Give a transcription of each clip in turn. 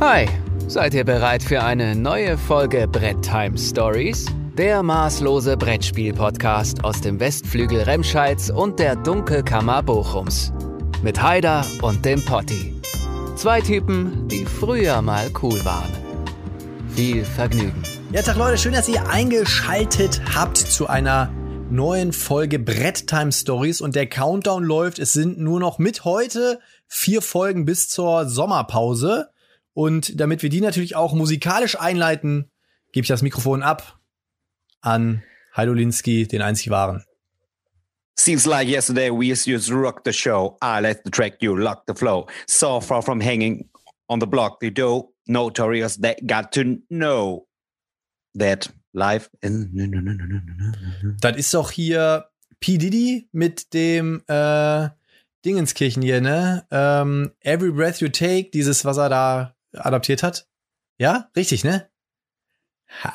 Hi, seid ihr bereit für eine neue Folge Brett Time Stories? Der maßlose Brettspiel-Podcast aus dem Westflügel Remscheids und der Dunkelkammer Bochums. Mit Haider und dem Potti. Zwei Typen, die früher mal cool waren. Viel Vergnügen. Ja, Tag Leute, schön, dass ihr eingeschaltet habt zu einer neuen Folge Brett Time Stories und der Countdown läuft. Es sind nur noch mit heute vier Folgen bis zur Sommerpause. Und damit wir die natürlich auch musikalisch einleiten, gebe ich das Mikrofon ab an Heidolinski, den einzig wahren. Seems like yesterday we to rock the show. I let the track, you lock the flow. So far from hanging on the block, the dough. Notorious, they got to know that life is. Das ist doch hier P. Diddy mit dem äh, Dingenskirchen hier, ne? Ähm, Every Breath You Take, dieses, was er da adaptiert hat. Ja, richtig, ne? Ha.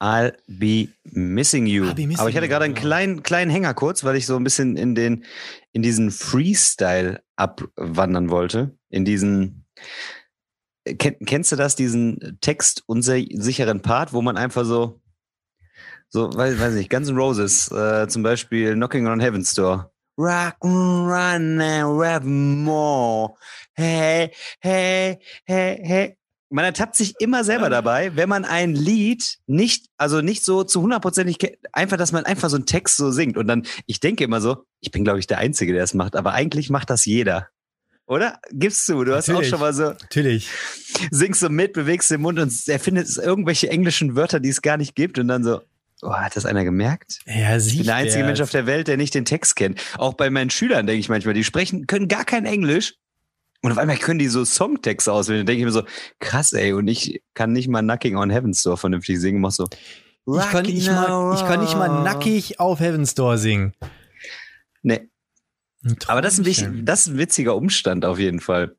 I'll be missing you. Be missing Aber ich hatte gerade einen kleinen, kleinen Hänger kurz, weil ich so ein bisschen in den, in diesen Freestyle abwandern wollte. In diesen, Ken, kennst du das, diesen Text unsicheren Part, wo man einfach so, so, weiß, weiß nicht, Guns N' Roses, äh, zum Beispiel Knocking on Heaven's Door. Rock and run and rap more. Hey, hey, hey, hey. Man ertappt sich immer selber dabei, wenn man ein Lied nicht, also nicht so zu hundertprozentig, einfach, dass man einfach so einen Text so singt. Und dann, ich denke immer so, ich bin, glaube ich, der Einzige, der es macht, aber eigentlich macht das jeder. Oder? Gibst du? Du hast natürlich, auch schon mal so. Natürlich. Singst so mit, bewegst den Mund und erfindest irgendwelche englischen Wörter, die es gar nicht gibt und dann so, Oh, hat das einer gemerkt? Ja, ich bin der einzige Mensch auf der Welt, der nicht den Text kennt. Auch bei meinen Schülern denke ich manchmal, die sprechen, können gar kein Englisch. Und auf einmal können die so Songtexte auswählen. Dann denke ich mir so, krass, ey, und ich kann nicht mal Knocking on Heaven's Door vernünftig singen. Mach so. Ich kann, nicht mal, ich kann nicht mal nackig auf Heaven's Door singen. Nee. Aber das ist, ein, das ist ein witziger Umstand auf jeden Fall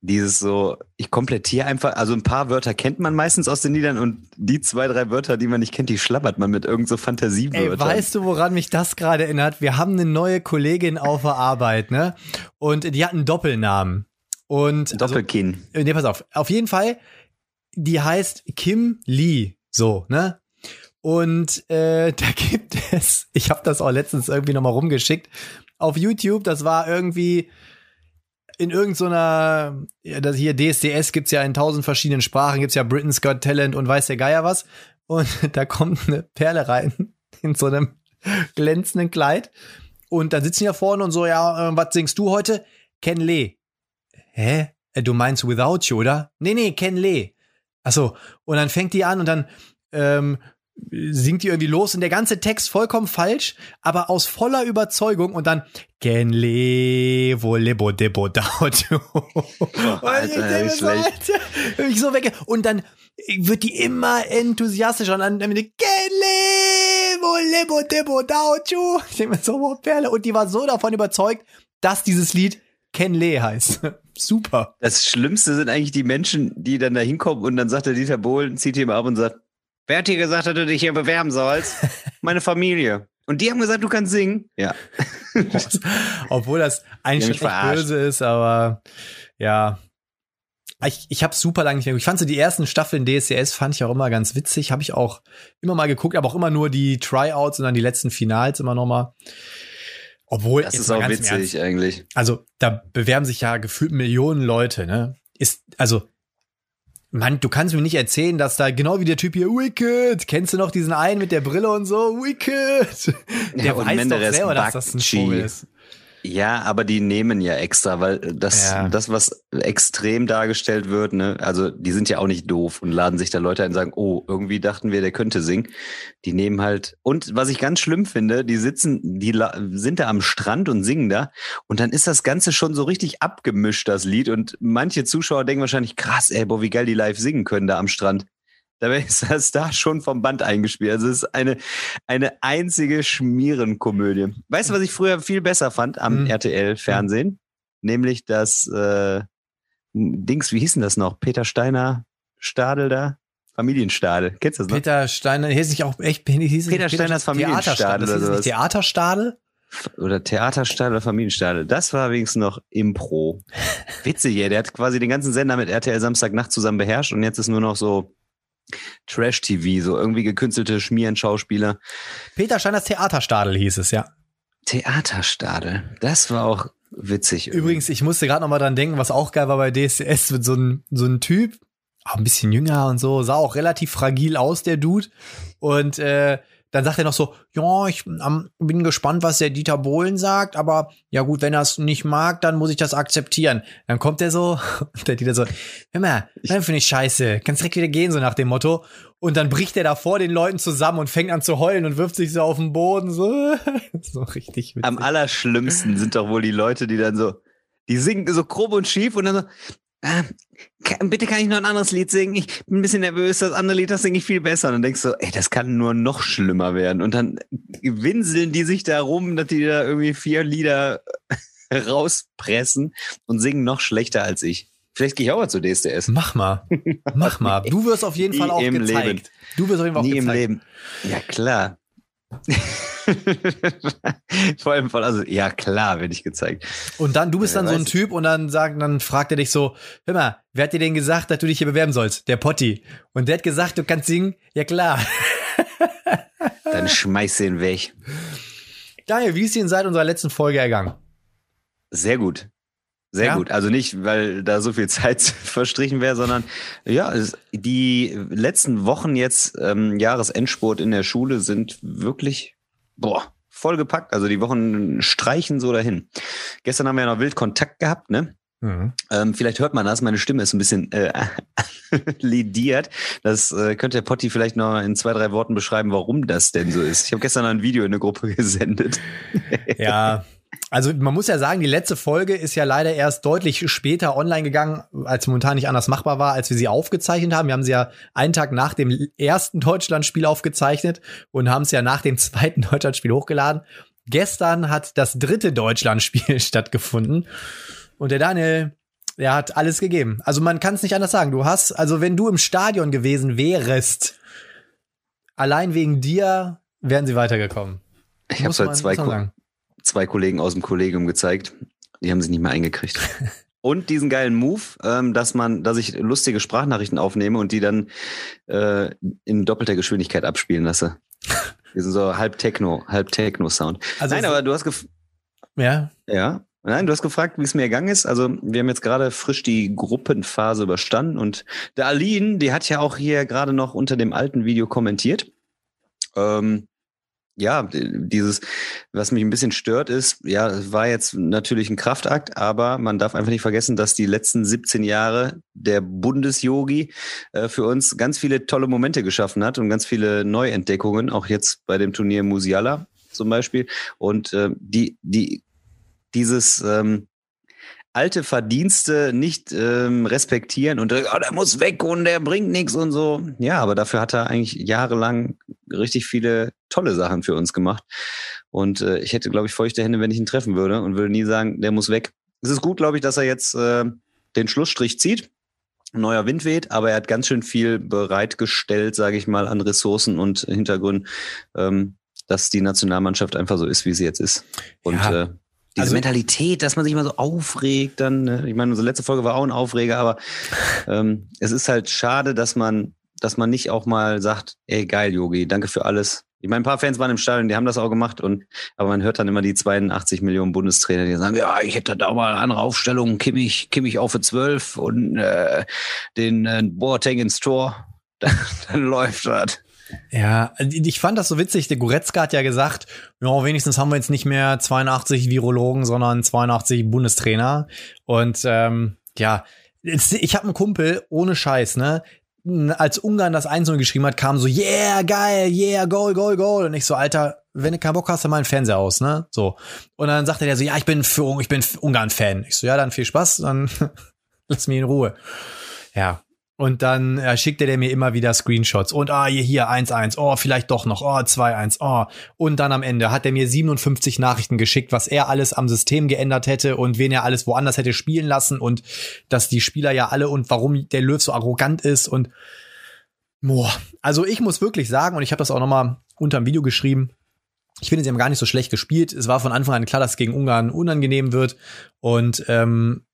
dieses so, ich komplettiere einfach, also ein paar Wörter kennt man meistens aus den Liedern und die zwei, drei Wörter, die man nicht kennt, die schlabbert man mit irgend so Fantasiewörtern. Ey, weißt du, woran mich das gerade erinnert? Wir haben eine neue Kollegin auf der Arbeit, ne? Und die hat einen Doppelnamen. Und Doppelkinn. Also, nee, pass auf. Auf jeden Fall, die heißt Kim Lee, so, ne? Und äh, da gibt es, ich habe das auch letztens irgendwie nochmal rumgeschickt, auf YouTube, das war irgendwie in irgendeiner, ja, das hier DSDS gibt's ja in tausend verschiedenen Sprachen, gibt's ja Britain's Got Talent und weiß der Geier was. Und da kommt eine Perle rein in so einem glänzenden Kleid. Und dann sitzen die da vorne und so, ja, äh, was singst du heute? Ken Lee. Hä? Äh, du meinst Without You, oder? Nee, nee, Ken Lee. Achso. Und dann fängt die an und dann ähm, singt die irgendwie los und der ganze Text vollkommen falsch, aber aus voller Überzeugung und dann Ken le wo lebo debo dauto. Ich so, weg und dann wird die immer enthusiastischer und dann Ken le wo lebo debo dauto. Ich denke mir so, oh, Perle und die war so davon überzeugt, dass dieses Lied Ken Lee heißt. Super. Das Schlimmste sind eigentlich die Menschen, die dann da hinkommen und dann sagt der Dieter Bohlen, zieht ihn ab und sagt, Wer hat dir gesagt, dass du dich hier bewerben sollst? Meine Familie. Und die haben gesagt, du kannst singen. Ja. Obwohl das eigentlich schon echt böse ist, aber ja. Ich, ich habe super lange nicht mehr. Ich fand so die ersten Staffeln DSCS fand ich auch immer ganz witzig. Habe ich auch immer mal geguckt, aber auch immer nur die Tryouts und dann die letzten Finals immer noch mal. Obwohl das ist auch witzig eigentlich. Also da bewerben sich ja gefühlt Millionen Leute. Ne, ist also Mann, du kannst mir nicht erzählen, dass da genau wie der Typ hier, Wicked, kennst du noch diesen einen mit der Brille und so, Wicked. Der ja, weiß Menderes doch selber, dass das ein Vogel ist. Ja, aber die nehmen ja extra, weil das, ja. das, was extrem dargestellt wird, ne, also die sind ja auch nicht doof und laden sich da Leute ein und sagen, oh, irgendwie dachten wir, der könnte singen. Die nehmen halt, und was ich ganz schlimm finde, die sitzen, die sind da am Strand und singen da und dann ist das Ganze schon so richtig abgemischt, das Lied. Und manche Zuschauer denken wahrscheinlich, krass, ey, boah, wie geil die live singen können da am Strand. Dabei ist das da schon vom Band eingespielt. Also es ist eine, eine einzige Schmierenkomödie. Weißt du, was ich früher viel besser fand am mhm. RTL-Fernsehen? Mhm. Nämlich das äh, Dings, wie hieß denn das noch? Peter Steiner Stadel da? Familienstadel. Kennst du das noch? Peter Steiner, hieß nicht auch echt, hieß Peter, Peter Steiners Familienstadel oder sowas. Theaterstadel? oder Theaterstadel oder Familienstadel. Das war wenigstens noch Impro. Witzig, ja. Der hat quasi den ganzen Sender mit RTL Samstagnacht zusammen beherrscht und jetzt ist nur noch so Trash-TV, so irgendwie gekünstelte Schmieren-Schauspieler. Peter Steiners Theaterstadel hieß es, ja. Theaterstadel. Das war auch witzig. Irgendwie. Übrigens, ich musste gerade noch mal dran denken, was auch geil war bei DSDS, mit so ein, so ein Typ, auch ein bisschen jünger und so, sah auch relativ fragil aus, der Dude. Und äh, dann sagt er noch so, ja, ich ähm, bin gespannt, was der Dieter Bohlen sagt, aber ja gut, wenn er es nicht mag, dann muss ich das akzeptieren. Dann kommt er so, der Dieter so, hör mal, dann finde ich scheiße, kannst direkt wieder gehen, so nach dem Motto. Und dann bricht er da vor den Leuten zusammen und fängt an zu heulen und wirft sich so auf den Boden, so, so richtig witzig. Am allerschlimmsten sind doch wohl die Leute, die dann so, die singen so grob und schief und dann so, äh, bitte kann ich noch ein anderes Lied singen? Ich bin ein bisschen nervös, das andere Lied, das singe ich viel besser. Und dann denkst du, ey, das kann nur noch schlimmer werden. Und dann winseln die sich da rum, dass die da irgendwie vier Lieder rauspressen und singen noch schlechter als ich. Vielleicht gehe ich auch mal zu DSDS. Mach mal. Mach mal. Du wirst auf jeden Fall auch gezeigt. Leben. Du wirst auf jeden Fall auch Nie gezeigt. im Leben. Ja, klar. Vor allem von, also, ja klar, werde ich gezeigt. Und dann, du bist Ja, dann so ein Typ und dann sagt, dann fragt er dich so, hör mal, wer hat dir denn gesagt, dass du dich hier bewerben sollst? Der Potti. Und der hat gesagt, du kannst singen? Ja klar. Dann schmeiß den weg. Daniel, wie ist dir denn seit unserer letzten Folge ergangen? Sehr gut. Sehr Ja? gut. Also nicht, weil da so viel Zeit verstrichen wäre, sondern ja, die letzten Wochen jetzt ähm, Jahresendsport in der Schule sind wirklich boah, vollgepackt. Also die Wochen streichen so dahin. Gestern haben wir ja noch wild Kontakt gehabt, ne? Mhm. Ähm, vielleicht hört man das, meine Stimme ist ein bisschen äh, lidiert. Das äh, könnte der Potti vielleicht noch in zwei, drei Worten beschreiben, warum das denn so ist. Ich habe gestern ein Video in eine Gruppe gesendet. Ja. Also man muss ja sagen, die letzte Folge ist ja leider erst deutlich später online gegangen, als momentan nicht anders machbar war, als wir sie aufgezeichnet haben. Wir haben sie ja einen Tag nach dem ersten Deutschlandspiel aufgezeichnet und haben es ja nach dem zweiten Deutschlandspiel hochgeladen. Gestern hat das dritte Deutschlandspiel stattgefunden und der Daniel, der hat alles gegeben. Also man kann es nicht anders sagen. Du hast, also wenn du im Stadion gewesen wärst, allein wegen dir wären sie weitergekommen. Ich habe Muss halt zwei, zwei Kollegen aus dem Kollegium gezeigt. Die haben sich nicht mehr eingekriegt. Und diesen geilen Move, ähm, dass man, dass ich lustige Sprachnachrichten aufnehme und die dann äh, in doppelter Geschwindigkeit abspielen lasse. Die sind so halb Techno, halb Techno-Sound. Also Nein, aber du hast gef Ja, ja. Nein, du hast gefragt, wie es mir gegangen ist. Also, wir haben jetzt gerade frisch die Gruppenphase überstanden und der Aline, die hat ja auch hier gerade noch unter dem alten Video kommentiert. Ähm, ja, dieses, was mich ein bisschen stört, ist, ja, war jetzt natürlich ein Kraftakt, aber man darf einfach nicht vergessen, dass die letzten 17 Jahre der Bundesyogi äh, für uns ganz viele tolle Momente geschaffen hat und ganz viele Neuentdeckungen, auch jetzt bei dem Turnier Musiala zum Beispiel. Und äh, die, die, dieses ähm, alte Verdienste nicht ähm, respektieren und oh, der muss weg und der bringt nichts und so. Ja, aber dafür hat er eigentlich jahrelang richtig viele tolle Sachen für uns gemacht. Und äh, ich hätte, glaube ich, feuchte Hände, wenn ich ihn treffen würde und würde nie sagen, der muss weg. Es ist gut, glaube ich, dass er jetzt äh, den Schlussstrich zieht. Ein neuer Wind weht, aber er hat ganz schön viel bereitgestellt, sage ich mal, an Ressourcen und Hintergründen, ähm, dass die Nationalmannschaft einfach so ist, wie sie jetzt ist. Und Ja. äh, diese Also- Mentalität, dass man sich mal so aufregt, dann, ne? ich meine, unsere letzte Folge war auch ein Aufreger, aber ähm, es ist halt schade, dass man, dass man nicht auch mal sagt, ey, geil, Yogi, danke für alles. Ich meine, ein paar Fans waren im Stadion, die haben das auch gemacht und aber man hört dann immer die 82 Millionen Bundestrainer, die sagen, ja, ich hätte da auch mal eine andere Aufstellung, Kimmich, Kimmich auf für 12 und äh, den äh, Boateng ins Tor, dann, dann läuft das. Ja, ich fand das so witzig. Der Goretzka hat ja gesagt, ja, wenigstens haben wir jetzt nicht mehr 82 Virologen, sondern 82 Bundestrainer. Und ähm, ja, ich habe einen Kumpel, ohne Scheiß, ne? Als Ungarn das 1 geschrieben hat, kam so, yeah, geil, yeah, Goal, Goal, Goal. Und ich so, Alter, wenn du keinen Bock hast, dann mal einen Fernseher aus, ne? So. Und dann sagte der so, ja, ich bin für, ich bin Ungarn-Fan. Ich so, ja, dann viel Spaß, dann lass mich in Ruhe. Ja. Und dann äh, schickte der mir immer wieder Screenshots. Und ah, hier, hier, 1-1, oh, vielleicht doch noch, oh, 2-1, oh. Und dann am Ende hat er mir 57 Nachrichten geschickt, was er alles am System geändert hätte und wen er alles woanders hätte spielen lassen und dass die Spieler ja alle und warum der Löw so arrogant ist und boah. Also ich muss wirklich sagen, und ich habe das auch noch mal unterm Video geschrieben, Ich finde, sie haben gar nicht so schlecht gespielt. Es war von Anfang an klar, dass es gegen Ungarn unangenehm wird. Und ähm,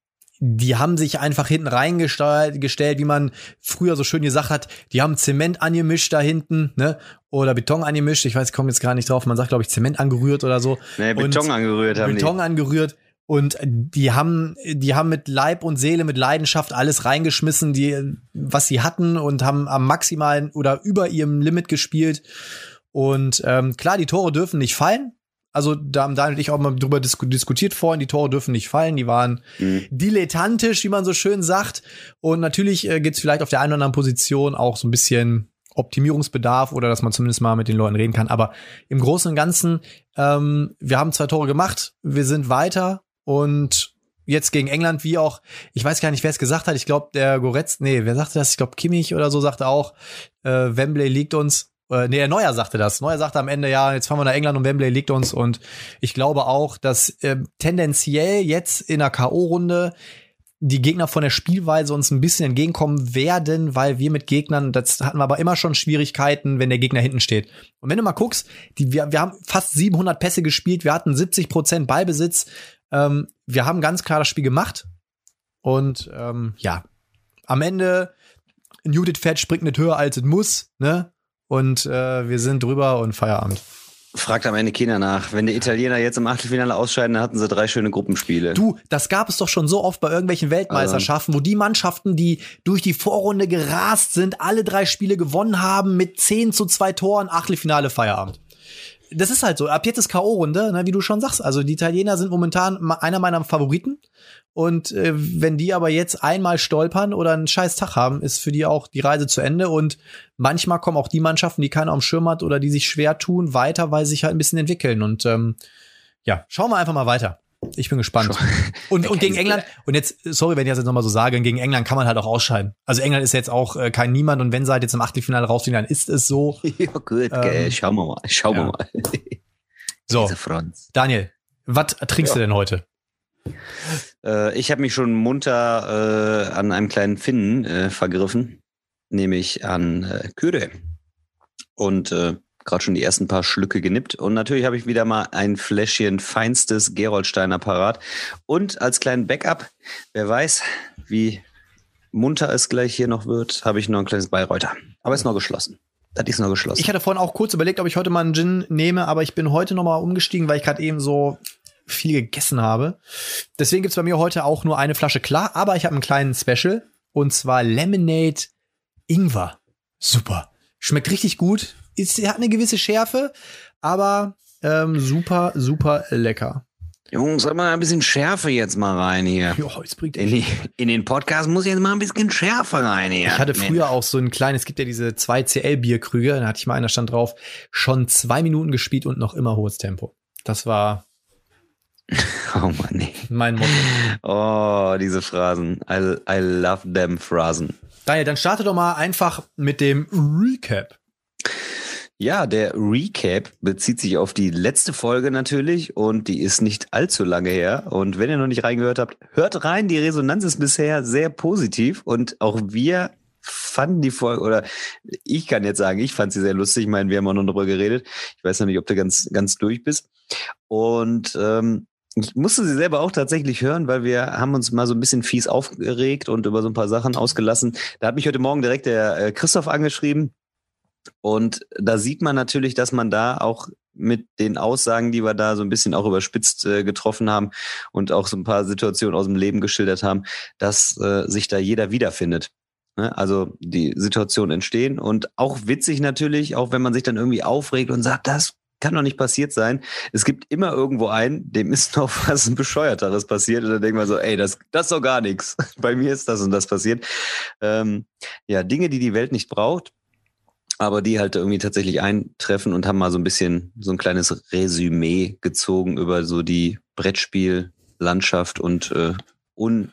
die haben sich einfach hinten reingestellt, wie man früher so schön gesagt hat. Die haben Zement angemischt da hinten, ne? Oder Beton angemischt. Ich weiß, ich komme jetzt gar nicht drauf. Man sagt, glaube ich, Zement angerührt oder so. Nee, Beton und angerührt haben Beton die. angerührt. Und die haben, die haben mit Leib und Seele, mit Leidenschaft alles reingeschmissen, die, was sie hatten und haben am maximalen oder über ihrem Limit gespielt. Und ähm, klar, die Tore dürfen nicht fallen. Also da haben Daniel und ich auch mal drüber disku diskutiert vorhin, die Tore dürfen nicht fallen, die waren mhm. dilettantisch, wie man so schön sagt. Und natürlich äh, gibt es vielleicht auf der einen oder anderen Position auch so ein bisschen Optimierungsbedarf oder dass man zumindest mal mit den Leuten reden kann. Aber im Großen und Ganzen, ähm, wir haben zwei Tore gemacht, wir sind weiter und jetzt gegen England, wie auch, ich weiß gar nicht, wer es gesagt hat, ich glaube, der Goretz, nee, wer sagte das? Ich glaube, Kimmich oder so sagte auch, äh, Wembley liegt uns. Äh, nee, Neuer sagte das. Neuer sagte am Ende, ja, jetzt fahren wir nach England und Wembley liegt uns. Und ich glaube auch, dass äh, tendenziell jetzt in der K.O.-Runde die Gegner von der Spielweise uns ein bisschen entgegenkommen werden, weil wir mit Gegnern, das hatten wir aber immer schon Schwierigkeiten, wenn der Gegner hinten steht. Und wenn du mal guckst, die, wir, wir haben fast 700 Pässe gespielt, wir hatten 70 Prozent Ballbesitz, ähm, wir haben ganz klar das Spiel gemacht. Und ähm, ja, am Ende, Judith Fett springt nicht höher als es muss, ne? Und äh, wir sind drüber und Feierabend. Fragt am Ende Kinder nach. Wenn die Italiener jetzt im Achtelfinale ausscheiden, dann hatten sie drei schöne Gruppenspiele. Du, das gab es doch schon so oft bei irgendwelchen Weltmeisterschaften, also. wo die Mannschaften, die durch die Vorrunde gerast sind, alle drei Spiele gewonnen haben mit 10 zu 2 Toren, Achtelfinale Feierabend das ist halt so. Ab jetzt ist K.O.-Runde, ne, wie du schon sagst. Also die Italiener sind momentan einer meiner Favoriten. Und äh, wenn die aber jetzt einmal stolpern oder einen scheiß Tag haben, ist für die auch die Reise zu Ende. Und manchmal kommen auch die Mannschaften, die keiner am Schirm hat oder die sich schwer tun, weiter, weil sie sich halt ein bisschen entwickeln. Und ähm, ja, schauen wir einfach mal weiter. Ich bin gespannt. Und, und gegen England, und jetzt, sorry, wenn ich das jetzt nochmal so sage, gegen England kann man halt auch ausscheiden. Also England ist jetzt auch äh, kein Niemand und wenn sie halt jetzt im Achtelfinale rausfliegen, dann ist es so. ja, gut, ähm, schauen wir mal, schauen ja. wir mal. so, Daniel, was trinkst ja. du denn heute? Äh, ich habe mich schon munter äh, an einem kleinen Finnen äh, vergriffen, nämlich an äh, Küre. Und äh, gerade schon die ersten paar Schlücke genippt. Und natürlich habe ich wieder mal ein Fläschchen feinstes Geroldsteiner parat. Und als kleinen Backup, wer weiß, wie munter es gleich hier noch wird, habe ich noch ein kleines Bayreuther. Aber ist noch geschlossen. Das ist noch geschlossen. Ich hatte vorhin auch kurz überlegt, ob ich heute mal einen Gin nehme, aber ich bin heute noch mal umgestiegen, weil ich gerade eben so viel gegessen habe. Deswegen gibt's bei mir heute auch nur eine Flasche klar, aber ich habe einen kleinen Special und zwar Lemonade Ingwer. Super. Schmeckt richtig gut ist, hat eine gewisse Schärfe, aber ähm, super, super lecker. Jungs, sag mal ein bisschen Schärfe jetzt mal rein hier. Jo, jetzt bringt in, die, in den Podcast muss jetzt mal ein bisschen Schärfe rein hier. Ich hatte früher auch so ein kleines, es gibt ja diese 2CL-Bierkrüge, da hatte ich mal einer stand drauf, schon zwei Minuten gespielt und noch immer hohes Tempo. Das war Oh Mann, nee. Mein Motto. Oh, diese Phrasen. I, I love them Phrasen. Daniel, dann starte doch mal einfach mit dem Recap. Ja, der Recap bezieht sich auf die letzte Folge natürlich und die ist nicht allzu lange her. Und wenn ihr noch nicht reingehört habt, hört rein. Die Resonanz ist bisher sehr positiv und auch wir fanden die Folge, oder ich kann jetzt sagen, ich fand sie sehr lustig. Ich meine, wir haben auch noch darüber geredet. Ich weiß noch nicht, ob du ganz, ganz durch bist. Und ähm, ich musste sie selber auch tatsächlich hören, weil wir haben uns mal so ein bisschen fies aufgeregt und über so ein paar Sachen ausgelassen. Da hat mich heute Morgen direkt der äh, Christoph angeschrieben und da sieht man natürlich, dass man da auch mit den Aussagen, die wir da so ein bisschen auch überspitzt äh, getroffen haben und auch so ein paar Situationen aus dem Leben geschildert haben, dass äh, sich da jeder wiederfindet. Ne? Also die Situationen entstehen und auch witzig natürlich, auch wenn man sich dann irgendwie aufregt und sagt, das kann doch nicht passiert sein. Es gibt immer irgendwo einen, dem ist noch was Bescheuerteres passiert und dann denkt man so, ey, das, das ist doch gar nichts. Bei mir ist das und das passiert. Ähm, ja, Dinge, die die Welt nicht braucht, aber die halt irgendwie tatsächlich eintreffen und haben mal so ein bisschen so ein kleines Resümee gezogen über so die Brettspiellandschaft und äh, un,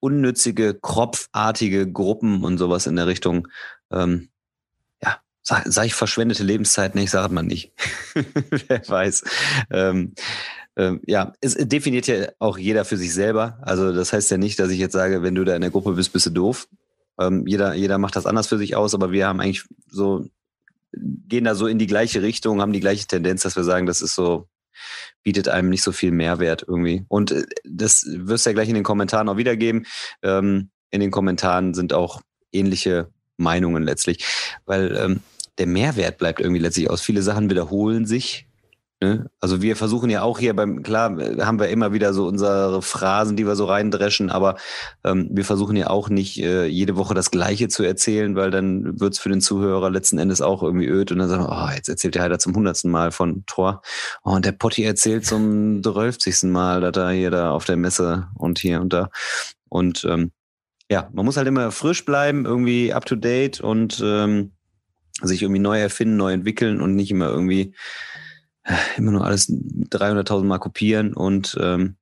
unnützige, kropfartige Gruppen und sowas in der Richtung. Ähm, ja, sag, sag ich verschwendete Lebenszeit? Nee, sagt man nicht. Wer weiß. Ähm, ähm, ja, es definiert ja auch jeder für sich selber. Also das heißt ja nicht, dass ich jetzt sage, wenn du da in der Gruppe bist, bist du doof. Ähm, jeder, jeder macht das anders für sich aus, aber wir haben eigentlich so gehen da so in die gleiche Richtung, haben die gleiche Tendenz, dass wir sagen, das ist so, bietet einem nicht so viel Mehrwert irgendwie. Und äh, das wirst du ja gleich in den Kommentaren auch wiedergeben. Ähm, in den Kommentaren sind auch ähnliche Meinungen letztlich, weil ähm, der Mehrwert bleibt irgendwie letztlich aus. Viele Sachen wiederholen sich Ne? Also wir versuchen ja auch hier beim, klar, haben wir immer wieder so unsere Phrasen, die wir so reindreschen, aber ähm, wir versuchen ja auch nicht äh, jede Woche das Gleiche zu erzählen, weil dann wird's für den Zuhörer letzten Endes auch irgendwie öd und dann sagen wir, oh, jetzt erzählt der Heider zum hundertsten Mal von Tor. Oh, und der Potti erzählt zum drölfzigsten Mal, dass er hier da auf der Messe und hier und da. Und ähm, ja, man muss halt immer frisch bleiben, irgendwie up to date und ähm, sich irgendwie neu erfinden, neu entwickeln und nicht immer irgendwie immer nur alles 300.000 Mal kopieren und ähm,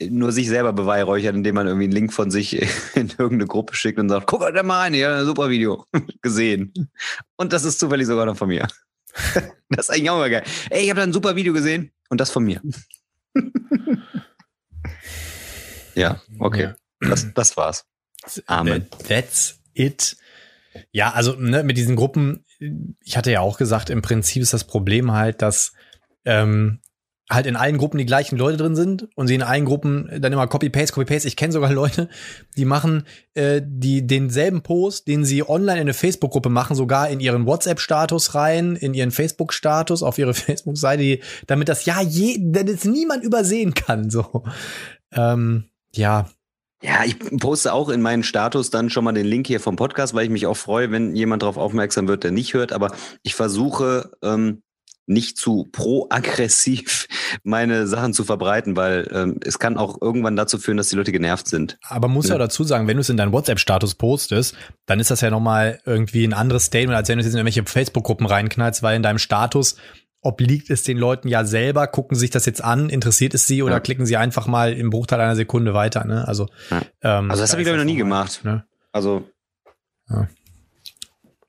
nur sich selber beweihräuchern, indem man irgendwie einen Link von sich in irgendeine Gruppe schickt und sagt, guck mal da mal rein, ein super Video gesehen. Und das ist zufällig sogar noch von mir. Das ist eigentlich auch mal geil. Ey, ich habe da ein super Video gesehen und das von mir. ja, okay. Ja. Das, das war's. Amen. That's it. Ja, also ne, mit diesen Gruppen, ich hatte ja auch gesagt, im Prinzip ist das Problem halt, dass ähm, halt in allen Gruppen die gleichen Leute drin sind und sie in allen Gruppen dann immer Copy-Paste, Copy-Paste. Ich kenne sogar Leute, die machen äh, die denselben Post, den sie online in eine Facebook-Gruppe machen, sogar in ihren WhatsApp-Status rein, in ihren Facebook-Status, auf ihre Facebook-Seite, damit das ja je, es niemand übersehen kann. So, ähm, ja. Ja, ich poste auch in meinen Status dann schon mal den Link hier vom Podcast, weil ich mich auch freue, wenn jemand darauf aufmerksam wird, der nicht hört. Aber ich versuche ähm, nicht zu pro-aggressiv meine Sachen zu verbreiten, weil ähm, es kann auch irgendwann dazu führen, dass die Leute genervt sind. Aber muss ja, ja dazu sagen, wenn du es in deinen WhatsApp-Status postest, dann ist das ja nochmal irgendwie ein anderes Statement, als wenn du es in irgendwelche Facebook-Gruppen reinknallst, weil in deinem Status obliegt es den Leuten ja selber, gucken sich das jetzt an, interessiert es sie oder ja. klicken sie einfach mal im Bruchteil einer Sekunde weiter. Ne? Also, ja. ähm, also das da habe ich glaube ich noch nie gemacht. Ne? Also ja.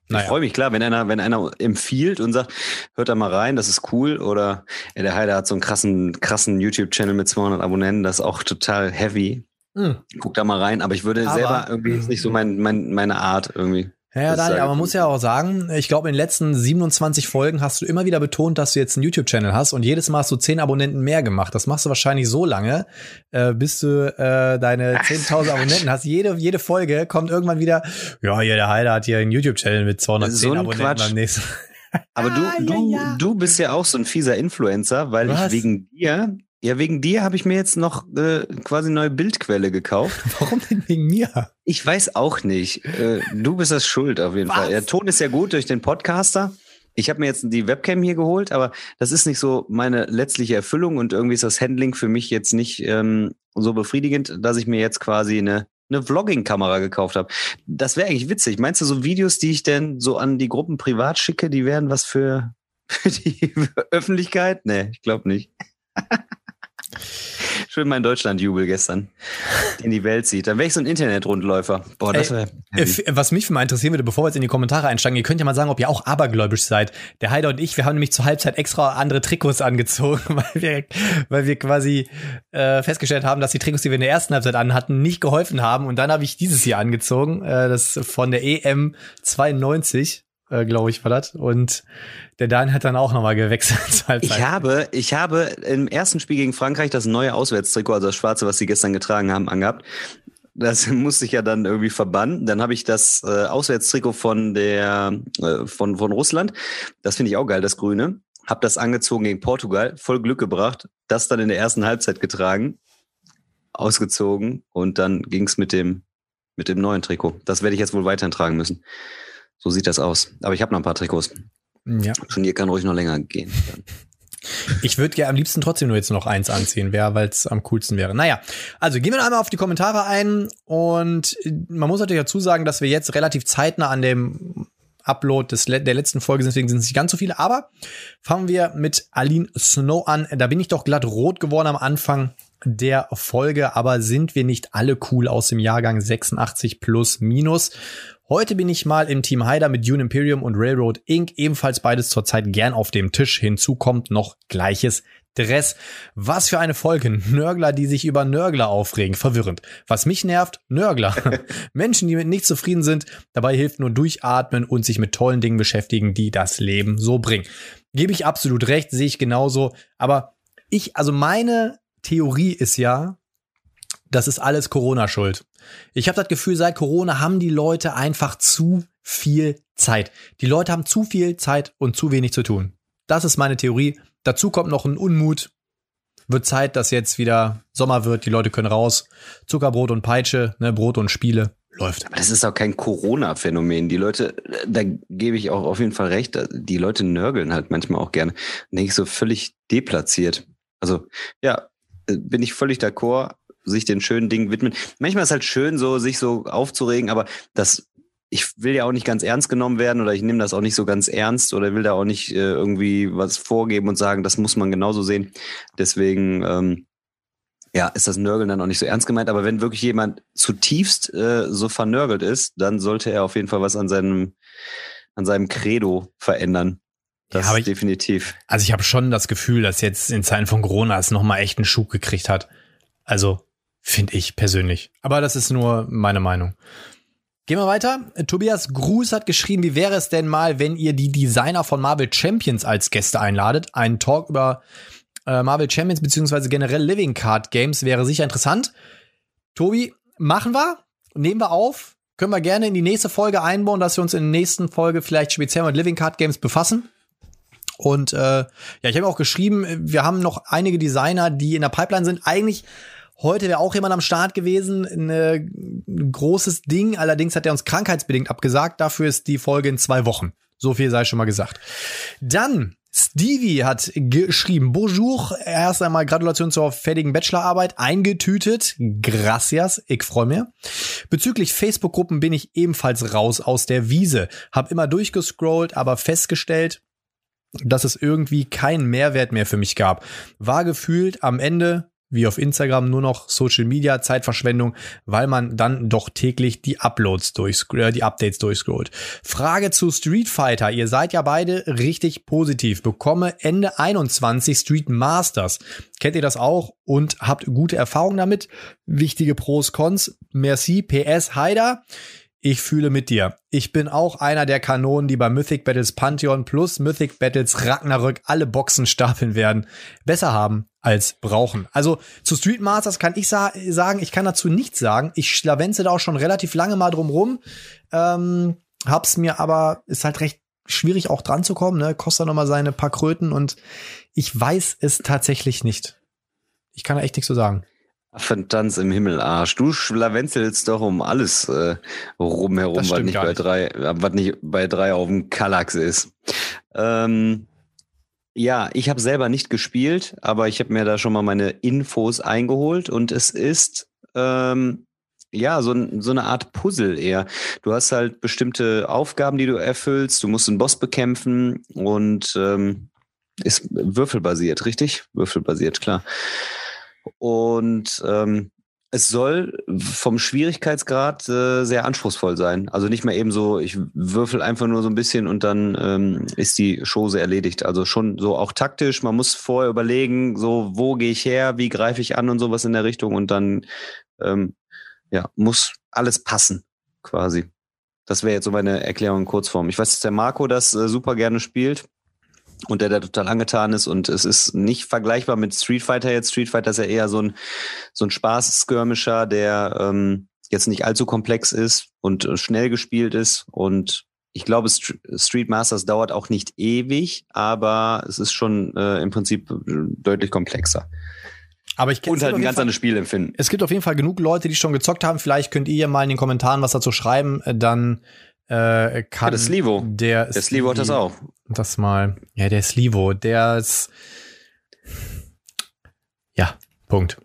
Naja. Ich freue mich, klar, wenn einer, wenn einer empfiehlt und sagt, hört da mal rein, das ist cool. Oder ja, der Heider hat so einen krassen, krassen YouTube-Channel mit 200 Abonnenten, das ist auch total heavy. Hm. Guck da mal rein, aber ich würde aber, selber irgendwie, ist nicht so mein, mein, meine Art irgendwie. Ja, Daniel, aber man muss ja auch sagen, ich glaube, in den letzten 27 Folgen hast du immer wieder betont, dass du jetzt einen YouTube-Channel hast und jedes Mal hast du 10 Abonnenten mehr gemacht. Das machst du wahrscheinlich so lange, äh, bis du äh, deine 10.000 Abonnenten hast. Jede, jede Folge kommt irgendwann wieder, ja, hier, der Heiler hat hier einen YouTube-Channel mit 210 so Abonnenten Quatsch. beim nächsten. Aber du, ah, du, ja, ja. du bist ja auch so ein fieser Influencer, weil Was? ich wegen dir ja, wegen dir habe ich mir jetzt noch äh, quasi eine neue Bildquelle gekauft. Warum denn wegen mir? Ich weiß auch nicht. Äh, du bist das schuld auf jeden Was? Fall. Der Ton ist ja gut durch den Podcaster. Ich habe mir jetzt die Webcam hier geholt, aber das ist nicht so meine letztliche Erfüllung und irgendwie ist das Handling für mich jetzt nicht ähm, so befriedigend, dass ich mir jetzt quasi eine eine Vlogging-Kamera gekauft habe. Das wäre eigentlich witzig. Meinst du, so Videos, die ich denn so an die Gruppen privat schicke, die wären was für, für die Öffentlichkeit? Nee, ich glaube nicht. Schön mein Deutschland-Jubel gestern, in die Welt sieht. Dann wäre ich so ein Internet-Rundläufer. Boah, das wäre. Was mich mal interessieren würde, bevor wir jetzt in die Kommentare einsteigen, ihr könnt ja mal sagen, ob ihr auch abergläubisch seid. Der Heider und ich, wir haben nämlich zur Halbzeit extra andere Trikots angezogen, weil wir, weil wir quasi äh, festgestellt haben, dass die Trikots, die wir in der ersten Halbzeit anhatten, nicht geholfen haben. Und dann habe ich dieses hier angezogen, äh, das von der EM 92 äh, glaube ich, war das. Und der Dan hat dann auch nochmal gewechselt. Ich habe, ich habe im ersten Spiel gegen Frankreich das neue Auswärtstrikot, also das schwarze, was sie gestern getragen haben, angehabt. Das musste ich ja dann irgendwie verbannen. Dann habe ich das äh, Auswärtstrikot von der äh, von von Russland. Das finde ich auch geil, das Grüne. Hab das angezogen gegen Portugal, voll Glück gebracht. Das dann in der ersten Halbzeit getragen, ausgezogen und dann ging's mit dem mit dem neuen Trikot. Das werde ich jetzt wohl weiterhin tragen müssen. So sieht das aus. Aber ich habe noch ein paar Trikots. Ja. Turnier kann ruhig noch länger gehen. Ich würde ja am liebsten trotzdem nur jetzt noch eins anziehen, weil es am coolsten wäre. Naja, also gehen wir einmal auf die Kommentare ein und man muss natürlich dazu sagen, dass wir jetzt relativ zeitnah an dem Upload des, der letzten Folge sind, deswegen sind es nicht ganz so viele, aber fangen wir mit Aline Snow an. Da bin ich doch glatt rot geworden am Anfang. der Folge, aber sind wir nicht alle cool aus dem Jahrgang 86 plus minus? Heute bin ich mal im Team Haider mit Dune Imperium und Railroad Inc. Ebenfalls beides zurzeit gern auf dem Tisch. Hinzu kommt noch gleiches Dress. Was für eine Folge. Nörgler, die sich über Nörgler aufregen. Verwirrend. Was mich nervt, Nörgler. Menschen, die mit nichts zufrieden sind. Dabei hilft nur durchatmen und sich mit tollen Dingen beschäftigen, die das Leben so bringen. Gebe ich absolut recht, sehe ich genauso. Aber ich, also meine Theorie ist ja, das ist alles Corona schuld. Ich habe das Gefühl, seit Corona haben die Leute einfach zu viel Zeit. Die Leute haben zu viel Zeit und zu wenig zu tun. Das ist meine Theorie. Dazu kommt noch ein Unmut. Wird Zeit, dass jetzt wieder Sommer wird, die Leute können raus. Zuckerbrot und Peitsche, ne, Brot und Spiele. Läuft. Aber das ist auch kein Corona-Phänomen. Die Leute, da gebe ich auch auf jeden Fall recht, die Leute nörgeln halt manchmal auch gerne. Denke ich so völlig deplatziert. Also, ja, bin ich völlig d'accord, sich den schönen Dingen widmen. Manchmal ist es halt schön, so sich so aufzuregen, aber das ich will ja auch nicht ganz ernst genommen werden oder ich nehme das auch nicht so ganz ernst oder will da auch nicht äh, irgendwie was vorgeben und sagen, das muss man genauso sehen. Deswegen, ähm, ja, ist das Nörgeln dann auch nicht so ernst gemeint. Aber wenn wirklich jemand zutiefst äh, so vernörgelt ist, dann sollte er auf jeden Fall was an seinem, an seinem Credo verändern. Das ja, ist definitiv. Also ich habe schon das Gefühl, dass jetzt in Zeiten von Corona es nochmal echt einen Schub gekriegt hat. Also finde ich persönlich. Aber das ist nur meine Meinung. Gehen wir weiter. Tobias Gruß hat geschrieben, wie wäre es denn mal, wenn ihr die Designer von Marvel Champions als Gäste einladet? Ein Talk über äh, Marvel Champions beziehungsweise generell Living Card Games wäre sicher interessant. Tobi, machen wir, nehmen wir auf, können wir gerne in die nächste Folge einbauen, dass wir uns in der nächsten Folge vielleicht speziell mit Living Card Games befassen. Und äh, ja, ich habe auch geschrieben, wir haben noch einige Designer, die in der Pipeline sind. Eigentlich Heute wäre auch jemand am Start gewesen, ein großes Ding. Allerdings hat er uns krankheitsbedingt abgesagt. Dafür ist die Folge in zwei Wochen. So viel sei schon mal gesagt. Dann Stevie hat geschrieben, Bonjour, erst einmal Gratulation zur fertigen Bachelorarbeit, eingetütet, gracias, ich freue mich. Bezüglich Facebook-Gruppen bin ich ebenfalls raus aus der Wiese, hab immer durchgescrollt, aber festgestellt, dass es irgendwie keinen Mehrwert mehr für mich gab. War gefühlt am Ende wie auf Instagram nur noch Social Media Zeitverschwendung, weil man dann doch täglich die Uploads durch, äh, die Updates durchscrollt. Frage zu Street Fighter. Ihr seid ja beide richtig positiv. Bekomme Ende 21 Street Masters. Kennt ihr das auch und habt gute Erfahrungen damit? Wichtige Pros, Cons. Merci, PS, Haider. Ich fühle mit dir. Ich bin auch einer der Kanonen, die bei Mythic Battles Pantheon plus Mythic Battles Ragnarök alle Boxen stapeln werden. Besser haben als brauchen. Also zu Street Masters kann ich sa sagen, ich kann dazu nichts sagen. Ich schlawenze da auch schon relativ lange mal drum rum. Ähm, hab's mir aber, ist halt recht schwierig auch dran zu kommen, ne? Kostet noch mal seine paar Kröten und ich weiß es tatsächlich nicht. Ich kann da echt nichts zu sagen. Affentanz im Himmelarsch. Du schlawenzelst doch um alles äh, rumherum, was nicht bei nicht. drei, was nicht bei drei auf dem Kallax ist. Ähm, ja, ich habe selber nicht gespielt, aber ich habe mir da schon mal meine Infos eingeholt und es ist ähm, ja so, so eine Art Puzzle eher. Du hast halt bestimmte Aufgaben, die du erfüllst. Du musst einen Boss bekämpfen und ähm, ist würfelbasiert, richtig? Würfelbasiert, klar. Und ähm, es soll vom Schwierigkeitsgrad äh, sehr anspruchsvoll sein. Also nicht mehr eben so, ich würfel einfach nur so ein bisschen und dann ähm, ist die Chose erledigt. Also schon so auch taktisch. Man muss vorher überlegen, so wo gehe ich her, wie greife ich an und sowas in der Richtung und dann ähm, ja muss alles passen quasi. Das wäre jetzt so meine Erklärung in Kurzform. Ich weiß, dass der Marco das äh, super gerne spielt und der da total angetan ist und es ist nicht vergleichbar mit Street Fighter jetzt. Street Fighter ist ja eher so ein, so ein Spaß-Skirmisher, der ähm, jetzt nicht allzu komplex ist und äh, schnell gespielt ist und ich glaube, Street Masters dauert auch nicht ewig, aber es ist schon äh, im Prinzip äh, deutlich komplexer. Aber ich und halt ein ganz anderes Spiel empfinden. Es gibt auf jeden Fall genug Leute, die schon gezockt haben. Vielleicht könnt ihr ja mal in den Kommentaren was dazu schreiben. Dann äh, kann ja, der Slivo. Der, der Slivo hat das auch. Das mal. Ja, der Slivo, der ist. Ja, Punkt.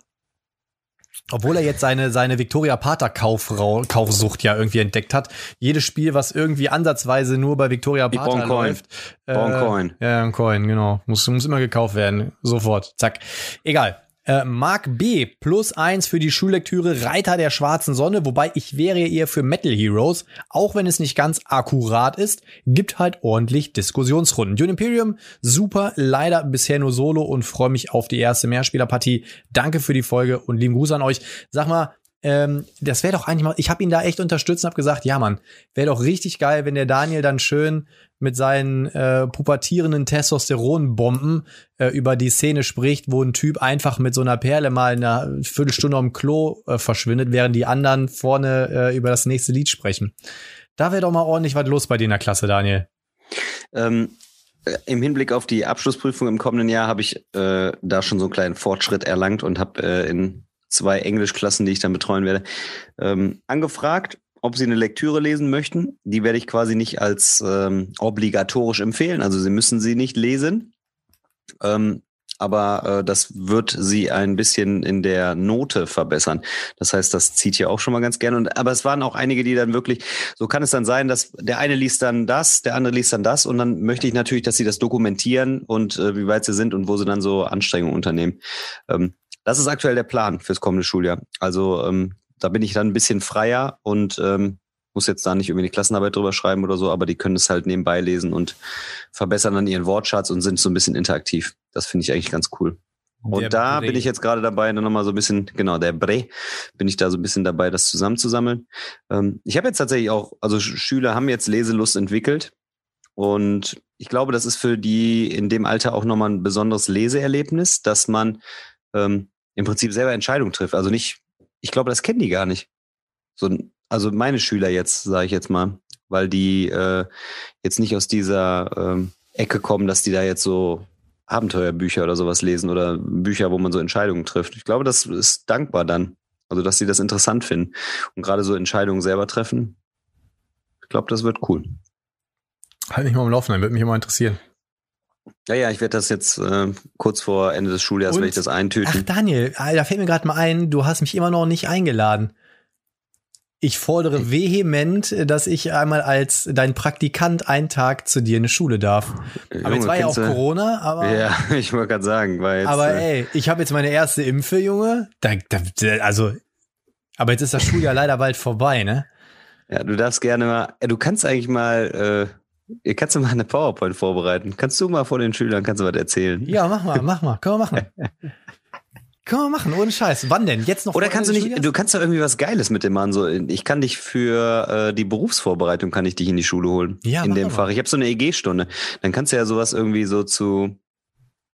Obwohl er jetzt seine, seine Victoria Pater Kaufsucht ja irgendwie entdeckt hat. Jedes Spiel, was irgendwie ansatzweise nur bei Victoria Pater läuft. Äh, Coin. Ja, ein Coin, genau. Muss, muss immer gekauft werden. Sofort. Zack. Egal. Äh, Mark B. plus eins für die Schullektüre Reiter der schwarzen Sonne, wobei ich wäre eher für Metal Heroes, auch wenn es nicht ganz akkurat ist, gibt halt ordentlich Diskussionsrunden. Dune Imperium, super, leider bisher nur Solo und freue mich auf die erste Mehrspielerpartie. Danke für die Folge und lieben Gruß an euch. Sag mal, ähm, das wäre doch eigentlich mal, ich habe ihn da echt unterstützt und habe gesagt, ja Mann, wäre doch richtig geil, wenn der Daniel dann schön mit seinen äh, pubertierenden Testosteronbomben äh, über die Szene spricht, wo ein Typ einfach mit so einer Perle mal eine Viertelstunde am Klo äh, verschwindet, während die anderen vorne äh, über das nächste Lied sprechen. Da wäre doch mal ordentlich was los bei dir in der Klasse, Daniel. Ähm, äh, Im Hinblick auf die Abschlussprüfung im kommenden Jahr habe ich äh, da schon so einen kleinen Fortschritt erlangt und habe äh, in zwei Englischklassen, die ich dann betreuen werde, ähm, angefragt, ob sie eine Lektüre lesen möchten. Die werde ich quasi nicht als ähm, obligatorisch empfehlen. Also sie müssen sie nicht lesen. Ähm, aber äh, das wird sie ein bisschen in der Note verbessern. Das heißt, das zieht ja auch schon mal ganz gerne. Und aber es waren auch einige, die dann wirklich, so kann es dann sein, dass der eine liest dann das, der andere liest dann das und dann möchte ich natürlich, dass sie das dokumentieren und äh, wie weit sie sind und wo sie dann so Anstrengungen unternehmen. Ähm, das ist aktuell der Plan fürs kommende Schuljahr. Also ähm, da bin ich dann ein bisschen freier und ähm, muss jetzt da nicht irgendwie eine Klassenarbeit drüber schreiben oder so, aber die können es halt nebenbei lesen und verbessern dann ihren Wortschatz und sind so ein bisschen interaktiv. Das finde ich eigentlich ganz cool. Und der da Bre. bin ich jetzt gerade dabei, dann nochmal so ein bisschen, genau, der Bre, bin ich da so ein bisschen dabei, das zusammenzusammeln. Ähm, ich habe jetzt tatsächlich auch, also Schüler haben jetzt Leselust entwickelt und ich glaube, das ist für die in dem Alter auch nochmal ein besonderes Leseerlebnis, dass man ähm, im Prinzip selber Entscheidungen trifft. Also nicht, ich glaube, das kennen die gar nicht. So, also meine Schüler jetzt, sage ich jetzt mal, weil die äh, jetzt nicht aus dieser ähm, Ecke kommen, dass die da jetzt so Abenteuerbücher oder sowas lesen oder Bücher, wo man so Entscheidungen trifft. Ich glaube, das ist dankbar dann. Also, dass sie das interessant finden und gerade so Entscheidungen selber treffen. Ich glaube, das wird cool. Halt mich mal am Laufen, dann würde mich immer interessieren. Ja, ja, ich werde das jetzt äh, kurz vor Ende des Schuljahres, werde ich das eintüten. Ach, Daniel, da fällt mir gerade mal ein, du hast mich immer noch nicht eingeladen. Ich fordere vehement, dass ich einmal als dein Praktikant einen Tag zu dir in die Schule darf. Junge, aber jetzt war ja auch Corona, aber. Ja, ich wollte gerade sagen, weil jetzt. Aber äh, ey, ich habe jetzt meine erste Impfe, Junge. Da, da, also, aber jetzt ist das Schuljahr leider bald vorbei, ne? Ja, du darfst gerne mal. Du kannst eigentlich mal. Äh, Ihr kannst du mal eine PowerPoint vorbereiten. Kannst du mal vor den Schülern, kannst du was erzählen? Ja, mach mal, mach mal. Können wir machen. Können wir machen, ohne Scheiß. Wann denn? Jetzt noch? Oder kannst du nicht, Schuljahr? du kannst doch irgendwie was Geiles mit dem machen. So, ich kann dich für äh, die Berufsvorbereitung, kann ich dich in die Schule holen. Ja, In dem Fach. Ich habe so eine EG-Stunde. Dann kannst du ja sowas irgendwie so zu,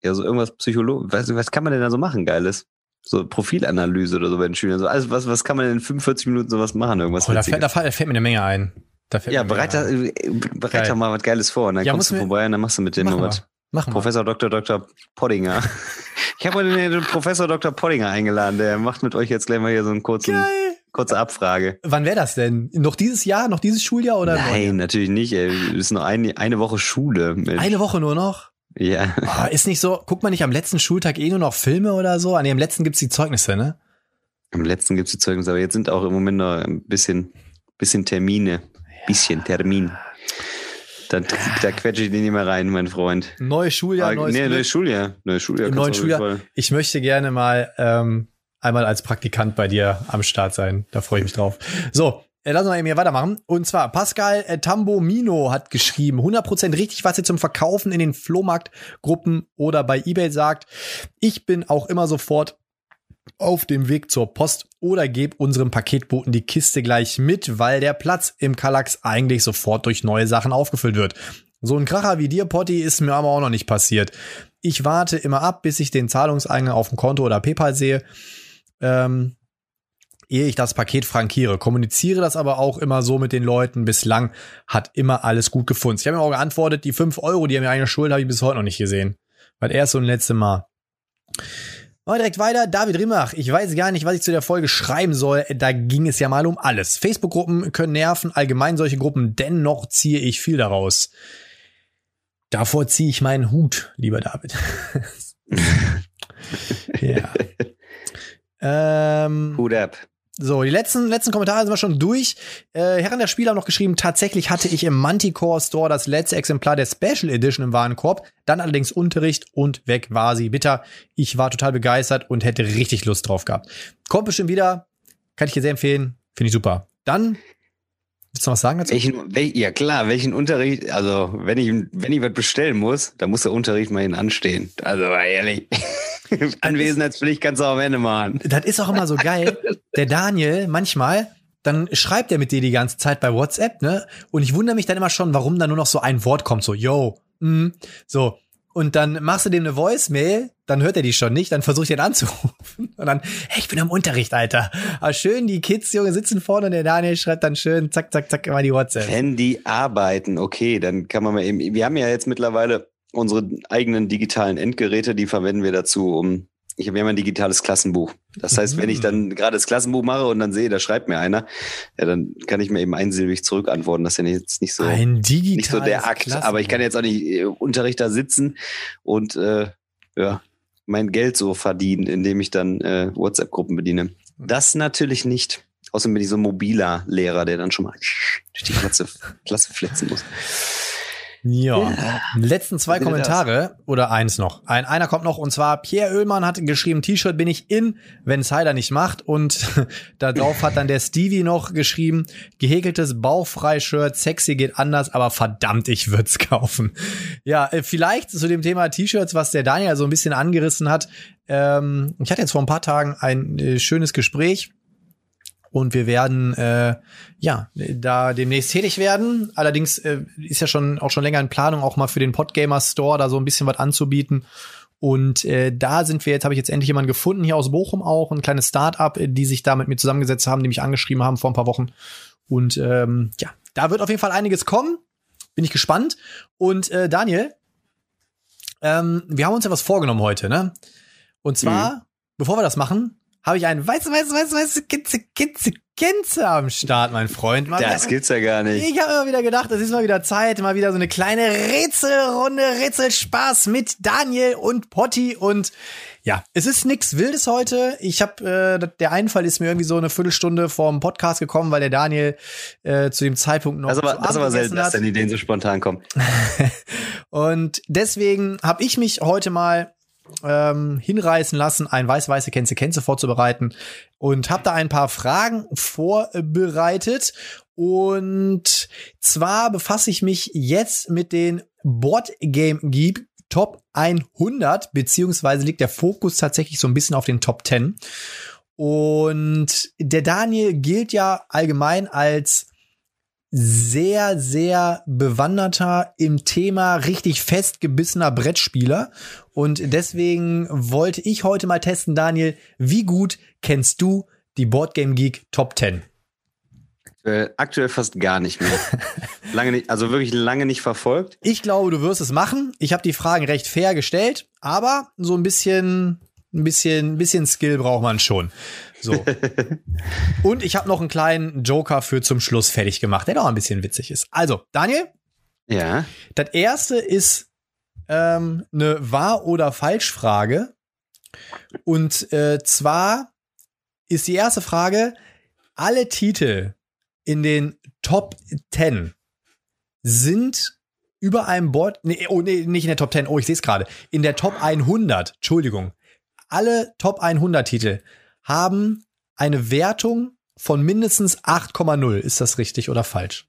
ja, so irgendwas Psychologen, was, was kann man denn da so machen, Geiles? So Profilanalyse oder so bei den Schülern. So, also was, was kann man denn in 45 Minuten sowas machen? Irgendwas oh, da, fällt, da fällt mir eine Menge ein ja, bereit, da, bereit doch mal was Geiles vor. Und dann ja, kommst du vorbei und dann machst du mit dem noch was. Mach Professor. Dr. Dr. Poddinger. ich habe heute den Professor Dr. Poddinger eingeladen. Der macht mit euch jetzt gleich mal hier so einen kurzen, Geil. kurze Abfrage. Wann wäre das denn? Noch dieses Jahr? Noch dieses Schuljahr? Oder Nein, noch? natürlich nicht. Ey. Es ist noch ein, eine Woche Schule. Mensch. Eine Woche nur noch? Ja. Oh, ist nicht so, guckt man nicht am letzten Schultag eh nur noch Filme oder so? An dem letzten gibt's die Zeugnisse, ne? Am letzten gibt's die Zeugnisse, aber jetzt sind auch im Moment noch ein bisschen, bisschen Termine bisschen Termin. Da, da quetsche ich den nicht mehr rein, mein Freund. Neues Schuljahr, ah, neues, nee, neues Schuljahr. Neues Schuljahr. Im neuen Schuljahr. Ich möchte gerne mal ähm, einmal als Praktikant bei dir am Start sein. Da freue ich mich drauf. So, äh, lass uns mal eben hier weitermachen. Und zwar Pascal äh, Tambo Mino hat geschrieben, 100% richtig, was ihr zum Verkaufen in den Flohmarktgruppen oder bei eBay sagt. Ich bin auch immer sofort auf dem Weg zur Post oder gebe unserem Paketboten die Kiste gleich mit, weil der Platz im Kallax eigentlich sofort durch neue Sachen aufgefüllt wird. So ein Kracher wie dir, Potti, ist mir aber auch noch nicht passiert. Ich warte immer ab, bis ich den Zahlungseingang auf dem Konto oder PayPal sehe, ähm, ehe ich das Paket frankiere. Kommuniziere das aber auch immer so mit den Leuten. Bislang hat immer alles gut gefunden. Ich habe mir auch geantwortet, die 5 Euro, die er mir eigentlich schulden, habe ich bis heute noch nicht gesehen. Weil erst so ein letztes Mal. Mal direkt weiter. David Rimmach. Ich weiß gar nicht, was ich zu der Folge schreiben soll. Da ging es ja mal um alles. Facebook-Gruppen können nerven, allgemein solche Gruppen. Dennoch ziehe ich viel daraus. Davor ziehe ich meinen Hut, lieber David. ja. ähm, Hut ab. So, die letzten, letzten Kommentare sind wir schon durch. Äh, Herren der Spieler haben noch geschrieben, tatsächlich hatte ich im Manticore Store das letzte Exemplar der Special Edition im Warenkorb, dann allerdings Unterricht und weg war sie. Bitter, ich war total begeistert und hätte richtig Lust drauf gehabt. Kommt bestimmt wieder, kann ich dir sehr empfehlen, finde ich super. Dann Willst du noch was sagen dazu? Welchen, wel, ja klar, welchen Unterricht, also wenn ich, wenn ich was bestellen muss, dann muss der Unterricht mal hin anstehen. Also ehrlich. Anwesenheitspflicht kannst du auch am Ende machen. Das ist auch immer so geil. Der Daniel, manchmal, dann schreibt er mit dir die ganze Zeit bei WhatsApp, ne? Und ich wundere mich dann immer schon, warum da nur noch so ein Wort kommt, so, yo, mm, so. Und dann machst du dem eine Voicemail, dann hört er die schon nicht, dann versucht er ihn anzurufen. Und dann, hey, ich bin im Unterricht, Alter. Aber schön, die Kids, Junge, sitzen vorne und der Daniel schreibt dann schön, zack, zack, zack, immer die WhatsApp. Wenn die arbeiten, okay, dann kann man mal eben, wir haben ja jetzt mittlerweile unsere eigenen digitalen Endgeräte, die verwenden wir dazu, um ich habe ja ein digitales Klassenbuch. Das heißt, wenn ich dann mhm. gerade das Klassenbuch mache und dann sehe, da schreibt mir einer, ja, dann kann ich mir eben einsilbig zurückantworten. Das ist ja jetzt nicht so, ein digitales nicht so der Akt. Aber ich kann jetzt auch nicht äh, Unterrichter sitzen und äh, ja, mein Geld so verdienen, indem ich dann äh, WhatsApp-Gruppen bediene. Das natürlich nicht. Außerdem bin ich so ein mobiler Lehrer, der dann schon mal durch die Klasse, Klasse fletzen muss. Ja. ja. Letzten zwei Kommentare oder eins noch. Ein, einer kommt noch und zwar Pierre Oehlmann hat geschrieben, T-Shirt bin ich in, wenn Cider nicht macht und darauf hat dann der Stevie noch geschrieben, gehäkeltes Bauchfrei-Shirt, sexy geht anders, aber verdammt, ich würd's kaufen. Ja, äh, vielleicht zu dem Thema T-Shirts, was der Daniel so ein bisschen angerissen hat. Ähm, ich hatte jetzt vor ein paar Tagen ein äh, schönes Gespräch und wir werden äh, ja da demnächst tätig werden. Allerdings äh, ist ja schon auch schon länger in Planung, auch mal für den Podgamer Store da so ein bisschen was anzubieten. Und äh, da sind wir jetzt, habe ich jetzt endlich jemanden gefunden, hier aus Bochum auch, ein kleines Start-up, die sich da mit mir zusammengesetzt haben, die mich angeschrieben haben vor ein paar Wochen. Und ähm, ja, da wird auf jeden Fall einiges kommen. Bin ich gespannt. Und äh, Daniel, ähm, wir haben uns ja was vorgenommen heute, ne? Und zwar, mhm. bevor wir das machen, habe ich einen weiße, weiße, weiße, weiße Kitze, Kitze, Kitze am Start, mein Freund. Mal das gibt's ja gar nicht. Ich habe immer wieder gedacht, es ist mal wieder Zeit, mal wieder so eine kleine Rätselrunde, Rätselspaß mit Daniel und Potti und ja, es ist nix Wildes heute. Ich habe äh, der Einfall ist mir irgendwie so eine Viertelstunde vorm Podcast gekommen, weil der Daniel äh, zu dem Zeitpunkt noch. Das ist aber, das ist aber selten, dass dann Ideen so spontan kommen. und deswegen habe ich mich heute mal ähm, hinreißen lassen, ein weiß-weiße Kenze vorzubereiten und habe da ein paar Fragen vorbereitet. Und zwar befasse ich mich jetzt mit den Board Game Geek Top 100, beziehungsweise liegt der Fokus tatsächlich so ein bisschen auf den Top 10. Und der Daniel gilt ja allgemein als sehr, sehr bewanderter im Thema richtig festgebissener Brettspieler. Und deswegen wollte ich heute mal testen, Daniel, wie gut kennst du die Boardgame Geek Top 10? Äh, aktuell fast gar nicht mehr. lange nicht, also wirklich lange nicht verfolgt. Ich glaube, du wirst es machen. Ich habe die Fragen recht fair gestellt, aber so ein bisschen, ein bisschen, ein bisschen Skill braucht man schon. So. Und ich habe noch einen kleinen Joker für zum Schluss fertig gemacht, der doch ein bisschen witzig ist. Also, Daniel? Ja. Das erste ist ähm, eine Wahr- oder Falsch-Frage. Und äh, zwar ist die erste Frage, alle Titel in den Top 10 sind über einem Board, nee, oh, nee, nicht in der Top 10, oh, ich sehe es gerade, in der Top 100, Entschuldigung. Alle Top 100 Titel haben eine Wertung von mindestens 8,0. Ist das richtig oder falsch?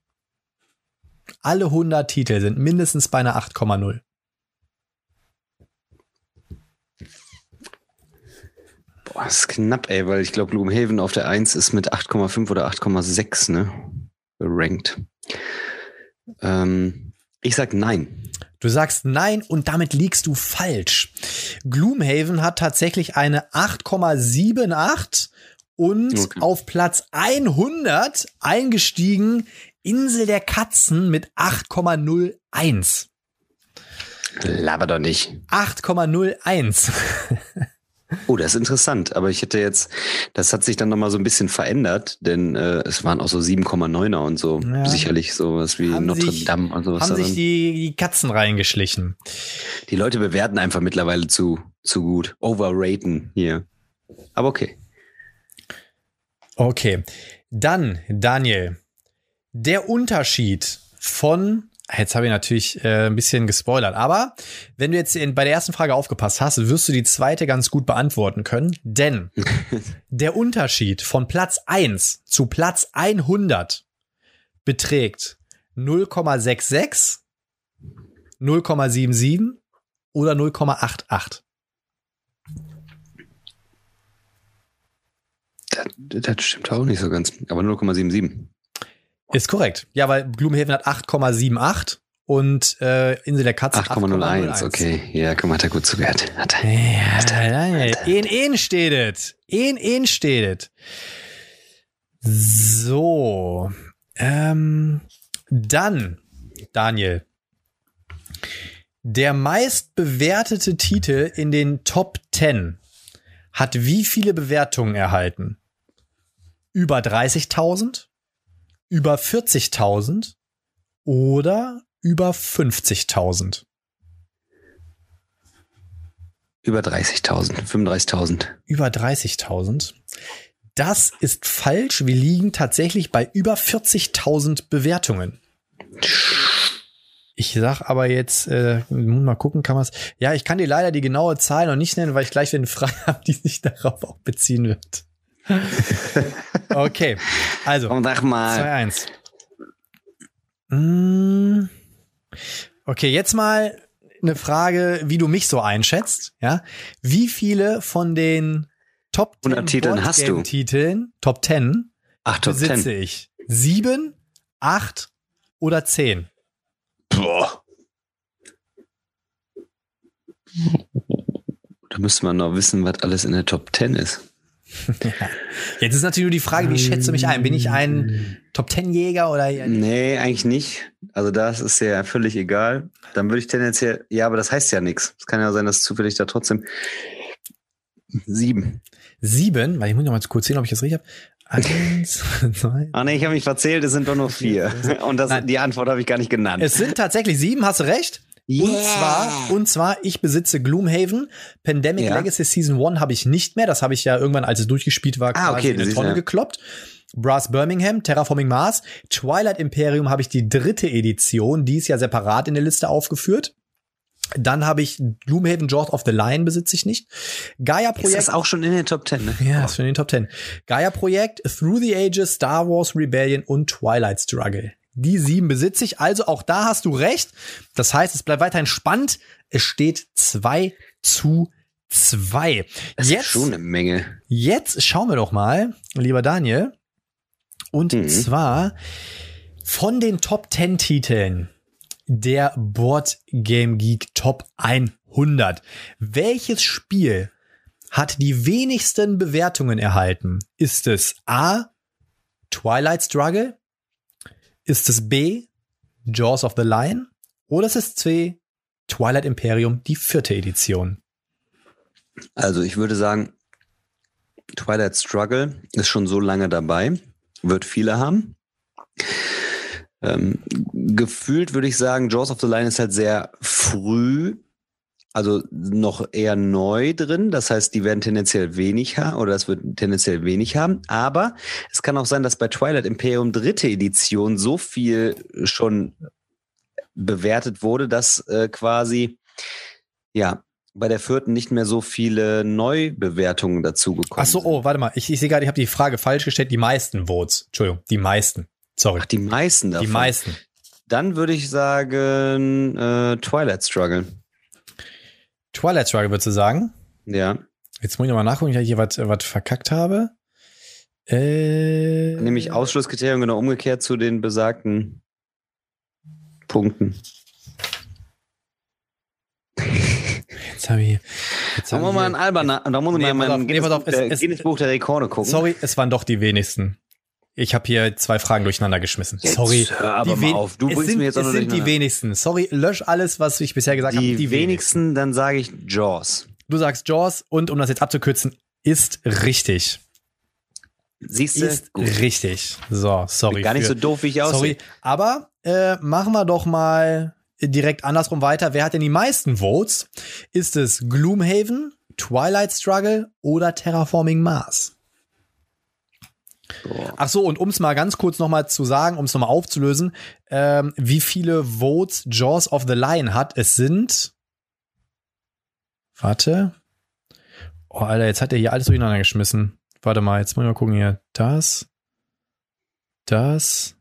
Alle 100 Titel sind mindestens bei einer 8,0. Boah, ist knapp, ey, weil ich glaube, Gloomhaven auf der 1 ist mit 8,5 oder 8,6, ne? Gerankt. Ähm, ich sag nein. Du sagst nein und damit liegst du falsch. Gloomhaven hat tatsächlich eine 8,78 und okay. auf Platz 100 eingestiegen Insel der Katzen mit 8,01. Laber doch nicht. 8,01. Oh, das ist interessant. Aber ich hätte jetzt, das hat sich dann nochmal so ein bisschen verändert, denn äh, es waren auch so 7,9er und so. Ja. Sicherlich sowas wie haben Notre sich, Dame und sowas. Haben darin. sich die, die Katzen reingeschlichen. Die Leute bewerten einfach mittlerweile zu, zu gut. Overraten hier. Aber okay. Okay. Dann, Daniel, der Unterschied von Jetzt habe ich natürlich äh, ein bisschen gespoilert, aber wenn du jetzt in, bei der ersten Frage aufgepasst hast, wirst du die zweite ganz gut beantworten können, denn der Unterschied von Platz 1 zu Platz 100 beträgt 0,66, 0,77 oder 0,88. Das, das stimmt auch nicht so ganz, aber 0,77. Ist korrekt. Ja, weil Gloomhaven hat 8,78 und äh, Insel der Katze 8,01. Okay, ja, komm, hat er gut zugehört. Hat er. Ja, hat er. Hat er. In in steht es. In in steht es. So. Ähm, dann, Daniel. Der meistbewertete Titel in den Top 10 hat wie viele Bewertungen erhalten? Über 30.000? Über 40.000 oder über 50.000? Über 30.000, 35.000. Über 30.000. Das ist falsch. Wir liegen tatsächlich bei über 40.000 Bewertungen. Ich sag aber jetzt, äh, muss mal gucken, kann man es. Ja, ich kann dir leider die genaue Zahl noch nicht nennen, weil ich gleich eine Frage habe, die sich darauf auch beziehen wird. okay, also. Komm, sag mal. 2-1. Mm. Okay, jetzt mal eine Frage, wie du mich so einschätzt. Ja, wie viele von den Top 10 Titeln hast du? Titeln, Top 10, Ach, Top besitze 10. ich? Sieben, acht oder zehn? Boah. Da müsste man noch wissen, was alles in der Top 10 ist. Jetzt ist natürlich nur die Frage, wie schätzt du mich ein? Bin ich ein Top Ten Jäger oder? Nee, eigentlich nicht. Also das ist ja völlig egal. Dann würde ich tendenziell, ja, aber das heißt ja nichts. Es kann ja sein, dass zufällig da trotzdem sieben. Sieben? Weil ich muss noch mal kurz sehen, ob ich das richtig habe. Eins, zwei. Ah nee, ich habe mich verzählt, es sind doch nur vier. Und das, die Antwort habe ich gar nicht genannt. Es sind tatsächlich sieben, hast du recht. Yeah. Und zwar, und zwar, ich besitze Gloomhaven. Pandemic ja. Legacy Season 1 habe ich nicht mehr. Das habe ich ja irgendwann, als es durchgespielt war, ah, okay, in eine Tonne ja. gekloppt. Brass Birmingham, Terraforming Mars, Twilight Imperium habe ich die dritte Edition, die ist ja separat in der Liste aufgeführt. Dann habe ich Gloomhaven Jaws of the Lion besitze ich nicht. Gaia Projekt. Ist das auch schon in den Top 10, ne? Ja, ist schon in den Top 10. Gaia Projekt, Through the Ages, Star Wars Rebellion und Twilight Struggle. Die sieben besitze ich. Also auch da hast du recht. Das heißt, es bleibt weiterhin spannend. Es steht zwei zu zwei. Das jetzt, ist schon eine Menge. Jetzt schauen wir doch mal, lieber Daniel. Und mhm. zwar von den Top 10 Titeln der Board Game Geek Top 100. Welches Spiel hat die wenigsten Bewertungen erhalten? Ist es A. Twilight Struggle? Ist es B, Jaws of the Lion? Oder ist es C, Twilight Imperium, die vierte Edition? Also ich würde sagen, Twilight Struggle ist schon so lange dabei, wird viele haben. Ähm, gefühlt würde ich sagen, Jaws of the Lion ist halt sehr früh also noch eher neu drin. Das heißt, die werden tendenziell wenig haben oder es wird tendenziell wenig haben. Aber es kann auch sein, dass bei Twilight Imperium dritte Edition so viel schon bewertet wurde, dass äh, quasi ja bei der vierten nicht mehr so viele Neubewertungen dazugekommen Ach so, oh, warte mal. Ich, ich sehe gerade, ich habe die Frage falsch gestellt. Die meisten Votes. Entschuldigung, die meisten. Sorry. Ach, die meisten davon. Die meisten. Dann würde ich sagen äh, Twilight Struggle. Twilight Struggle, würdest du sagen? Ja. Jetzt muss ich nochmal nachgucken, ich hier was, verkackt habe. Äh, Nämlich Ausschlusskriterium genau umgekehrt zu den besagten Punkten. Jetzt habe ich. Jetzt haben wir mal ein Alberner. Da muss nee, mal in mein Guinness, Buch der Rekorde gucken. Sorry, es waren doch die wenigsten. Ich habe hier zwei Fragen durcheinander geschmissen. Jetzt Sorry. Hör aber mal auf. Du bringst sind, mir jetzt auch Es sind die wenigsten. Sorry, lösch alles, was ich bisher gesagt habe. Die, die wenigsten, dann sage ich Jaws. Du sagst Jaws und um das jetzt abzukürzen, ist richtig. Siehst du? Ist Gut. richtig. So, sorry. Bin gar nicht für, so doof, wie ich aussehe. Sorry, aber äh, machen wir doch mal direkt andersrum weiter. Wer hat denn die meisten Votes? Ist es Gloomhaven, Twilight Struggle oder Terraforming Mars? Ach so, und um es mal ganz kurz nochmal zu sagen, um es nochmal aufzulösen, ähm, wie viele Votes Jaws of the Lion hat, es sind. Warte. Oh, Alter, jetzt hat er hier alles durcheinander geschmissen. Warte mal, jetzt muss ich mal gucken hier. Das. Das.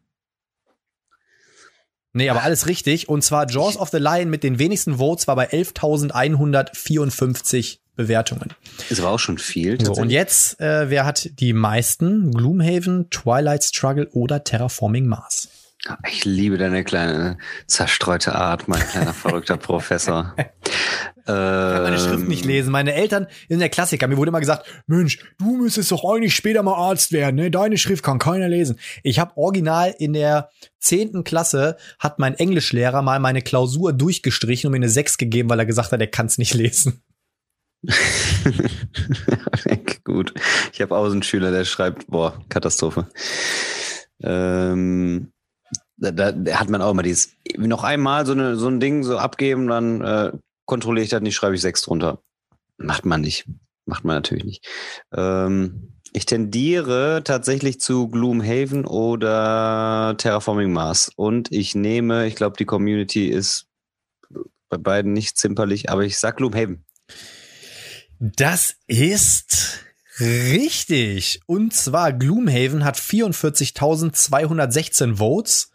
Nee, aber alles richtig. Und zwar Jaws of the Lion mit den wenigsten Votes war bei 11.154 Bewertungen. Ist aber auch schon viel. So, und jetzt, äh, wer hat die meisten? Gloomhaven, Twilight Struggle oder Terraforming Mars? Ich liebe deine kleine zerstreute Art, mein kleiner verrückter Professor. Ich kann meine Schrift nicht lesen. Meine Eltern sind der Klassiker. Mir wurde immer gesagt, Mensch, du müsstest doch eigentlich später mal Arzt werden. Ne? Deine Schrift kann keiner lesen. Ich habe original in der zehnten Klasse hat mein Englischlehrer mal meine Klausur durchgestrichen und mir eine 6 gegeben, weil er gesagt hat, er kann es nicht lesen. Gut. Ich habe auch so einen Schüler, der schreibt, boah, Katastrophe. Ähm, da, da hat man auch immer dieses, noch einmal so, eine, so ein Ding so abgeben, dann äh, kontrolliere ich das nicht, schreibe ich sechs drunter. Macht man nicht. Macht man natürlich nicht. Ähm, ich tendiere tatsächlich zu Gloomhaven oder Terraforming Mars. Und ich nehme, ich glaube, die Community ist bei beiden nicht zimperlich, aber ich sag Gloomhaven. Das ist richtig. Und zwar Gloomhaven hat 44.216 Votes.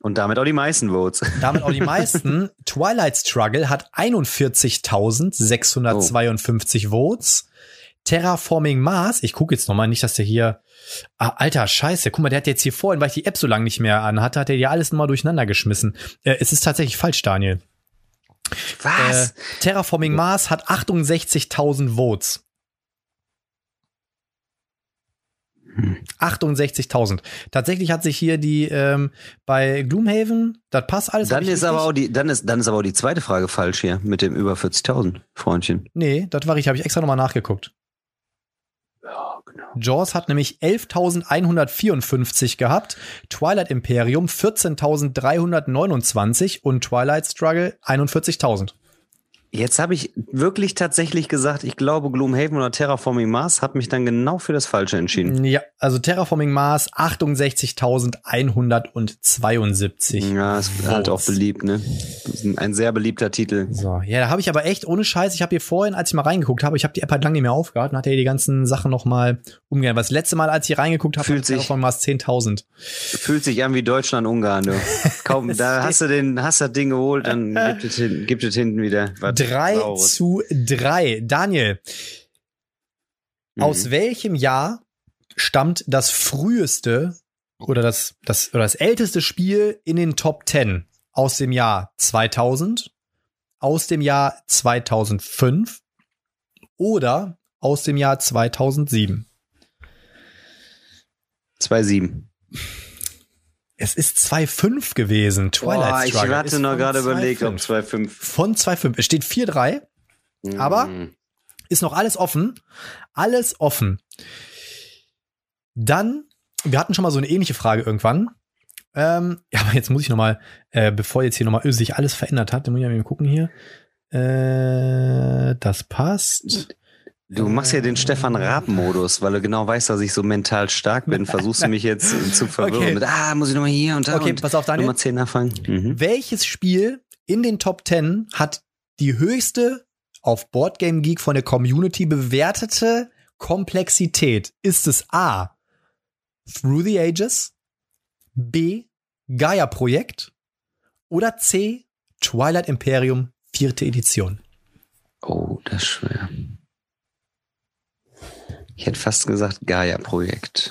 Und damit auch die meisten Votes. Damit auch die meisten. Twilight Struggle hat 41.652 oh. Votes. Terraforming Mars, ich gucke jetzt nochmal, nicht, dass der hier. Ah, alter Scheiße, guck mal, der hat jetzt hier vorhin, weil ich die App so lange nicht mehr anhatte, hat er ja alles nochmal durcheinander geschmissen. Äh, es ist tatsächlich falsch, Daniel. Was? Äh, Terraforming Mars hat 68.000 Votes. 68.000. Tatsächlich hat sich hier die ähm, bei Gloomhaven, das passt alles. Dann ist aber auch die, dann ist, dann ist aber auch die zweite Frage falsch hier mit dem über 40.000 Freundchen. Nee, das war ich, habe ich extra nochmal nachgeguckt. Ja, genau. Jaws hat nämlich 11.154 gehabt, Twilight Imperium 14.329 und Twilight Struggle 41.000. Jetzt habe ich wirklich tatsächlich gesagt, ich glaube Gloomhaven oder Terraforming Mars, habe mich dann genau für das Falsche entschieden. Ja, also Terraforming Mars 68.172. Ja, ist halt auch beliebt, ne? Ein sehr beliebter Titel. So, ja, da habe ich aber echt ohne Scheiß, ich habe hier vorhin, als ich mal reingeguckt habe, ich habe die App halt lange nicht mehr aufgehört und hatte hier die ganzen Sachen noch mal umgehen. Was das letzte Mal, als ich hier reingeguckt habe, Fühlt sich- Terraforming Mars 10.000. Fühlt sich an wie Deutschland-Ungarn, du. Kaum, da hast du den, hast das Ding geholt, dann gibt es hinten, gibt es hinten wieder was 3 Saures. zu 3. Daniel, Mhm. Aus welchem Jahr stammt das früheste oder das, das, oder das älteste Spiel in den Top 10? Aus dem Jahr 2000, aus dem Jahr 2005 oder aus dem Jahr 2007? 2,7. Es ist 2.5 gewesen. Twilight Boah, ich Struggle hatte ist noch gerade überlegt, ob 2.5. 2,5. Von 2.5. Es steht 4-3. Aber- Mhm. ist noch alles offen. Alles offen. Dann, wir hatten schon mal so eine ähnliche Frage irgendwann. Ähm, ja, aber jetzt muss ich noch mal, äh, bevor jetzt hier noch mal sich alles verändert hat, dann muss ich mal gucken hier. Äh, das passt. Du machst ja den Stefan Raab-Modus, weil du genau weißt, dass ich so mental stark bin. Versuchst du mich jetzt zu verwirren Okay. mit, ah, muss ich nochmal hier und da Okay, und pass auf, Daniel. Nummer 10 nachfangen. Mhm. Welches Spiel in den Top 10 hat die höchste auf Boardgame Geek von der Community bewertete Komplexität? Ist es A. Through the Ages, B. Gaia Projekt oder C. Twilight Imperium vierte Edition? Oh, das ist schwer. Ich hätte fast gesagt Gaia-Projekt.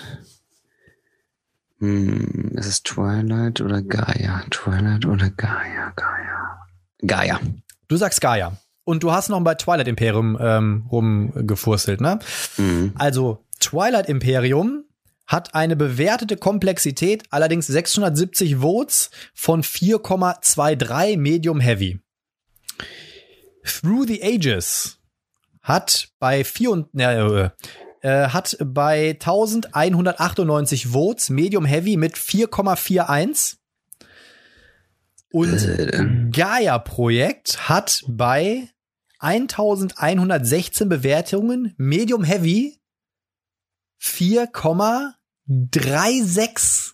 Hm, ist es Twilight oder Gaia? Twilight oder Gaia? Gaia. Gaia. Du sagst Gaia. Und du hast noch bei Twilight Imperium ähm, rumgefurstelt, ne? Mhm. Also Twilight Imperium hat eine bewertete Komplexität, allerdings 670 Votes von 4,23 Medium Heavy. Through the Ages hat bei vier und, äh, äh, hat bei 1198 Votes Medium Heavy mit 4,41 und Äh, Gaia Projekt hat bei 1116 Bewertungen Medium Heavy 3,6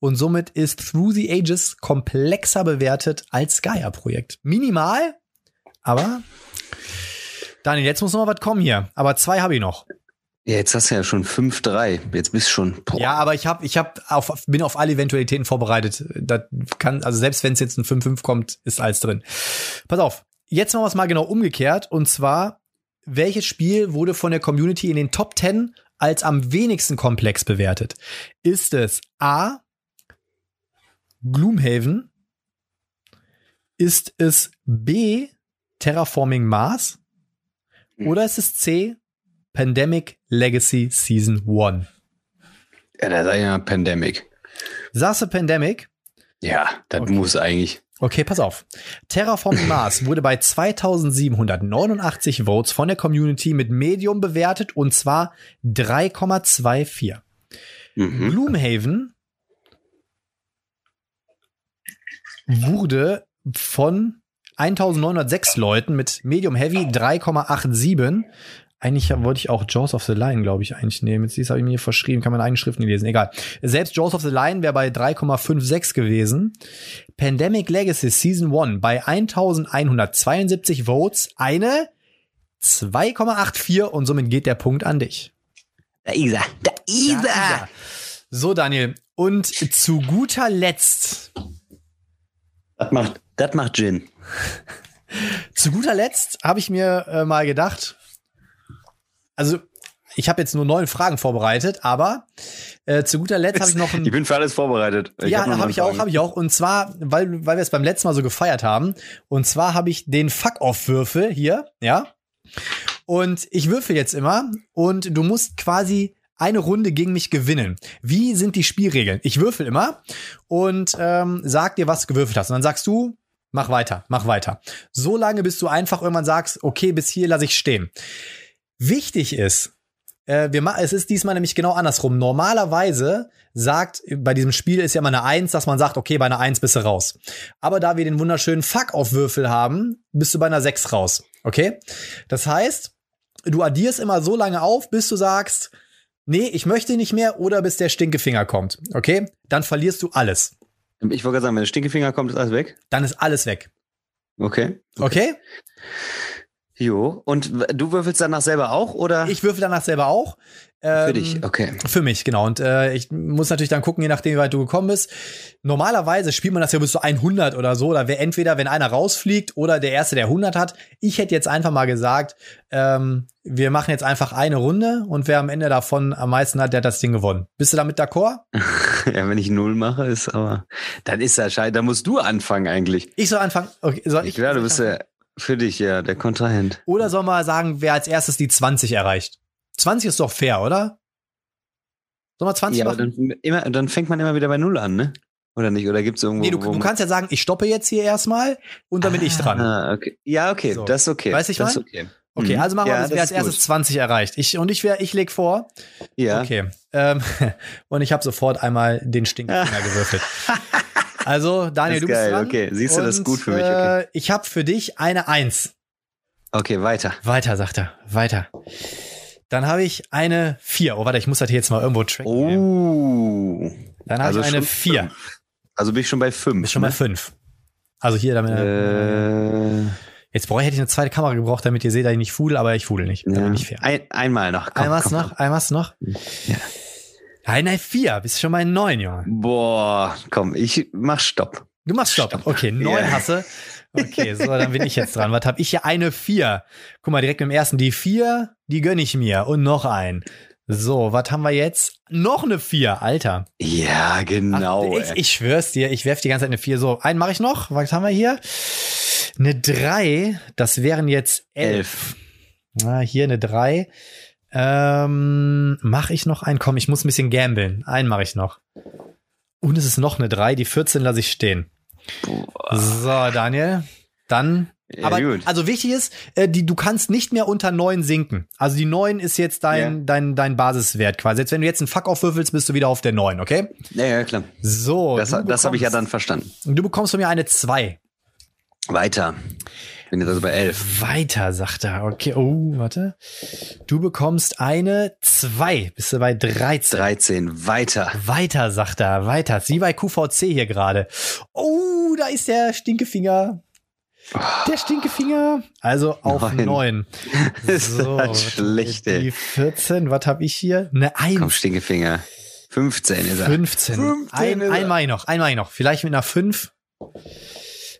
und somit ist Through the Ages komplexer bewertet als Gaia-Projekt. Minimal, aber Daniel, jetzt muss noch mal was kommen hier. Aber zwei habe ich noch. Ja, jetzt hast du ja schon 5-3. Jetzt bist du schon. Boah. Ja, aber ich habe, ich hab auf, bin auf alle Eventualitäten vorbereitet. Das kann, also selbst wenn es jetzt ein 5-5 kommt, ist alles drin. Pass auf. Jetzt machen wir es mal genau umgekehrt. Und zwar, welches Spiel wurde von der Community in den Top 10 als am wenigsten komplex bewertet? Ist es A. Gloomhaven? Ist es B. Terraforming Mars? Oder ist es C. Pandemic Legacy Season 1. Ja, da sag ich mal Pandemic. Sagst du Pandemic? Ja, das okay. muss eigentlich. Okay, pass auf. Terraforming Mars wurde bei 2789 Votes von der Community mit Medium bewertet und zwar 3,24. Mhm. Gloomhaven wurde von 1906 Leuten mit Medium Heavy 3,87 eigentlich wollte ich auch Jaws of the Lion, glaube ich, eigentlich nehmen. Jetzt habe ich mir hier verschrieben, kann man eigene Schriften lesen. Egal. Selbst Jaws of the Lion wäre bei 3,56 gewesen. Pandemic Legacy Season 1 bei 1172 Votes eine 2,84 und somit geht der Punkt an dich. Da ist er. Da ist er. So, Daniel. Und zu guter Letzt. Das macht, das macht Gin. zu guter Letzt habe ich mir äh, mal gedacht, also ich habe jetzt nur neun Fragen vorbereitet, aber äh, zu guter Letzt habe ich noch ein. Ich bin für alles vorbereitet. Ich ja, hab habe ich auch, habe ich auch. Und zwar, weil, weil wir es beim letzten Mal so gefeiert haben. Und zwar habe ich den Fuck-Off-Würfel hier, ja. Und ich würfel jetzt immer und du musst quasi eine Runde gegen mich gewinnen. Wie sind die Spielregeln? Ich würfel immer und ähm, sag dir, was du gewürfelt hast. Und dann sagst du, mach weiter, mach weiter. So lange, bis du einfach irgendwann sagst, okay, bis hier lasse ich stehen. Wichtig ist, äh, wir es ist diesmal nämlich genau andersrum. Normalerweise sagt, bei diesem Spiel ist ja immer eine Eins, dass man sagt, okay, bei einer Eins bist du raus. Aber da wir den wunderschönen Fuck-auf-Würfel haben, bist du bei einer Sechs raus. Okay? Das heißt, du addierst immer so lange auf, bis du sagst, nee, ich möchte nicht mehr oder bis der Stinkefinger kommt. Okay? Dann verlierst du alles. Ich wollte gerade sagen, wenn der Stinkefinger kommt, ist alles weg? Dann ist alles weg. Okay. Okay? okay? Jo, und du würfelst danach selber auch, oder? Ich würfel danach selber auch. Ähm, für dich, okay. Für mich, genau. Und äh, ich muss natürlich dann gucken, je nachdem, wie weit du gekommen bist. Normalerweise spielt man das ja bis zu 100 oder so. Oder wer entweder, wenn einer rausfliegt oder der Erste, der 100 hat. Ich hätte jetzt einfach mal gesagt, ähm, wir machen jetzt einfach eine Runde und wer am Ende davon am meisten hat, der hat das Ding gewonnen. Bist du damit d'accord? ja, wenn ich null mache, ist aber, dann ist das scheiße. Dann musst du anfangen eigentlich. Ich soll anfangen. Okay, soll ich? Ja, du bist ja für dich, ja, der Kontrahent. Oder soll man sagen, wer als erstes die 20 erreicht? 20 ist doch fair, oder? Soll man 20 ja, machen? Dann, immer, dann fängt man immer wieder bei Null an, ne? Oder nicht? Oder gibt's irgendwo. Nee, du, du kannst ja sagen, ich stoppe jetzt hier erstmal und dann bin ah, ich dran. Ah, okay. Ja, okay, so. das ist okay. Weißt du, ich das ist okay. Okay, mhm. also machen wir, ja, wer als erstes gut. 20 erreicht. Ich, und ich, ich leg vor. Ja. Okay. Ähm, und ich habe sofort einmal den Stinkfinger gewürfelt. Also, Daniel, du bist geil. dran. Okay, siehst du, und, das ist gut für mich. Okay. Äh, ich habe für dich eine Eins. Okay, weiter. Weiter, sagt er. Weiter. Dann habe ich eine vier. Oh, warte, ich muss das hier jetzt mal irgendwo tracken. Oh. Dann habe also ich eine vier. Also bin ich schon bei fünf. Bist schon ne? bei fünf. Also hier damit. Äh, jetzt brauche ich hätte ich eine zweite Kamera gebraucht, damit ihr seht, dass ich nicht fudel, aber ich fudel nicht. Ja. bin ich fair. Ein, einmal noch. Komm, einmal noch, einmal noch. Ja. Nein, vier. Bist schon bei neun, Junge. Boah, komm, ich mach Stopp. Du machst Stopp. Stopp. Okay, neun yeah. hasse. Okay, so, dann bin ich jetzt dran. Was hab ich hier? Eine vier. Guck mal, direkt im ersten. Die vier, die gönn ich mir. Und noch ein. So, was haben wir jetzt? Noch eine vier, Alter. Ja, genau. Ach, ich, ich schwör's dir, ich werf die ganze Zeit eine vier. So, einen mache ich noch. Was haben wir hier? Eine drei. Das wären jetzt elf. elf. Na, hier eine drei. Ähm, mach ich noch einen? Komm, ich muss ein bisschen gambeln. Einen mache ich noch. Und es ist noch eine 3, die 14 lasse ich stehen. Boah. So, Daniel, dann. Ja, aber gut. also wichtig ist, äh, die, du kannst nicht mehr unter 9 sinken. Also die 9 ist jetzt dein, ja. dein, dein Basiswert quasi. Jetzt, wenn du jetzt einen Fuck aufwürfelst, bist du wieder auf der 9, okay? Ja, ja, klar. So. Das, das habe ich ja dann verstanden. Du bekommst von mir eine 2. Weiter. Bin jetzt also bei 11. Weiter, sagt er. Okay, oh, warte. Du bekommst eine 2. Bist du bei 13. 13. Weiter. Weiter, sagt er. Weiter. Sie bei QVC hier gerade. Oh, da ist der Stinkefinger. Der Stinkefinger. Also auf Neun. 9. Das ist schlecht, ey. Die 14. Was habe ich hier? Eine 1. Komm, Stinkefinger. 15 ist er. 15. 15 Ein, ist er. einmal noch, einmal noch. Vielleicht mit einer 5.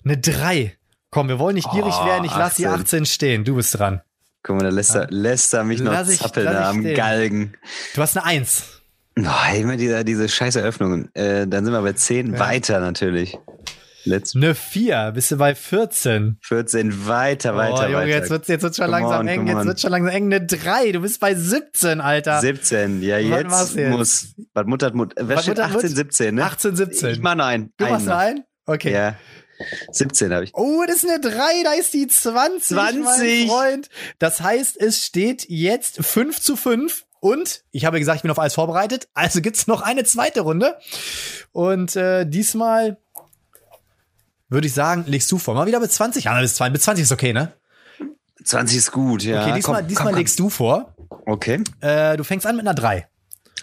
Eine 3. Komm, wir wollen nicht gierig Oh, werden. Ich lasse die 18. 18 stehen. Du bist dran. Guck mal, da lässt er, lässt er mich noch Lass ich- zappeln da am stehen. Galgen. Du hast eine 1. Oh, immer diese, diese scheiß Eröffnungen. Äh, dann sind wir bei 10. Ja. Weiter natürlich. Let's Eine 4. Bist du bei 14. 14. Weiter, oh, weiter, Junge, weiter. jetzt wird's, jetzt wird's schon Come langsam on, eng. Jetzt on. wird's schon langsam eng. Eine 3. Du bist bei 17, Alter. 17. Ja, Was jetzt jetzt? muss. Was Mutter hat Mutter. Wer Was steht Mutter hat 18, Mut? 17, ne? 18, 17. Ich mach einen. du machst einen? Okay. Ja. 17 habe ich. Oh, das ist eine 3, da ist die 20. 20. Mein Freund. Das heißt, es steht jetzt 5 zu 5. Und ich habe gesagt, ich bin auf alles vorbereitet. Also gibt's noch eine zweite Runde. Und äh, diesmal würde ich sagen, legst du vor. Mal wieder mit 20. Ja, bis 20, bis 20 ist okay, ne? 20 ist gut, ja. Okay, diesmal, komm, diesmal komm, komm. legst du vor. Okay. Äh, du fängst an mit einer 3.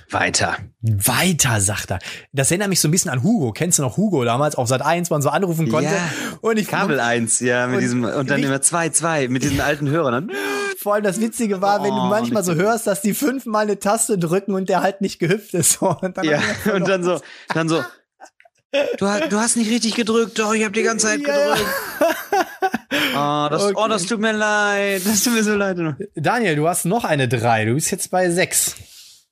Weiter. Weiter, sagt er. Das erinnert mich so ein bisschen an Hugo. Kennst du noch Hugo damals auf Sat 1, man so anrufen konnte? Ja. Und ich Kabel 1, ja, mit Und diesem, und dann immer 2, 2, mit diesen alten Hörern. Vor allem das Witzige war, wenn du Oh, manchmal so hörst, dass die fünfmal eine Taste drücken und der halt nicht gehüpft ist. Und dann Ja, und dann so, dann so. Du, du hast nicht richtig gedrückt, doch, ich habe die ganze Zeit ja. gedrückt. Oh, das, Okay. oh, das tut mir leid. Das tut mir so leid. Daniel, du hast noch eine drei. Du bist jetzt bei sechs.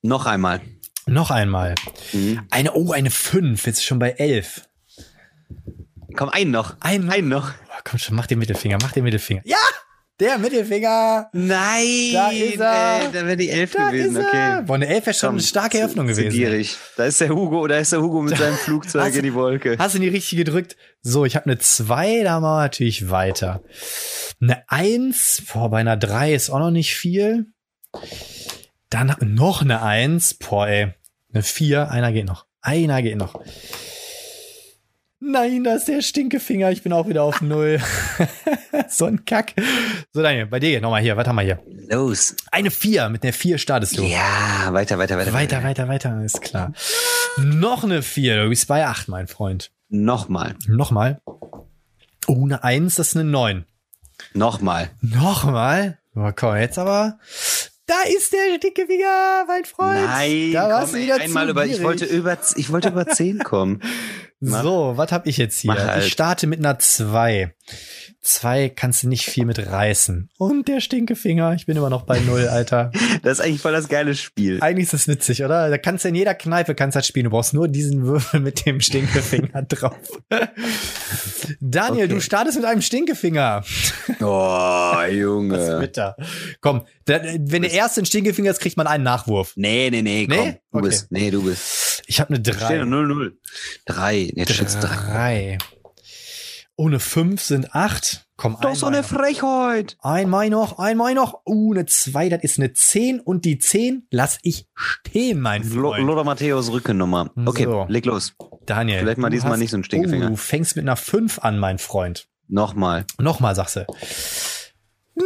Noch einmal. Noch einmal. Mhm. Eine, oh, eine fünf. Jetzt schon bei elf. Komm, einen noch. Ein- einen noch. Oh, komm schon, mach den Mittelfinger, mach den Mittelfinger. Ja! Der Mittelfinger! Nein, Da ist er. ey, da wäre die elf Da gewesen, ist okay. Boah, eine elf wäre schon Komm, eine starke Eröffnung gewesen. gierig. Da ist der Hugo, da ist der Hugo mit seinem Flugzeug Hast in die Wolke. Hast du die richtig gedrückt? So, ich habe eine zwei, da machen wir natürlich weiter. Eine eins, boah, bei einer drei ist auch noch nicht viel. Dann noch eine eins, boah, ey. Eine vier, einer geht noch. Einer geht noch. Nein, da ist der Stinkefinger. Ich bin auch wieder auf Null. so ein Kack. So, Daniel, bei dir nochmal hier. Was haben wir hier? Los. Eine vier. Mit einer vier startest du. Ja, weiter, weiter, weiter. Weiter, weiter, weiter. Ist klar. Noch eine vier. Du bist bei acht, mein Freund. Nochmal. Nochmal. Oh, eine Eins, das ist eine Neun. Nochmal. Nochmal. Oh, komm, jetzt aber. Da ist der dicke Finger, mein Freund. Nein, da warst komm, du ey, wieder einmal über, ich wollte über, ich wollte über 10 kommen. mach. So, was hab ich jetzt hier? Halt. Ich starte mit einer zwei. Zwei kannst du nicht viel mit reißen. Und der Stinkefinger, ich bin immer noch bei Null, Alter. das ist eigentlich voll das geile Spiel. Eigentlich ist das witzig, oder? Da kannst du in jeder Kneipe kannst das spielen. Du brauchst nur diesen Würfel mit dem Stinkefinger drauf. Daniel, okay. du startest mit einem Stinkefinger. Oh, Junge. das ist bitter. Komm, da, wenn der erste einen Stinkefinger ist, kriegt man einen Nachwurf. Nee, nee, nee, komm. Nee? Du okay. bist, nee, du bist. Ich habe eine 3. 0, 0. 3. Jetzt steht's 3. Ohne 5 sind 8. Komm, Doch so eine Frechheit. einmal noch, einmal noch. Uh, eine 2, das ist eine 10. Und die 10 lass ich stehen, mein Freund. Lothar Matthäus Rückennummer. Okay, So. leg los. Daniel. Vielleicht mal diesmal nicht so ein Stinkefinger. Oh, du fängst mit einer 5 an, mein Freund. Nochmal. Nochmal, sagst du. Nee,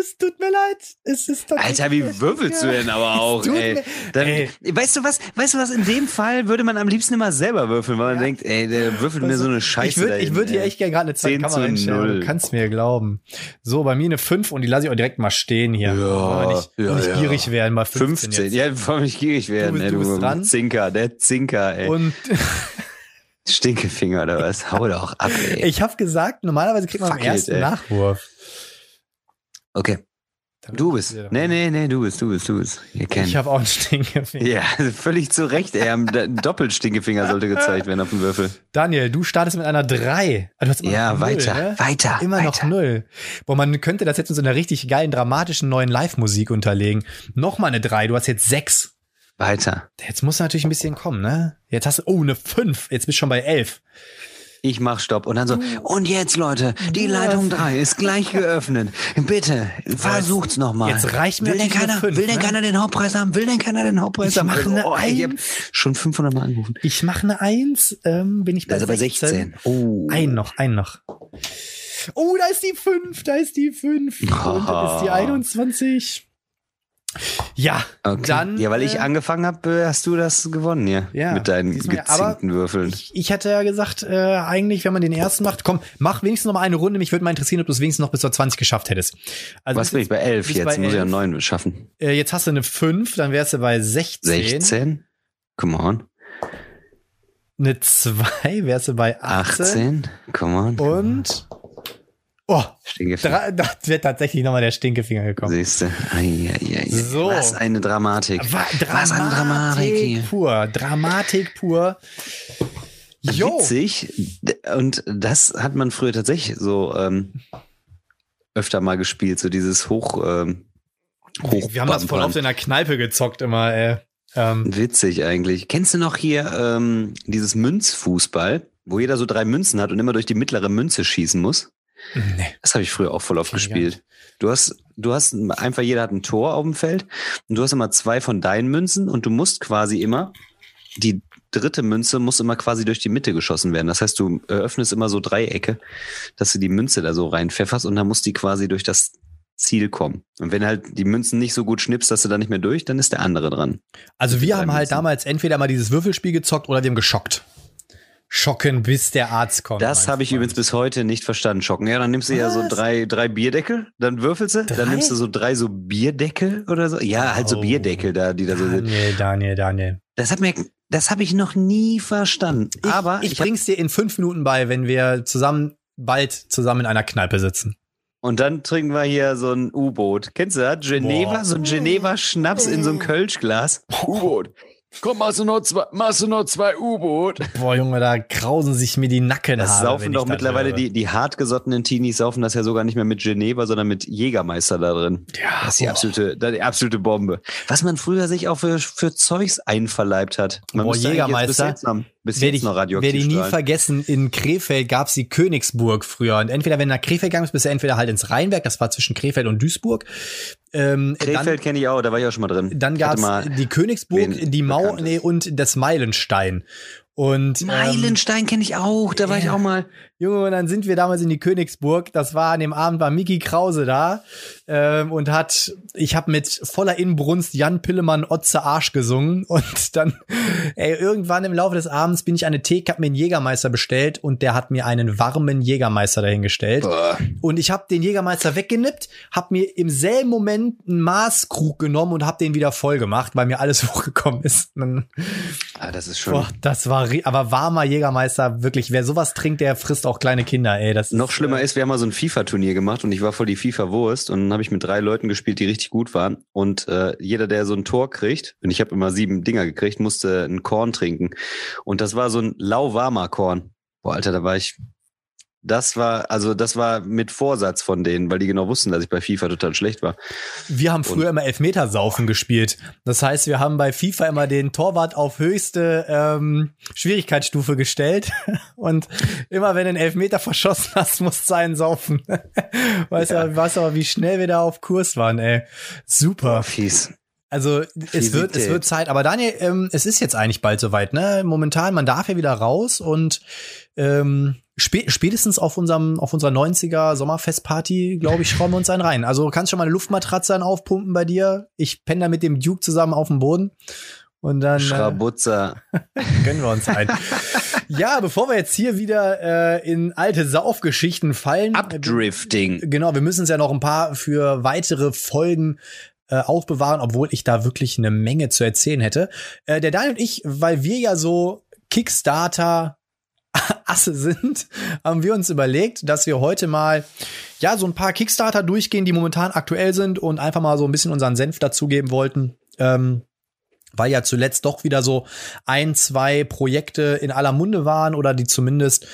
es tut mir leid. Es ist tatsächlich- Alter, wie würfelst du denn aber auch, ey? Dann, Ey. Weißt du was, weißt du was, in dem Fall würde man am liebsten immer selber würfeln, weil man denkt, ey, der würfelt mir so eine Scheiße Ich würde ich würd hier ey. echt gerne gerade eine zweite 10 Kamera zu hinstellen. 0. Du kannst mir glauben. So, bei mir eine 5 und die lasse ich auch direkt mal stehen hier. Ja, nicht, ja, nicht ja. gierig werden, mal 15, 15. jetzt. Ja, vor allem nicht gierig werden, bist- ey, du du, bist dran. Zinker, der Zinker, ey. Und Stinkefinger oder was? Hau doch ab, ey. ich habe gesagt, normalerweise kriegt man am Fuck it, ersten ey. Nachwurf. Okay. Du bist. Nee, nee, nee, du bist, du bist, du bist. Ich habe auch einen Stinkefinger. Ja, völlig zu Recht. Am D- Doppelstinkefinger sollte gezeigt werden auf dem Würfel. Daniel, du startest mit einer 3. Ah, du hast immer Ja, noch null, weiter, ne? weiter, Immer noch weiter. null. Boah, man könnte das jetzt mit so einer richtig geilen, dramatischen neuen Live-Musik unterlegen. Nochmal eine 3, du hast jetzt 6. Weiter. Jetzt muss natürlich ein bisschen kommen, ne? Jetzt hast du, oh, eine 5. Jetzt bist du schon bei 11. Ich mach Stopp. Und dann so, und jetzt, Leute, die Leitung 3 ist gleich geöffnet. Bitte, versucht's nochmal. jetzt reicht mir will denn keiner, fünf, Will denn ne? keiner den Hauptpreis haben? Will denn keiner den Hauptpreis Ich haben? mach eine oh, ich hab Eins. schon 500 Mal angerufen. Ich mache eine 1, ähm, bin ich bei Also bei 16. 16. Oh. Ein noch, ein noch. Oh, da ist die 5, da ist die 5. Und da ist die 21. Ja, okay. dann. Ja, weil ich äh, angefangen habe, hast du das gewonnen hier. Ja, mit deinen gezinkten Würfeln. Ich, ich hatte ja gesagt, äh, eigentlich, wenn man den ersten macht, komm, mach wenigstens noch mal eine Runde. Mich würde mal interessieren, ob du es wenigstens noch bis zur 20 geschafft hättest. Also Was bin ich bei 11 jetzt? Bei muss ich ja 9 schaffen. Äh, jetzt hast du eine 5, dann wärst du bei 16. 16? Come on. Eine 2 wärst du bei 18. 18? Come on. Und Oh, Stinkefinger. Da wird tatsächlich nochmal der Stinkefinger gekommen. Siehst du? So. Was eine Dramatik. War, Dramatik Was eine Dramatik hier. pur. Dramatik pur. Jo. Witzig. Und das hat man früher tatsächlich so ähm, öfter mal gespielt, so dieses Hoch. Ähm, Hoch Wir haben das voll oft in der Kneipe gezockt immer, ey. Ähm. Witzig eigentlich. Kennst du noch hier ähm, dieses Münzfußball, wo jeder so drei Münzen hat und immer durch die mittlere Münze schießen muss? Nee. Das habe ich früher auch voll oft gespielt. Du hast, du hast einfach, jeder hat ein Tor auf dem Feld und du hast immer zwei von deinen Münzen und du musst quasi immer, die dritte Münze muss immer quasi durch die Mitte geschossen werden. Das heißt, du öffnest immer so Dreiecke, dass du die Münze da so reinpfefferst und dann muss die quasi durch das Ziel kommen. Und wenn halt die Münzen nicht so gut schnippst, dass du da nicht mehr durch, dann ist der andere dran. Also wir haben halt damals entweder mal dieses Würfelspiel gezockt oder wir haben geschockt schocken, bis der Arzt kommt. Das habe ich übrigens bis heute nicht verstanden, schocken. Ja, dann nimmst du Was? ja so drei, drei Bierdeckel, dann würfelst du, drei? dann nimmst du so drei so Bierdeckel oder so. Ja, halt so oh. Bierdeckel da, die da so sind. Daniel, Daniel, Daniel. Das hat mir, das habe ich noch nie verstanden. Ich, Aber ich, ich bring's dir in fünf Minuten bei, wenn wir zusammen bald zusammen in einer Kneipe sitzen. Und dann trinken wir hier so ein U-Boot. Kennst du das? Geneva, Boah. so ein Geneva-Schnaps in so einem Kölschglas. U-Boot. Komm, machst du noch zwei, machst du noch zwei U-Boot? Boah, Junge, da krausen sich mir die Nacken. Das saufen doch mittlerweile die, die hartgesottenen Teenies saufen das ja sogar nicht mehr mit Geneva, sondern mit Jägermeister da drin. Ja. Das ist die absolute, die absolute Bombe. Was man früher sich auch für, für Zeugs einverleibt hat. Man boah, Jägermeister. Bis werde ich, werde ich nie vergessen, in Krefeld gab's die Königsburg früher. Und entweder, wenn du nach Krefeld gegangen bist, bist du entweder halt ins Rheinberg, das war zwischen Krefeld und Duisburg. Ähm, Krefeld kenne ich auch, da war ich auch schon mal drin. Dann gab's die Königsburg, die Mau nee, und das Meilenstein. Und ähm, Meilenstein ähm, kenne ich auch, da war ja. ich auch mal. Junge, und dann sind wir damals in die Königsburg. Das war an dem Abend war Miki Krause da ähm, und hat, ich habe mit voller Inbrunst Jan Pillemann Otze Arsch gesungen und dann, ey, irgendwann im Laufe des Abends bin ich eine Theke, hab mir einen Jägermeister bestellt und der hat mir einen warmen Jägermeister dahingestellt Boah. und ich habe den Jägermeister weggenippt, hab mir im selben Moment einen Maßkrug genommen und hab den wieder voll gemacht, weil mir alles hochgekommen ist. Ah, das ist schon. Boah, das war, aber warmer Jägermeister wirklich. Wer sowas trinkt, der frisst auch kleine Kinder, ey. Das Noch ist, schlimmer äh, ist, wir haben mal so ein FIFA-Turnier gemacht und ich war voll die FIFA-Wurst und dann habe ich mit drei Leuten gespielt, die richtig gut waren. Und äh, jeder, der so ein Tor kriegt, und ich habe immer sieben Dinger gekriegt, musste ein Korn trinken. Und das war so ein lauwarmer Korn. Boah, Alter, da war ich das war, also das war mit Vorsatz von denen, weil die genau wussten, dass ich bei FIFA total schlecht war. Wir haben früher und immer Elfmetersaufen gespielt. Das heißt, wir haben bei FIFA immer den Torwart auf höchste ähm, Schwierigkeitsstufe gestellt. Und immer wenn du einen Elfmeter verschossen hast, musst du einen saufen. weißt, ja. du, weißt aber, wie schnell wir da auf Kurs waren, ey. Super. Fies. Also es wird, es wird Zeit. Aber Daniel, ähm, es ist jetzt eigentlich bald soweit, ne? Momentan, man darf ja wieder raus und ähm, spätestens auf unserem, auf unserer 90er Sommerfestparty, glaube ich, schrauben wir uns einen rein. Also kannst schon mal eine Luftmatratze dann aufpumpen bei dir. Ich penne da mit dem Duke zusammen auf dem Boden. Und dann. Äh, Schrabutzer. Äh, gönnen wir uns ein. ja, bevor wir jetzt hier wieder äh, in alte Saufgeschichten fallen. Abdrifting. Äh, genau, wir müssen uns ja noch ein paar für weitere Folgen äh, aufbewahren, obwohl ich da wirklich eine Menge zu erzählen hätte. Äh, der Daniel und ich, weil wir ja so Kickstarter Asse sind, haben wir uns überlegt, dass wir heute mal ja so ein paar Kickstarter durchgehen, die momentan aktuell sind und einfach mal so ein bisschen unseren Senf dazugeben wollten. Ähm, weil ja zuletzt doch wieder so ein, zwei Projekte in aller Munde waren oder die zumindest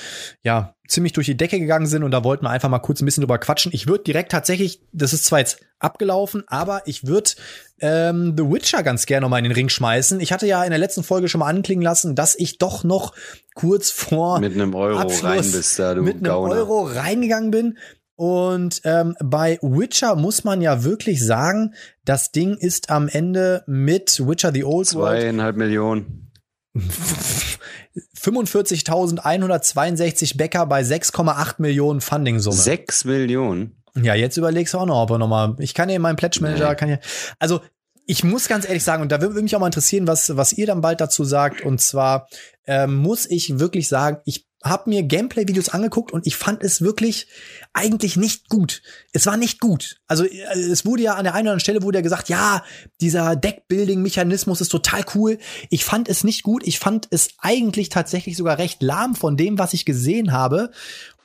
ja ziemlich durch die Decke gegangen sind und da wollten wir einfach mal kurz ein bisschen drüber quatschen. Ich würde direkt tatsächlich, das ist zwar jetzt abgelaufen, aber ich würde ähm, The Witcher ganz gerne noch mal in den Ring schmeißen. Ich hatte ja in der letzten Folge schon mal anklingen lassen, dass ich doch noch kurz vor mit einem Euro Abschluss rein bist, da du mit einem Gauner. Euro reingegangen bin. Und ähm, bei Witcher muss man ja wirklich sagen, das Ding ist am Ende mit Witcher the Old World. Zweieinhalb Millionen. 45.162 Bäcker bei 6,8 Millionen Funding-Summe. 6 Millionen? Ja, jetzt überlegst du auch noch, ob er nochmal. Ich kann ja meinen Pledge Manager, nee. kann ja. Also, ich muss ganz ehrlich sagen, und da würde mich auch mal interessieren, was, was ihr dann bald dazu sagt. Und zwar ähm, muss ich wirklich sagen, ich habe mir Gameplay-Videos angeguckt und ich fand es wirklich eigentlich nicht gut. Es war nicht gut. Also äh, es wurde ja an der einen oder anderen Stelle wurde ja gesagt, ja, dieser Deckbuilding-Mechanismus ist total cool. Ich fand es nicht gut. Ich fand es eigentlich tatsächlich sogar recht lahm von dem, was ich gesehen habe.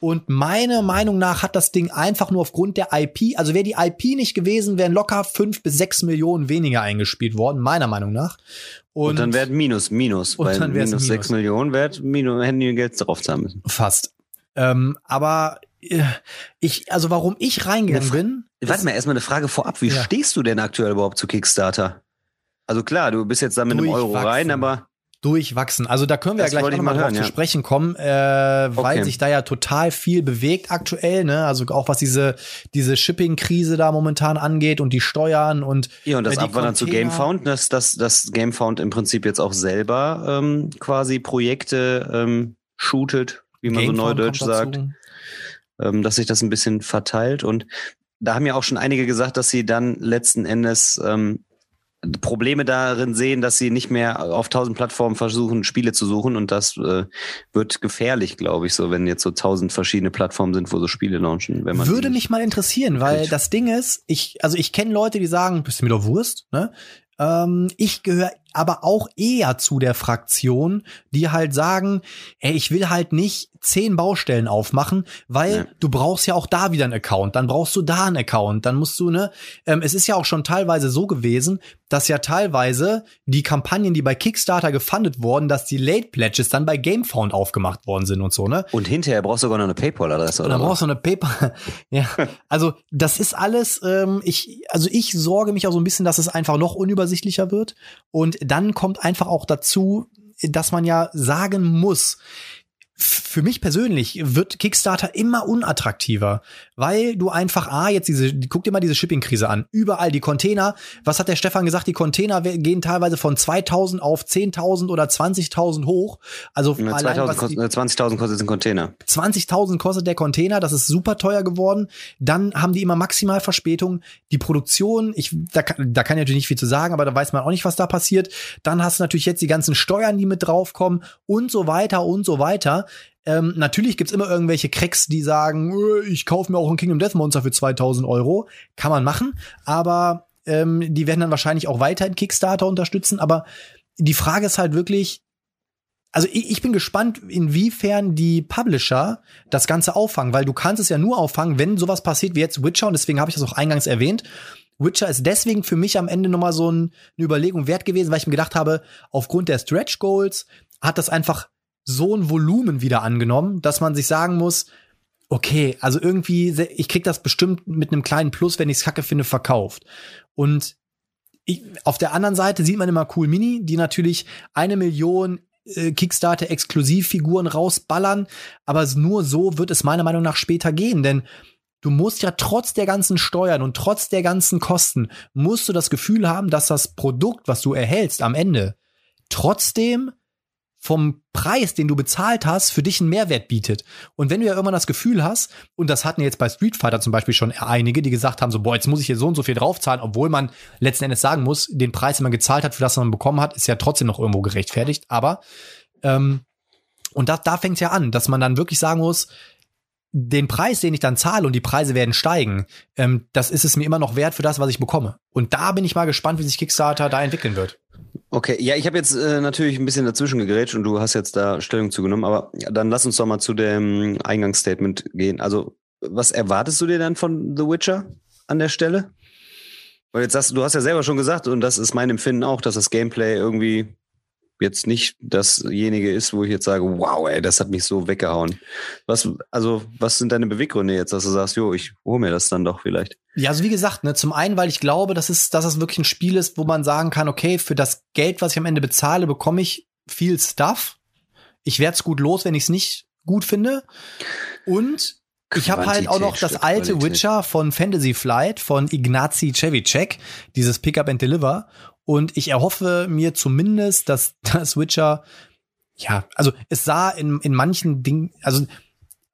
Und meiner Meinung nach hat das Ding einfach nur aufgrund der IP, also wäre die IP nicht gewesen, wären locker fünf bis sechs Millionen weniger eingespielt worden, meiner Meinung nach. Und, und dann wäre Minus, Minus, weil minus, minus sechs Millionen wäre Minus, hätten die Geld drauf zahlen müssen. Fast. Ähm, aber äh, ich, also warum ich reingegangen bin. Warte mal, erstmal eine Frage vorab. Wie ja. stehst du denn aktuell überhaupt zu Kickstarter? Also klar, du bist jetzt da mit einem Euro rein, aber durchwachsen. Also da können wir das ja gleich nochmal drauf hören, zu ja. sprechen kommen, äh, weil okay. sich da ja total viel bewegt aktuell, ne? Also auch was diese diese Shipping-Krise da momentan angeht und die Steuern und ja und das äh, Abwandern zu GameFound, dass das das GameFound im Prinzip jetzt auch selber ähm, quasi Projekte ähm, shootet, wie man Gamefound so neudeutsch sagt, ähm, dass sich das ein bisschen verteilt und da haben ja auch schon einige gesagt, dass sie dann letzten Endes ähm, Probleme darin sehen, dass sie nicht mehr auf tausend Plattformen versuchen, Spiele zu suchen und das äh, wird gefährlich, glaube ich, so, wenn jetzt so tausend verschiedene Plattformen sind, wo so Spiele launchen. Wenn man Würde mich mal interessieren, weil kriegt. das Ding ist, ich, also ich kenne Leute, die sagen, bist du mir doch Wurst, ne? Ähm, ich gehöre aber auch eher zu der Fraktion, die halt sagen, ey, ich will halt nicht zehn Baustellen aufmachen, weil ja. du brauchst ja auch da wieder einen Account, dann brauchst du da einen Account, dann musst du, ne, ähm, es ist ja auch schon teilweise so gewesen, dass ja teilweise die Kampagnen, die bei Kickstarter gefundet wurden, dass die Late Pledges dann bei Gamefound aufgemacht worden sind und so, ne? Und hinterher brauchst du sogar noch eine PayPal-Adresse, oder? Dann brauchst du eine PayPal, ja. Also, das ist alles, ähm, ich, also ich sorge mich auch so ein bisschen, dass es einfach noch unübersichtlicher wird und dann kommt einfach auch dazu, dass man ja sagen muss, für mich persönlich wird Kickstarter immer unattraktiver, weil du einfach, ah, jetzt diese, guck dir mal diese Shipping-Krise an. Überall die Container. Was hat der Stefan gesagt? Die Container gehen teilweise von 2000 auf 10.000 oder 20.000 hoch. Also ja, 20.000 kostet ein Container. 20.000 kostet der Container. Das ist super teuer geworden. Dann haben die immer maximal Verspätung. Die Produktion, ich, da, da kann ich natürlich nicht viel zu sagen, aber da weiß man auch nicht, was da passiert. Dann hast du natürlich jetzt die ganzen Steuern, die mit draufkommen und so weiter und so weiter. Ähm, natürlich gibt's immer irgendwelche Cracks, die sagen, äh, ich kaufe mir auch ein Kingdom Death Monster für 2000 Euro. Kann man machen, aber ähm, die werden dann wahrscheinlich auch weiter in Kickstarter unterstützen. Aber die Frage ist halt wirklich, also ich, ich bin gespannt, inwiefern die Publisher das Ganze auffangen, weil du kannst es ja nur auffangen, wenn sowas passiert wie jetzt Witcher und deswegen habe ich das auch eingangs erwähnt. Witcher ist deswegen für mich am Ende nochmal so ein, eine Überlegung wert gewesen, weil ich mir gedacht habe, aufgrund der Stretch Goals hat das einfach so ein Volumen wieder angenommen, dass man sich sagen muss, okay, also irgendwie, ich krieg das bestimmt mit einem kleinen Plus, wenn ich es kacke finde, verkauft. Und ich, auf der anderen Seite sieht man immer Cool Mini, die natürlich eine Million äh, Kickstarter-Exklusivfiguren rausballern, aber nur so wird es meiner Meinung nach später gehen, denn du musst ja trotz der ganzen Steuern und trotz der ganzen Kosten, musst du das Gefühl haben, dass das Produkt, was du erhältst am Ende, trotzdem vom Preis, den du bezahlt hast, für dich einen Mehrwert bietet. Und wenn du ja irgendwann das Gefühl hast, und das hatten jetzt bei Street Fighter zum Beispiel schon einige, die gesagt haben, so, boah, jetzt muss ich hier so und so viel draufzahlen, obwohl man letzten Endes sagen muss, den Preis, den man gezahlt hat, für das man bekommen hat, ist ja trotzdem noch irgendwo gerechtfertigt. Aber, ähm, und da, da fängt ja an, dass man dann wirklich sagen muss, den Preis, den ich dann zahle und die Preise werden steigen, ähm, das ist es mir immer noch wert für das, was ich bekomme. Und da bin ich mal gespannt, wie sich Kickstarter da entwickeln wird. Okay, ja, ich habe jetzt äh, natürlich ein bisschen dazwischen gegrätscht und du hast jetzt da Stellung zugenommen, aber dann lass uns doch mal zu dem Eingangsstatement gehen. Also, was erwartest du dir dann von The Witcher an der Stelle? Weil jetzt du, du hast ja selber schon gesagt, und das ist mein Empfinden auch, dass das Gameplay irgendwie jetzt nicht dasjenige ist, wo ich jetzt sage, wow, ey, das hat mich so weggehauen. Was, also, was sind deine Beweggründe jetzt, dass du sagst, jo, ich hole mir das dann doch vielleicht? Ja, also wie gesagt, ne, zum einen, weil ich glaube, dass es, dass es wirklich ein Spiel ist, wo man sagen kann, okay, für das Geld, was ich am Ende bezahle, bekomme ich viel Stuff. Ich werde es gut los, wenn ich es nicht gut finde. Und ich habe halt auch noch das alte Qualität. Witcher von Fantasy Flight von Ignazi Cevicek, dieses Pickup and Deliver. Und ich erhoffe mir zumindest, dass das Witcher, ja, also es sah in, in manchen Dingen, also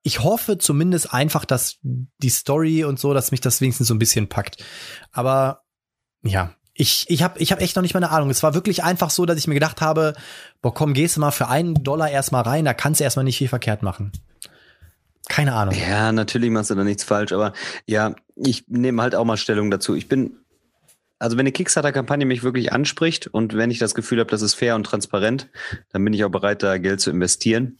ich hoffe zumindest einfach, dass die Story und so, dass mich das wenigstens so ein bisschen packt. Aber ja, ich, ich habe ich hab echt noch nicht mal eine Ahnung. Es war wirklich einfach so, dass ich mir gedacht habe, boah, komm, gehst du mal für einen Dollar erstmal rein, da kannst du erstmal nicht viel verkehrt machen. Keine Ahnung. Ja, natürlich machst du da nichts falsch, aber ja, ich nehme halt auch mal Stellung dazu. Ich bin, also wenn eine Kickstarter-Kampagne mich wirklich anspricht und wenn ich das Gefühl habe, das ist fair und transparent, dann bin ich auch bereit, da Geld zu investieren.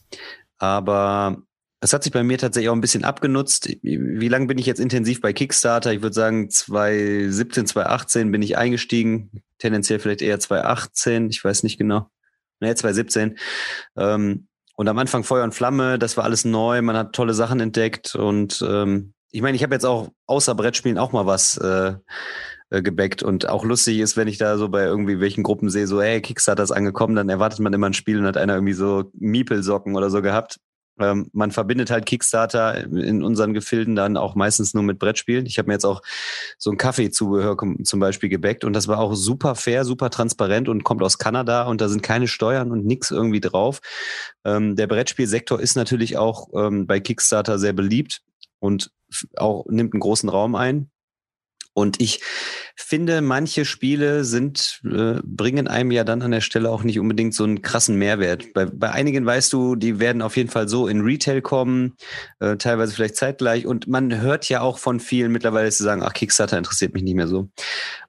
Aber es hat sich bei mir tatsächlich auch ein bisschen abgenutzt. Wie lange bin ich jetzt intensiv bei Kickstarter? Ich würde sagen, 2017, 2018 bin ich eingestiegen. Tendenziell vielleicht eher 2018. Ich weiß nicht genau. Nee, 2017. Ähm, und am Anfang Feuer und Flamme, das war alles neu. Man hat tolle Sachen entdeckt. Und ähm, ich meine, ich habe jetzt auch außer Brettspielen auch mal was äh, äh, gebackt. Und auch lustig ist, wenn ich da so bei irgendwie welchen Gruppen sehe, so, hey, Kickstarter ist angekommen, dann erwartet man immer ein Spiel und hat einer irgendwie so Miepelsocken oder so gehabt. Ähm, man verbindet halt Kickstarter in unseren Gefilden dann auch meistens nur mit Brettspielen. Ich habe mir jetzt auch so ein Kaffeezubehör zum Beispiel gebackt und das war auch super fair, super transparent und kommt aus Kanada und da sind keine Steuern und nix irgendwie drauf. Ähm, der Brettspielsektor ist natürlich auch ähm, bei Kickstarter sehr beliebt und auch nimmt einen großen Raum ein. Und ich finde, manche Spiele sind, äh, bringen einem ja dann an der Stelle auch nicht unbedingt so einen krassen Mehrwert. Bei, bei einigen weißt du, die werden auf jeden Fall so in Retail kommen, äh, teilweise vielleicht zeitgleich. Und man hört ja auch von vielen mittlerweile zu sagen, ach, Kickstarter interessiert mich nicht mehr so.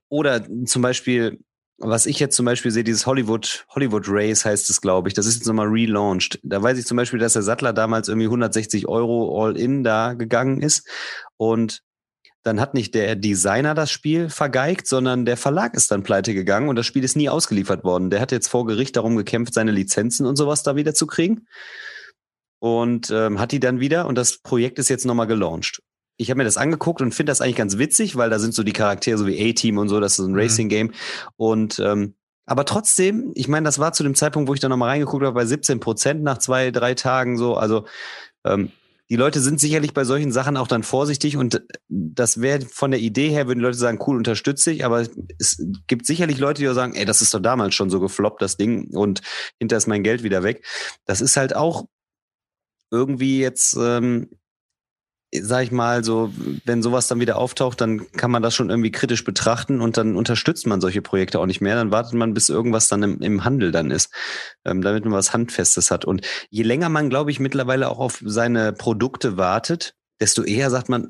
Oder zum Beispiel, was ich jetzt zum Beispiel sehe, dieses Hollywood, Hollywood Race heißt es, glaube ich, das ist jetzt nochmal relaunched. Da weiß ich zum Beispiel, dass der Sattler damals irgendwie 160 Euro All-In da gegangen ist. Und dann hat nicht der Designer das Spiel vergeigt, sondern der Verlag ist dann pleite gegangen und das Spiel ist nie ausgeliefert worden. Der hat jetzt vor Gericht darum gekämpft, seine Lizenzen und sowas da wieder zu kriegen. Und ähm, hat die dann wieder und das Projekt ist jetzt nochmal gelauncht. Ich habe mir das angeguckt und finde das eigentlich ganz witzig, weil da sind so die Charaktere so wie A-Team und so, das ist ein mhm. Racing-Game. Und ähm, aber trotzdem, ich meine, das war zu dem Zeitpunkt, wo ich da nochmal reingeguckt habe, bei 17 Prozent nach zwei, drei Tagen so. Also ähm, die Leute sind sicherlich bei solchen Sachen auch dann vorsichtig und das wäre von der Idee her, würden die Leute sagen, cool, unterstütze ich, aber es gibt sicherlich Leute, die auch sagen, ey, das ist doch damals schon so gefloppt, das Ding, und hinter ist mein Geld wieder weg. Das ist halt auch irgendwie jetzt ähm, sag ich mal, so, wenn sowas dann wieder auftaucht, dann kann man das schon irgendwie kritisch betrachten und dann unterstützt man solche Projekte auch nicht mehr. Dann wartet man, bis irgendwas dann im, im Handel dann ist, ähm, damit man was Handfestes hat. Und je länger man, glaube ich, mittlerweile auch auf seine Produkte wartet, desto eher sagt man,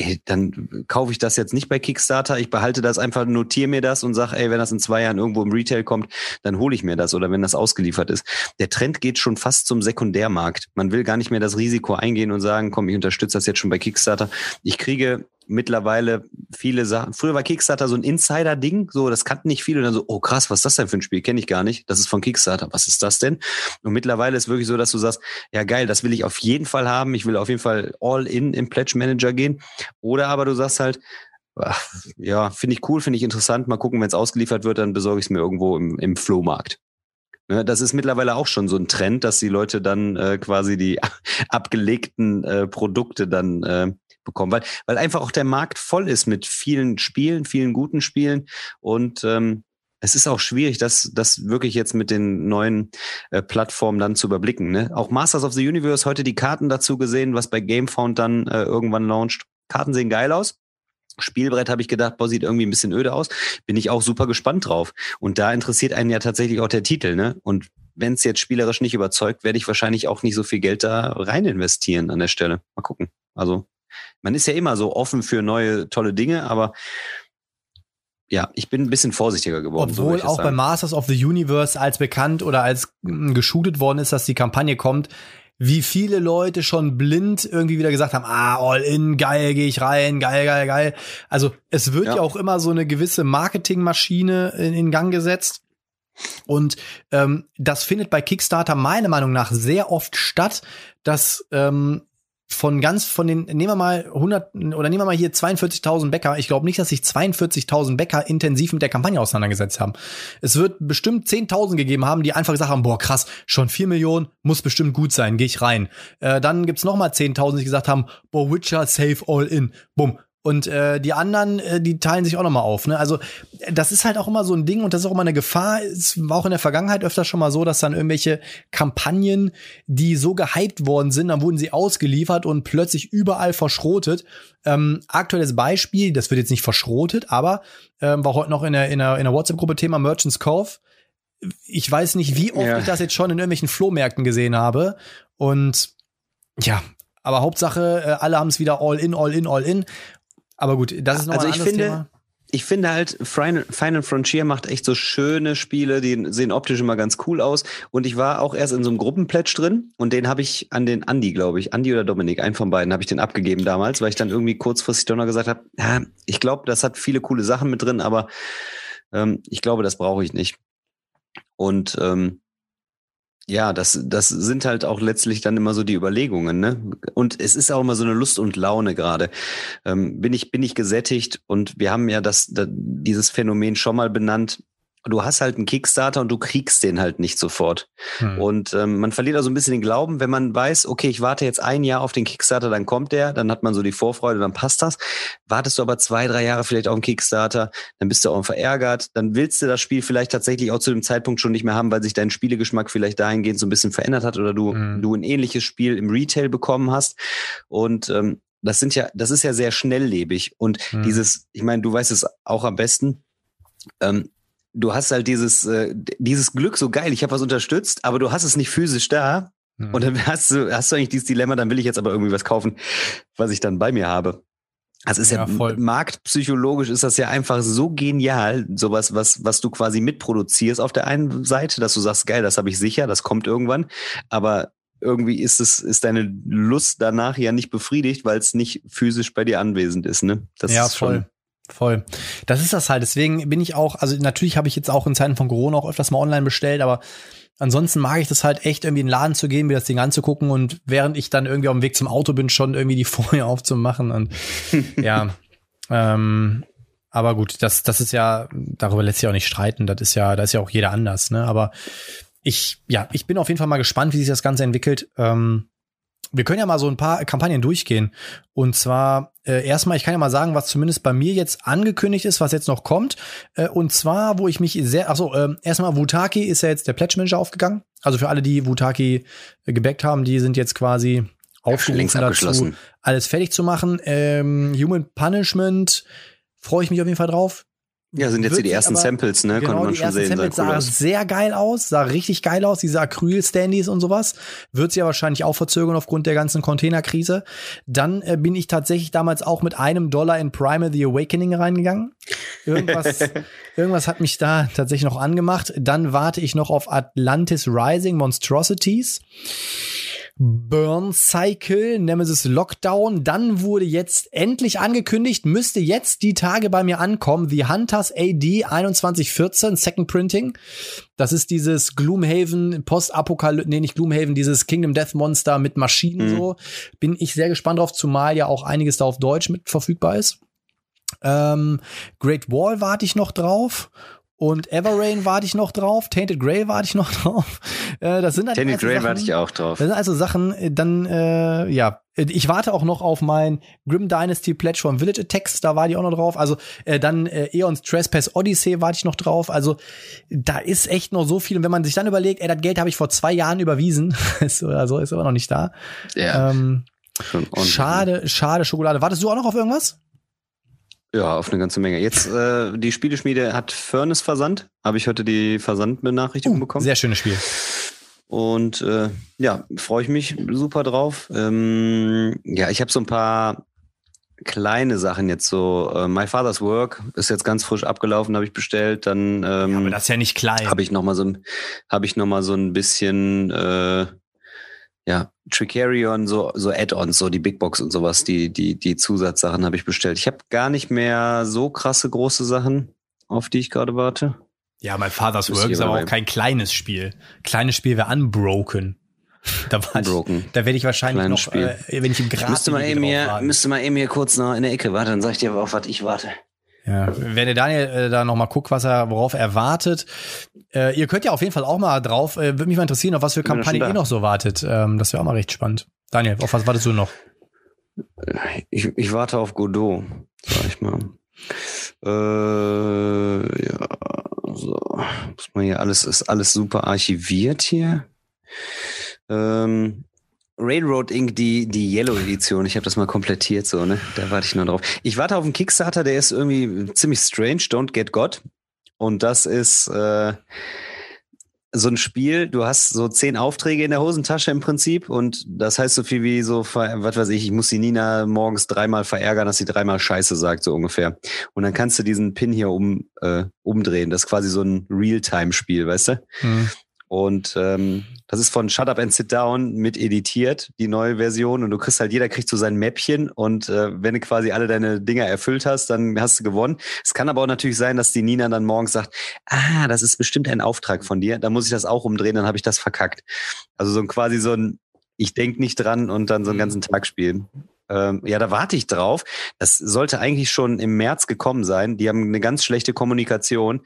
ey, dann kaufe ich das jetzt nicht bei Kickstarter. Ich behalte das einfach, notiere mir das und sage, ey, wenn das in zwei Jahren irgendwo im Retail kommt, dann hole ich mir das oder wenn das ausgeliefert ist. Der Trend geht schon fast zum Sekundärmarkt. Man will gar nicht mehr das Risiko eingehen und sagen, komm, ich unterstütze das jetzt schon bei Kickstarter. Ich kriege mittlerweile viele Sachen. Früher war Kickstarter so ein Insider-Ding, so das kannten nicht viele und dann so, oh krass, was ist das denn für ein Spiel? Kenne ich gar nicht. Das ist von Kickstarter. Was ist das denn? Und mittlerweile ist wirklich so, dass du sagst, ja geil, das will ich auf jeden Fall haben. Ich will auf jeden Fall all in im Pledge Manager gehen. Oder aber du sagst halt, ach, ja, finde ich cool, finde ich interessant. Mal gucken, wenn es ausgeliefert wird, dann besorge ich es mir irgendwo im, im Flohmarkt. Ne, das ist mittlerweile auch schon so ein Trend, dass die Leute dann äh, quasi die abgelegten äh, Produkte dann äh, bekommen, weil, weil einfach auch der Markt voll ist mit vielen Spielen, vielen guten Spielen und ähm, es ist auch schwierig, das, das wirklich jetzt mit den neuen äh, Plattformen dann zu überblicken. Ne? Auch Masters of the Universe, heute die Karten dazu gesehen, was bei Gamefound dann äh, irgendwann launcht. Karten sehen geil aus. Spielbrett habe ich gedacht, boah, sieht irgendwie ein bisschen öde aus. Bin ich auch super gespannt drauf. Und da interessiert einen ja tatsächlich auch der Titel, ne? Und wenn es jetzt spielerisch nicht überzeugt, werde ich wahrscheinlich auch nicht so viel Geld da rein investieren an der Stelle. Mal gucken. Also man ist ja immer so offen für neue tolle Dinge, aber ja, ich bin ein bisschen vorsichtiger geworden. Obwohl so auch bei Masters of the Universe als bekannt oder als geschootet worden ist, dass die Kampagne kommt, wie viele Leute schon blind irgendwie wieder gesagt haben, ah, all in, geil, gehe ich rein, geil, geil, geil. Also es wird ja, ja auch immer so eine gewisse Marketingmaschine in, in Gang gesetzt. Und ähm, das findet bei Kickstarter meiner Meinung nach sehr oft statt, dass ähm, von ganz, von den, nehmen wir mal 100 oder nehmen wir mal hier 42.000 Bäcker. Ich glaube nicht, dass sich 42.000 Bäcker intensiv mit der Kampagne auseinandergesetzt haben. Es wird bestimmt 10.000 gegeben haben, die einfach gesagt haben, boah krass, schon 4 Millionen, muss bestimmt gut sein, gehe ich rein. Äh, dann gibt's noch mal 10.000, die gesagt haben, boah Witcher, save all in, bumm. Und äh, die anderen, äh, die teilen sich auch nochmal auf. Ne? Also das ist halt auch immer so ein Ding und das ist auch immer eine Gefahr. Es war auch in der Vergangenheit öfter schon mal so, dass dann irgendwelche Kampagnen, die so gehypt worden sind, dann wurden sie ausgeliefert und plötzlich überall verschrotet. Ähm, aktuelles Beispiel, das wird jetzt nicht verschrotet, aber ähm, war heute noch in der, in der, in der WhatsApp-Gruppe Thema Merchants Cove. Ich weiß nicht, wie oft ja. ich das jetzt schon in irgendwelchen Flohmärkten gesehen habe. Und ja, aber Hauptsache, äh, alle haben es wieder all in, all in, all in. Aber gut, das ist noch also ein anderes finde, Thema. Ich finde halt, Final Frontier macht echt so schöne Spiele, die sehen optisch immer ganz cool aus. Und ich war auch erst in so einem Gruppenplätsch drin und den habe ich an den Andi, glaube ich, Andi oder Dominik, einen von beiden, habe ich den abgegeben damals, weil ich dann irgendwie kurzfristig doch noch gesagt habe, ja, ich glaube, das hat viele coole Sachen mit drin, aber ähm, ich glaube, das brauche ich nicht. Und ähm, ja, das, das sind halt auch letztlich dann immer so die Überlegungen, ne? Und es ist auch immer so eine Lust und Laune gerade. Ähm, bin ich, bin ich gesättigt? Und wir haben ja das, das, dieses Phänomen schon mal benannt du hast halt einen Kickstarter und du kriegst den halt nicht sofort. Hm. Und ähm, man verliert also ein bisschen den Glauben, wenn man weiß, okay, ich warte jetzt ein Jahr auf den Kickstarter, dann kommt der, dann hat man so die Vorfreude, dann passt das. Wartest du aber zwei, drei Jahre vielleicht auf einen Kickstarter, dann bist du auch verärgert, dann willst du das Spiel vielleicht tatsächlich auch zu dem Zeitpunkt schon nicht mehr haben, weil sich dein Spielegeschmack vielleicht dahingehend so ein bisschen verändert hat oder du, hm. du ein ähnliches Spiel im Retail bekommen hast. Und ähm, das sind ja, das ist ja sehr schnelllebig. Und hm. dieses, ich meine, du weißt es auch am besten, ähm, du hast halt dieses, äh, dieses Glück so geil, ich habe was unterstützt, aber du hast es nicht physisch da. Mhm. Und dann hast du, hast du eigentlich dieses Dilemma, dann will ich jetzt aber irgendwie was kaufen, was ich dann bei mir habe. Also ist ja, ja marktpsychologisch ist das ja einfach so genial, sowas, was, was du quasi mitproduzierst auf der einen Seite, dass du sagst, geil, das habe ich sicher, das kommt irgendwann. Aber irgendwie ist es, ist deine Lust danach ja nicht befriedigt, weil es nicht physisch bei dir anwesend ist, ne? Das ja, ist voll. Voll. Das ist das halt. Deswegen bin ich auch, also natürlich habe ich jetzt auch in Zeiten von Corona auch öfters mal online bestellt, aber ansonsten mag ich das halt echt irgendwie in den Laden zu gehen, mir das Ding anzugucken und während ich dann irgendwie auf dem Weg zum Auto bin, schon irgendwie die Folie aufzumachen und ja. Ähm, aber gut, das, das ist ja, darüber lässt sich auch nicht streiten. Das ist ja, da ist ja auch jeder anders, ne? Aber ich, ja, ich bin auf jeden Fall mal gespannt, wie sich das Ganze entwickelt. Ähm, wir können ja mal so ein paar Kampagnen durchgehen. Und zwar äh, erstmal, ich kann ja mal sagen, was zumindest bei mir jetzt angekündigt ist, was jetzt noch kommt. Äh, und zwar, wo ich mich sehr, achso, äh, erstmal Wutaki ist ja jetzt der Pledge Manager aufgegangen. Also für alle, die Wutaki äh, gebackt haben, die sind jetzt quasi aufgerufen dazu, alles fertig zu machen. Ähm, Human Punishment freue ich mich auf jeden Fall drauf. Ja, sind jetzt hier die ersten aber, Samples, ne? Genau, Konnte man schon sehen. Samples sah, cool sehr geil aus, sah richtig geil aus, diese Acryl-Standys und sowas. Wird sie ja wahrscheinlich auch verzögern aufgrund der ganzen Containerkrise. Dann äh, bin ich tatsächlich damals auch mit einem Dollar in Primal The Awakening reingegangen. Irgendwas, irgendwas hat mich da tatsächlich noch angemacht. Dann warte ich noch auf Atlantis Rising Monstrosities. Burn Cycle, Nemesis Lockdown. Dann wurde jetzt endlich angekündigt, müsste jetzt die Tage bei mir ankommen, The Hunters AD 2114 Second Printing. Das ist dieses Gloomhaven Postapokalypse, nee, nicht Gloomhaven, dieses Kingdom Death Monster mit Maschinen mhm. so. Bin ich sehr gespannt drauf, zumal ja auch einiges da auf Deutsch mit verfügbar ist. Ähm, Great Wall warte ich noch drauf. Und Everrain warte ich noch drauf, Tainted Grail warte ich noch drauf. Äh, das sind halt Tainted Grail warte ich auch drauf. Das sind also Sachen, äh, dann, äh, ja, ich warte auch noch auf mein Grim Dynasty Pledge von Village Attacks, da war die auch noch drauf. Also äh, dann äh, Eons Trespass Odyssey warte ich noch drauf. Also da ist echt noch so viel. Und wenn man sich dann überlegt, ey, das Geld habe ich vor zwei Jahren überwiesen, ist, also ist aber noch nicht da. Ja. Ähm, schade, schade Schokolade. Wartest du auch noch auf irgendwas? Ja, auf eine ganze Menge. Jetzt, äh, die Spieleschmiede hat Furnace versandt. Habe ich heute die Versandbenachrichtigung uh, bekommen. Sehr schönes Spiel. Und äh, ja, freue ich mich super drauf. Ähm, ja, ich habe so ein paar kleine Sachen jetzt so. Äh, My Father's Work ist jetzt ganz frisch abgelaufen, habe ich bestellt. Dann ähm, ja, aber das ist ja nicht klein. Habe ich noch mal so ein, habe ich noch mal so ein bisschen äh, ja, Tricarion, so, so Add-ons, so die Big Box und sowas, die, die, die Zusatzsachen habe ich bestellt. Ich habe gar nicht mehr so krasse große Sachen, auf die ich gerade warte. Ja, mein Father's Work ist aber auch kein kleines Spiel. Kleines Spiel wäre Unbroken. Da, war Unbroken. Ich, da werde ich wahrscheinlich Kleines noch, Spiel. Äh, wenn ich im Gras müsste mal eben hier, müsste mal eben hier kurz noch in der Ecke warten, dann sag ich dir aber auf was ich warte. Ja, wenn der Daniel äh, da noch mal guckt, was er, worauf er wartet. Äh, ihr könnt ja auf jeden Fall auch mal drauf. Äh, Würde mich mal interessieren, auf was für Kampagnen ihr noch so wartet. Ähm, das wäre auch mal recht spannend. Daniel, auf was wartest du noch? Ich, ich warte auf Godot. Sag ich mal. Äh, ja, so. Muss man hier alles, ist alles super archiviert hier. Ähm, Railroad Inc., die, die Yellow-Edition, ich habe das mal komplettiert so, ne? Da warte ich nur drauf. Ich warte auf einen Kickstarter, der ist irgendwie ziemlich strange, Don't Get God. Und das ist äh, so ein Spiel, du hast so zehn Aufträge in der Hosentasche im Prinzip und das heißt so viel wie so, was weiß ich, ich muss die Nina morgens dreimal verärgern, dass sie dreimal Scheiße sagt, so ungefähr. Und dann kannst du diesen Pin hier um, äh, umdrehen. Das ist quasi so ein Realtime-Spiel, weißt du? Mhm. Und ähm, das ist von Shut Up and Sit Down mit editiert, die neue Version. Und du kriegst halt, jeder kriegt so sein Mäppchen. Und äh, wenn du quasi alle deine Dinger erfüllt hast, dann hast du gewonnen. Es kann aber auch natürlich sein, dass die Nina dann morgens sagt, ah, das ist bestimmt ein Auftrag von dir. Da muss ich das auch umdrehen, dann habe ich das verkackt. Also so ein quasi so ein, ich denk nicht dran und dann so einen mhm. ganzen Tag spielen. Ähm, ja, da warte ich drauf. Das sollte eigentlich schon im März gekommen sein. Die haben eine ganz schlechte Kommunikation.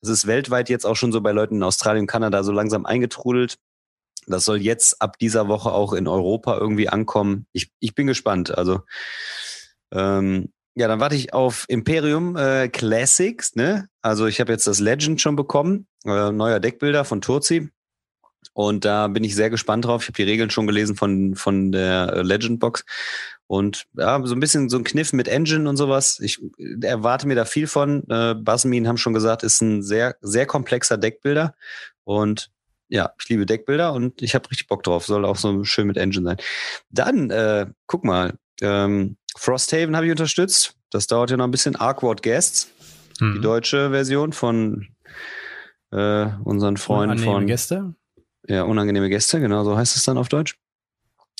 Das ist weltweit jetzt auch schon so bei Leuten in Australien und Kanada so langsam eingetrudelt. Das soll jetzt ab dieser Woche auch in Europa irgendwie ankommen. Ich, ich bin gespannt. Also ähm, ja, dann warte ich auf Imperium äh, Classics. Ne? Also ich habe jetzt das Legend schon bekommen, äh, neuer Deckbilder von Turzi. Und da bin ich sehr gespannt drauf. Ich habe die Regeln schon gelesen von, von der äh, Legend Box. Und ja, so ein bisschen so ein Kniff mit Engine und sowas. Ich erwarte mir da viel von. Äh, Basmin haben schon gesagt, ist ein sehr, sehr komplexer Deckbilder. Und ja, ich liebe Deckbilder und ich habe richtig Bock drauf. Soll auch so schön mit Engine sein. Dann, äh, guck mal, ähm, Frosthaven habe ich unterstützt. Das dauert ja noch ein bisschen. Arkward Guests, hm. die deutsche Version von äh, unseren Freunden von. Gäste? Ja, unangenehme Gäste, genau so heißt es dann auf Deutsch.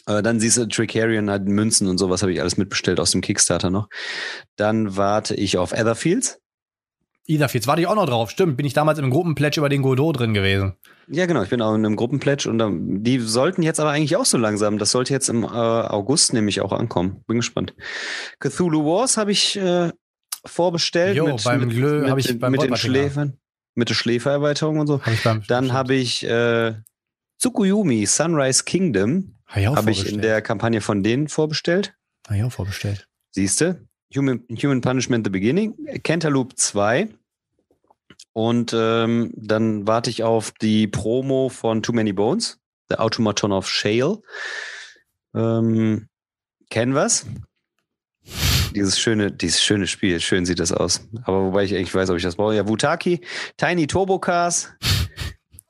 Äh, dann siehst du Tricarion, halt Münzen und sowas habe ich alles mitbestellt aus dem Kickstarter noch. Dann warte ich auf Etherfields. Etherfields, warte ich auch noch drauf. Stimmt, bin ich damals im Gruppenplätsch über den Godot drin gewesen. Ja, genau, ich bin auch in einem Gruppenplätsch und ähm, die sollten jetzt aber eigentlich auch so langsam. Das sollte jetzt im äh, August nämlich auch ankommen. Bin gespannt. Cthulhu Wars habe ich äh, vorbestellt. Jo, mit, beim Glö habe ich beim mit den Schläfern mit der Schläfererweiterung und so. Hab Dann habe ich äh, Tsukuyumi Sunrise Kingdom. Habe hab ich in der Kampagne von denen vorbestellt. Habe ich auch vorbestellt. Siehste? Human, Human Punishment The Beginning. Cantaloupe 2. Und ähm, dann warte ich auf die Promo von Too Many Bones. The Automaton of Shale. Ähm, Canvas dieses schöne, dieses schöne Spiel. Schön sieht das aus. Aber wobei ich eigentlich weiß, ob ich das brauche. Ja, Wutaki, Tiny Turbo Cars.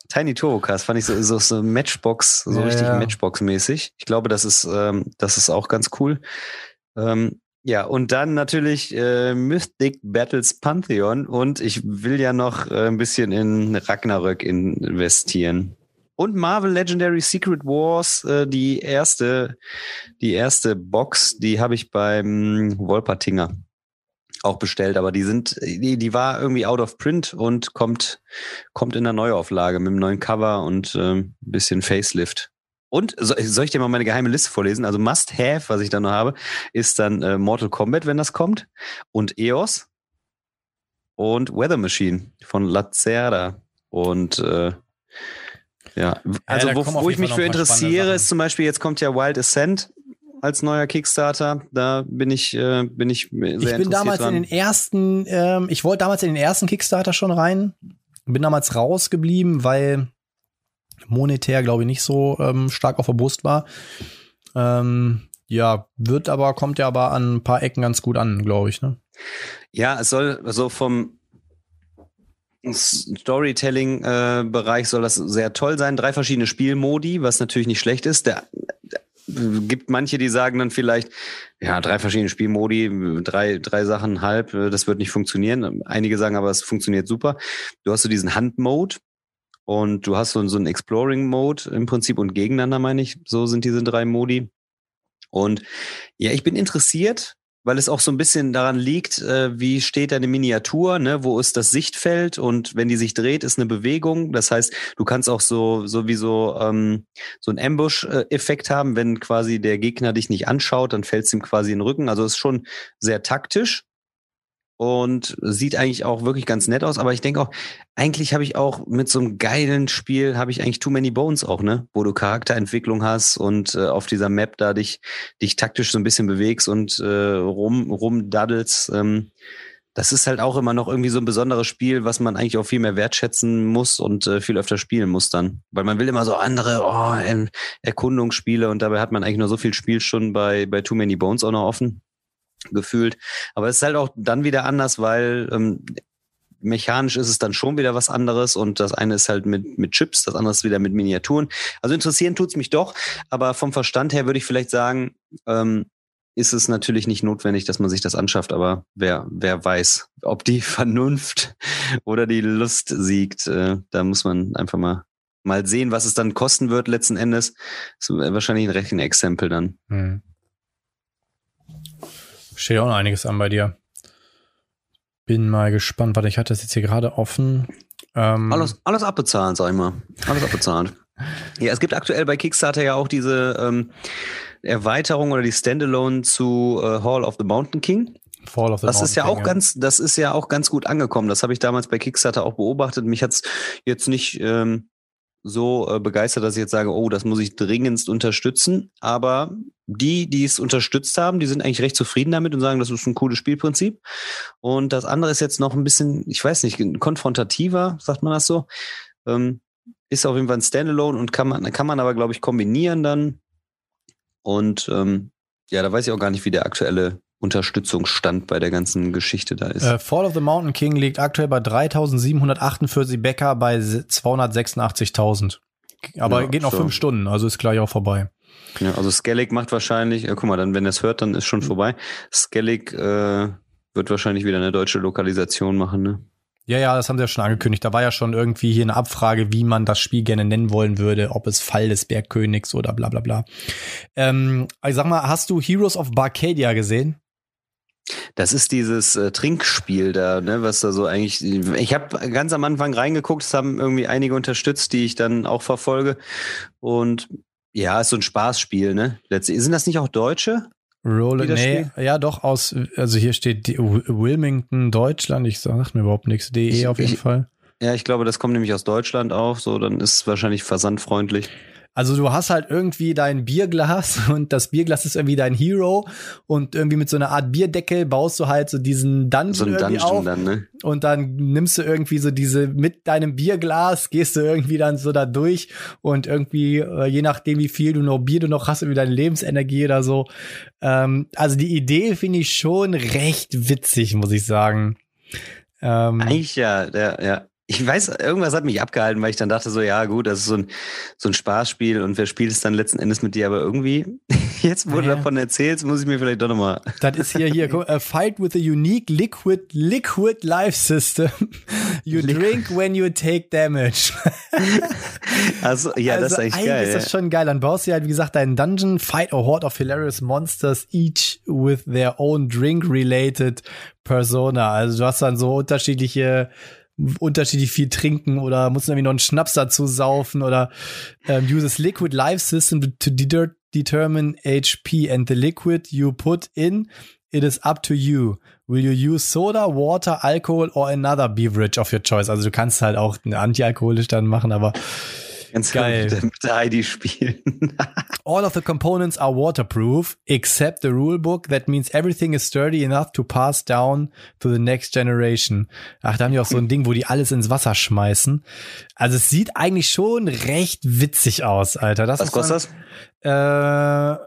Tiny Turbo Cars fand ich so, so, so Matchbox, so ja, richtig ja. Matchbox-mäßig. Ich glaube, das ist, ähm, das ist auch ganz cool. Ähm, ja, und dann natürlich äh, Mythic Battles Pantheon und ich will ja noch äh, ein bisschen in Ragnarök investieren. Und Marvel Legendary Secret Wars, äh, die erste, die erste Box, die habe ich beim Wolpertinger auch bestellt, aber die sind, die, die war irgendwie out of print und kommt, kommt in der Neuauflage mit einem neuen Cover und äh, ein bisschen Facelift. Und soll ich dir mal meine geheime Liste vorlesen? Also Must Have, was ich da noch habe, ist dann äh, Mortal Kombat, wenn das kommt, und EOS und Weather Machine von Lacerda und äh, ja, also ja, wo, wo ich mich für interessiere, ist zum Beispiel, jetzt kommt ja Wild Ascent als neuer Kickstarter. Da bin ich, äh, bin ich sehr Ich bin damals dran. in den ersten, ähm, ich wollte damals in den ersten Kickstarter schon rein, bin damals rausgeblieben, weil monetär, glaube ich, nicht so ähm, stark auf der Brust war. Ähm, ja, wird aber, kommt ja aber an ein paar Ecken ganz gut an, glaube ich, ne? Ja, es soll so vom, Storytelling-Bereich äh, soll das sehr toll sein. Drei verschiedene Spielmodi, was natürlich nicht schlecht ist. Der, der gibt manche, die sagen dann vielleicht, ja, drei verschiedene Spielmodi, drei, drei Sachen halb, äh, das wird nicht funktionieren. Einige sagen aber, es funktioniert super. Du hast so diesen Hand-Mode und du hast so, so einen Exploring-Mode im Prinzip und gegeneinander, meine ich. So sind diese drei Modi. Und ja, ich bin interessiert, weil es auch so ein bisschen daran liegt, äh, wie steht deine Miniatur, ne? wo ist das Sichtfeld und wenn die sich dreht, ist eine Bewegung. Das heißt, du kannst auch so, so wie so, ähm, so einen Ambush-Effekt haben, wenn quasi der Gegner dich nicht anschaut, dann fällt es ihm quasi in den Rücken. Also ist schon sehr taktisch. Und sieht eigentlich auch wirklich ganz nett aus. Aber ich denke auch, eigentlich habe ich auch mit so einem geilen Spiel, habe ich eigentlich Too Many Bones auch, ne? Wo du Charakterentwicklung hast und äh, auf dieser Map da dich, dich taktisch so ein bisschen bewegst und äh, rum, rumdaddelst. Ähm, das ist halt auch immer noch irgendwie so ein besonderes Spiel, was man eigentlich auch viel mehr wertschätzen muss und äh, viel öfter spielen muss dann. Weil man will immer so andere oh, Erkundungsspiele und dabei hat man eigentlich nur so viel Spielstunden bei, bei Too Many Bones auch noch offen gefühlt. Aber es ist halt auch dann wieder anders, weil ähm, mechanisch ist es dann schon wieder was anderes und das eine ist halt mit, mit Chips, das andere ist wieder mit Miniaturen. Also interessieren tut's mich doch, aber vom Verstand her würde ich vielleicht sagen, ähm, ist es natürlich nicht notwendig, dass man sich das anschafft, aber wer, wer weiß, ob die Vernunft oder die Lust siegt, äh, da muss man einfach mal mal sehen, was es dann kosten wird letzten Endes. Wahrscheinlich ein Rechenexempel dann. Hm. Steht auch noch einiges an bei dir. Bin mal gespannt. Warte, ich hatte das jetzt hier gerade offen. Ähm alles, alles abbezahlt, sag ich mal. Alles abbezahlt. ja, es gibt aktuell bei Kickstarter ja auch diese ähm, Erweiterung oder die Standalone zu äh, Hall of the Mountain King. Fall of the das Mountain ist ja King, auch ja. ganz, das ist ja auch ganz gut angekommen. Das habe ich damals bei Kickstarter auch beobachtet. Mich hat's jetzt nicht ähm, so äh, begeistert, dass ich jetzt sage, oh, das muss ich dringendst unterstützen. Aber die, die es unterstützt haben, die sind eigentlich recht zufrieden damit und sagen, das ist ein cooles Spielprinzip. Und das andere ist jetzt noch ein bisschen, ich weiß nicht, konfrontativer, sagt man das so. Ähm, ist auf jeden Fall ein Standalone und kann man, kann man aber, glaube ich, kombinieren dann und ähm, ja, da weiß ich auch gar nicht, wie der aktuelle Unterstützungsstand bei der ganzen Geschichte da ist. Äh, Fall of the Mountain King liegt aktuell bei 3748 Bäcker bei 286.000. Aber ja, geht noch so. fünf Stunden, also ist gleich auch vorbei. Ja, also Skellig macht wahrscheinlich, ja, guck mal, dann wenn er es hört, dann ist schon vorbei. Skellig äh, wird wahrscheinlich wieder eine deutsche Lokalisation machen, ne? Ja, ja, das haben sie ja schon angekündigt. Da war ja schon irgendwie hier eine Abfrage, wie man das Spiel gerne nennen wollen würde, ob es Fall des Bergkönigs oder bla bla bla. Ähm, ich sag mal, hast du Heroes of Barcadia gesehen? Das ist dieses äh, Trinkspiel da, ne, was da so eigentlich. Ich habe ganz am Anfang reingeguckt, es haben irgendwie einige unterstützt, die ich dann auch verfolge. Und ja, ist so ein Spaßspiel, ne? Letztlich. Sind das nicht auch Deutsche? Roll nee, ja doch aus, also hier steht Wilmington, Deutschland, ich sag mir überhaupt nichts, DE auf jeden ich, Fall. Ja, ich glaube, das kommt nämlich aus Deutschland auch, so, dann ist es wahrscheinlich versandfreundlich. Also du hast halt irgendwie dein Bierglas und das Bierglas ist irgendwie dein Hero und irgendwie mit so einer Art Bierdeckel baust du halt so diesen Dungeon, so irgendwie Dungeon auf dann, ne? und dann nimmst du irgendwie so diese mit deinem Bierglas gehst du irgendwie dann so da durch und irgendwie äh, je nachdem wie viel du noch Bier du noch hast irgendwie deine Lebensenergie oder so. Ähm, also die Idee finde ich schon recht witzig, muss ich sagen. Ähm, Eigentlich ja, der, ja ich weiß, irgendwas hat mich abgehalten, weil ich dann dachte so, ja gut, das ist so ein, so ein Spaßspiel und wer spielt es dann letzten Endes mit dir? Aber irgendwie, jetzt wo ja. davon erzählst, muss ich mir vielleicht doch nochmal. Das ist hier, hier, a fight with a unique liquid, liquid life system. You drink when you take damage. also, ja, also das ist eigentlich, eigentlich geil. ist das schon geil. Dann baust du halt, wie gesagt, deinen Dungeon, fight a horde of hilarious monsters, each with their own drink-related persona. Also du hast dann so unterschiedliche unterschiedlich viel trinken oder muss irgendwie noch einen Schnaps dazu saufen oder um, uses liquid life system to de determine HP and the liquid you put in it is up to you. Will you use soda, water, alcohol or another beverage of your choice? Also du kannst halt auch antialkoholisch dann machen, aber Ganz geil. Mit der Heidi spielen. All of the components are waterproof, except the rulebook. That means everything is sturdy enough to pass down to the next generation. Ach, da haben die auch so ein Ding, wo die alles ins Wasser schmeißen. Also es sieht eigentlich schon recht witzig aus, Alter. Das Was kostet das? Äh,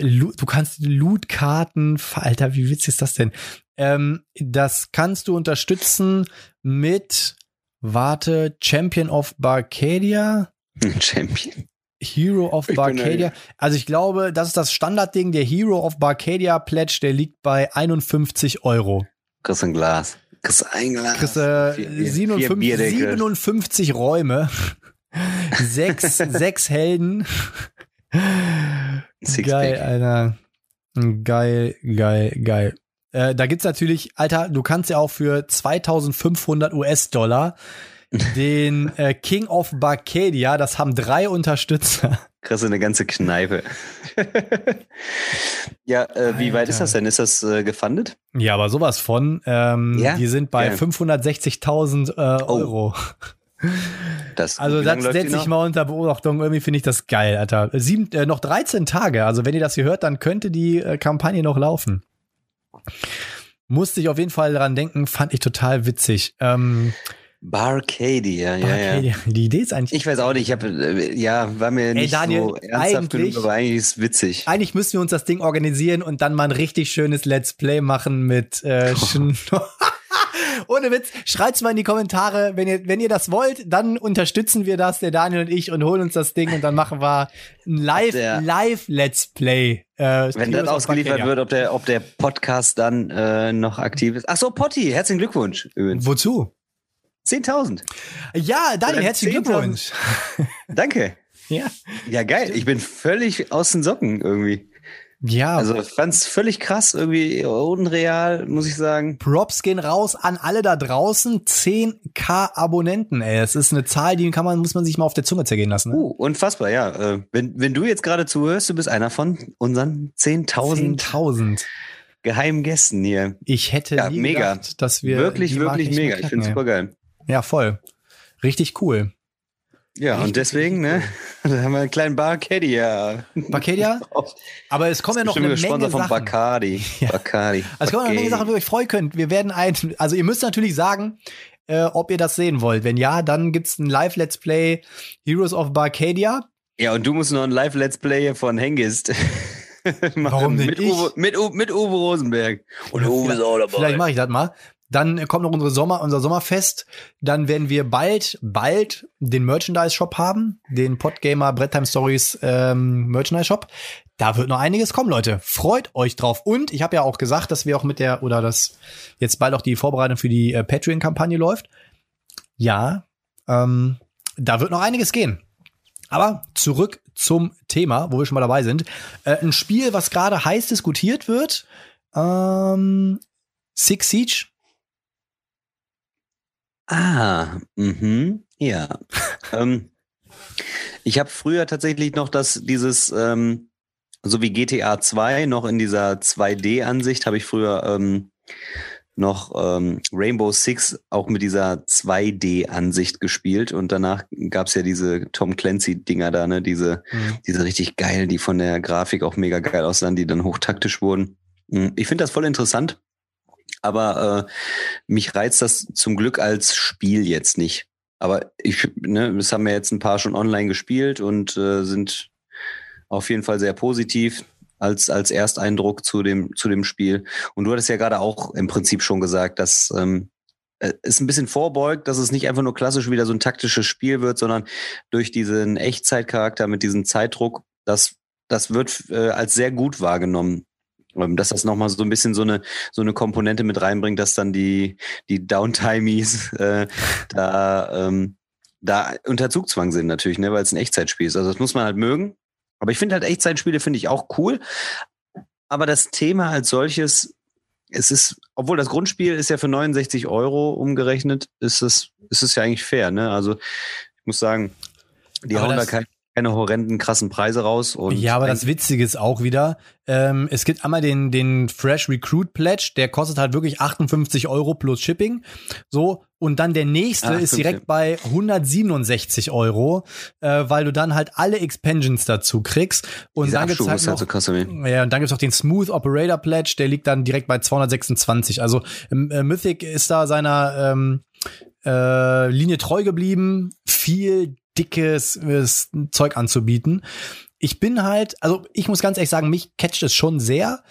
du kannst Loot-Karten, Alter, wie witzig ist das denn? Ähm, das kannst du unterstützen mit, warte, Champion of Barcadia. Champion. Hero of Barcadia. Also ich glaube, das ist das Standardding. Der Hero of Barcadia Pledge, der liegt bei 51 Euro. Kriegst ein Glas. Kriegst ein Glas. Kriegst äh, vier, 57, 57 Räume. sechs, sechs Helden. Six geil, Alter. Geil, geil, geil. Äh, da gibt's natürlich, Alter, du kannst ja auch für 2500 US-Dollar den äh, King of Barcadia. Das haben drei Unterstützer. Krass, eine ganze Kneipe. Ja, äh, wie weit ist das denn? Ist das äh, gefundet? Ja, aber sowas von. Ähm, ja? Die sind bei ja. 560.000 äh, oh. Euro. Das, also das setze ich mal unter Beobachtung. Irgendwie finde ich das geil, Alter. Sieben, äh, noch 13 Tage. Also wenn ihr das hier hört, dann könnte die äh, Kampagne noch laufen. Musste ich auf jeden Fall daran denken, fand ich total witzig. Ähm, Barcadia, ja, Barcadia. ja. Die Idee ist eigentlich. Ich weiß auch nicht, ich habe, äh, ja, war mir Ey, nicht Daniel, so ernsthaft genug, aber eigentlich ist es witzig. Eigentlich müssen wir uns das Ding organisieren und dann mal ein richtig schönes Let's Play machen mit äh, oh. Ohne Witz, schreit's mal in die Kommentare, wenn ihr, wenn ihr das wollt, dann unterstützen wir das, der Daniel und ich, und holen uns das Ding und dann machen wir ein Live, Live Let's Play. Äh, wenn das ausgeliefert wird, ob der, ob der Podcast dann äh, noch aktiv ist. Ach so, Potti, herzlichen Glückwunsch übrigens. Wozu? 10.000. Ja, Daniel, herzlichen Glückwunsch. Danke. Ja. Ja, geil. Ich bin völlig aus den Socken irgendwie. Ja. Also ich fand's völlig krass, irgendwie unreal, muss ich sagen. Props gehen raus an alle da draußen. 10k Abonnenten, ey. Das ist eine Zahl, die kann man, muss man sich mal auf der Zunge zergehen lassen. Ne? Uh, unfassbar, ja. Äh, wenn, wenn du jetzt gerade zuhörst, du bist einer von unseren 10.000 10.000 geheimen Gästen hier. Ich hätte ja, mega. Gedacht, dass wir wirklich, wirklich mega. Ich finde super geil. Ja, voll. Richtig cool. Ja, richtig, und deswegen, ne, da haben wir einen kleinen Barcadia. Barcadia? Aber es kommen ja noch eine Menge Sponsor von Bacardi. Ja. Bacardi. Also es kommen noch eine Menge Sachen, wo ihr euch freuen könnt. Wir werden ein, also ihr müsst natürlich sagen, äh, ob ihr das sehen wollt. Wenn ja, dann gibt's ein Live-Let's Play Heroes of Barcadia. Ja, und du musst noch ein Live-Let's Play von Hengist. Warum denn mit ich? Uwe, mit, mit Uwe Rosenberg. Und Uwe ist auch dabei. Vielleicht mache ich das mal. Dann kommt noch unsere Sommer, unser Sommerfest. Dann werden wir bald, bald den Merchandise-Shop haben, den Podgamer Bretttime Stories ähm, Merchandise-Shop. Da wird noch einiges kommen, Leute. Freut euch drauf. Und ich habe ja auch gesagt, dass wir auch mit der, oder dass jetzt bald auch die Vorbereitung für die äh, Patreon-Kampagne läuft. Ja, ähm, da wird noch einiges gehen. Aber zurück zum Thema, wo wir schon mal dabei sind. Äh, ein Spiel, was gerade heiß diskutiert wird. Ähm, Six Siege Ah, mhm, ja. ähm, ich habe früher tatsächlich noch das, dieses, ähm, so wie GTA 2, noch in dieser 2D-Ansicht, habe ich früher ähm, noch ähm, Rainbow Six auch mit dieser 2D-Ansicht gespielt und danach gab's ja diese Tom Clancy-Dinger da, ne? Diese, mhm. diese richtig geilen, die von der Grafik auch mega geil aussahen, die dann hochtaktisch wurden. Hm, ich finde das voll interessant aber äh, mich reizt das zum Glück als Spiel jetzt nicht. Aber ich, ne, das haben wir jetzt ein paar schon online gespielt und äh, sind auf jeden Fall sehr positiv als, als Ersteindruck zu dem, zu dem Spiel. Und du hattest ja gerade auch im Prinzip schon gesagt, dass ähm, äh, es ein bisschen vorbeugt, dass es nicht einfach nur klassisch wieder so ein taktisches Spiel wird, sondern durch diesen Echtzeitcharakter mit diesem Zeitdruck, das, das wird äh, als sehr gut wahrgenommen dass das nochmal so ein bisschen so eine, so eine Komponente mit reinbringt, dass dann die, die Downtimies äh, da, ähm, da unter Zugzwang sind natürlich, ne, weil es ein Echtzeitspiel ist. Also das muss man halt mögen. Aber ich finde halt Echtzeitspiele finde ich auch cool. Aber das Thema als solches, es ist, obwohl das Grundspiel ist ja für 69 Euro umgerechnet, ist es, ist es ja eigentlich fair, ne? Also ich muss sagen, die aber hauen da kein keine horrenden krassen Preise raus. Und ja, aber das Witzige ist auch wieder, ähm, es gibt einmal den, den Fresh Recruit Pledge, der kostet halt wirklich 58 Euro plus Shipping. So, und dann der nächste ah, ist direkt bei 167 Euro, äh, weil du dann halt alle Expansions dazu kriegst. Und Diese dann gibt's halt, halt noch, halt so ja, und dann gibt's auch den Smooth Operator Pledge, der liegt dann direkt bei 226. Also ähm, äh, Mythic ist da seiner ähm, äh, Linie treu geblieben, viel dickes äh, Zeug anzubieten. Ich bin halt, also ich muss ganz ehrlich sagen, mich catcht es schon sehr.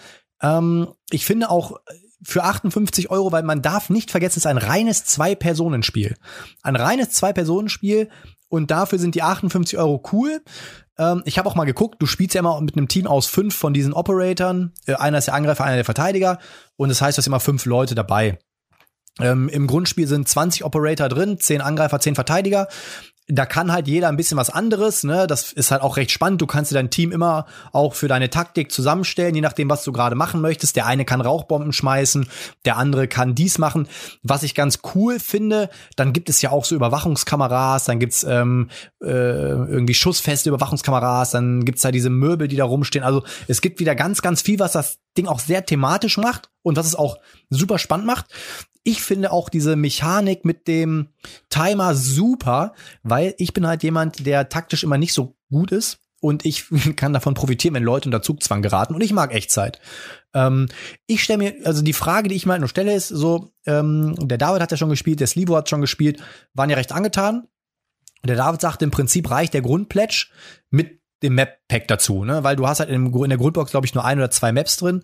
Ähm, ich finde auch für 58 Euro, weil man darf nicht vergessen, es ist ein reines Zwei-Personen-Spiel. Ein reines Zwei-Personen-Spiel und dafür sind die 58 Euro cool. Ähm, ich habe auch mal geguckt, du spielst ja immer mit einem Team aus fünf von diesen Operatoren. Äh, einer ist der Angreifer, einer der Verteidiger und das heißt, du hast immer fünf Leute dabei. Ähm, Im Grundspiel sind 20 Operator drin, 10 Angreifer, 10 Verteidiger. Da kann halt jeder ein bisschen was anderes, ne? Das ist halt auch recht spannend. Du kannst dir dein Team immer auch für deine Taktik zusammenstellen, je nachdem, was du gerade machen möchtest. Der eine kann Rauchbomben schmeißen, der andere kann dies machen. Was ich ganz cool finde, dann gibt es ja auch so Überwachungskameras, dann gibt's ähm, äh, irgendwie schussfeste Überwachungskameras, dann gibt's da diese Möbel, die da rumstehen. Also es gibt wieder ganz, ganz viel, was das Ding auch sehr thematisch macht und was es auch super spannend macht ich finde auch diese Mechanik mit dem Timer super, weil ich bin halt jemand, der taktisch immer nicht so gut ist und ich kann davon profitieren, wenn Leute unter Zugzwang geraten und ich mag Echtzeit. Ähm, ich stelle mir, also die Frage, die ich mal nur stelle, ist so, ähm, der David hat ja schon gespielt, der Slivo hat schon gespielt, waren ja recht angetan. Der David sagt, im Prinzip reicht der Grundplätsch mit dem Map-Pack dazu, ne? Weil du hast halt in, in der Grundbox, glaube ich, nur ein oder zwei Maps drin.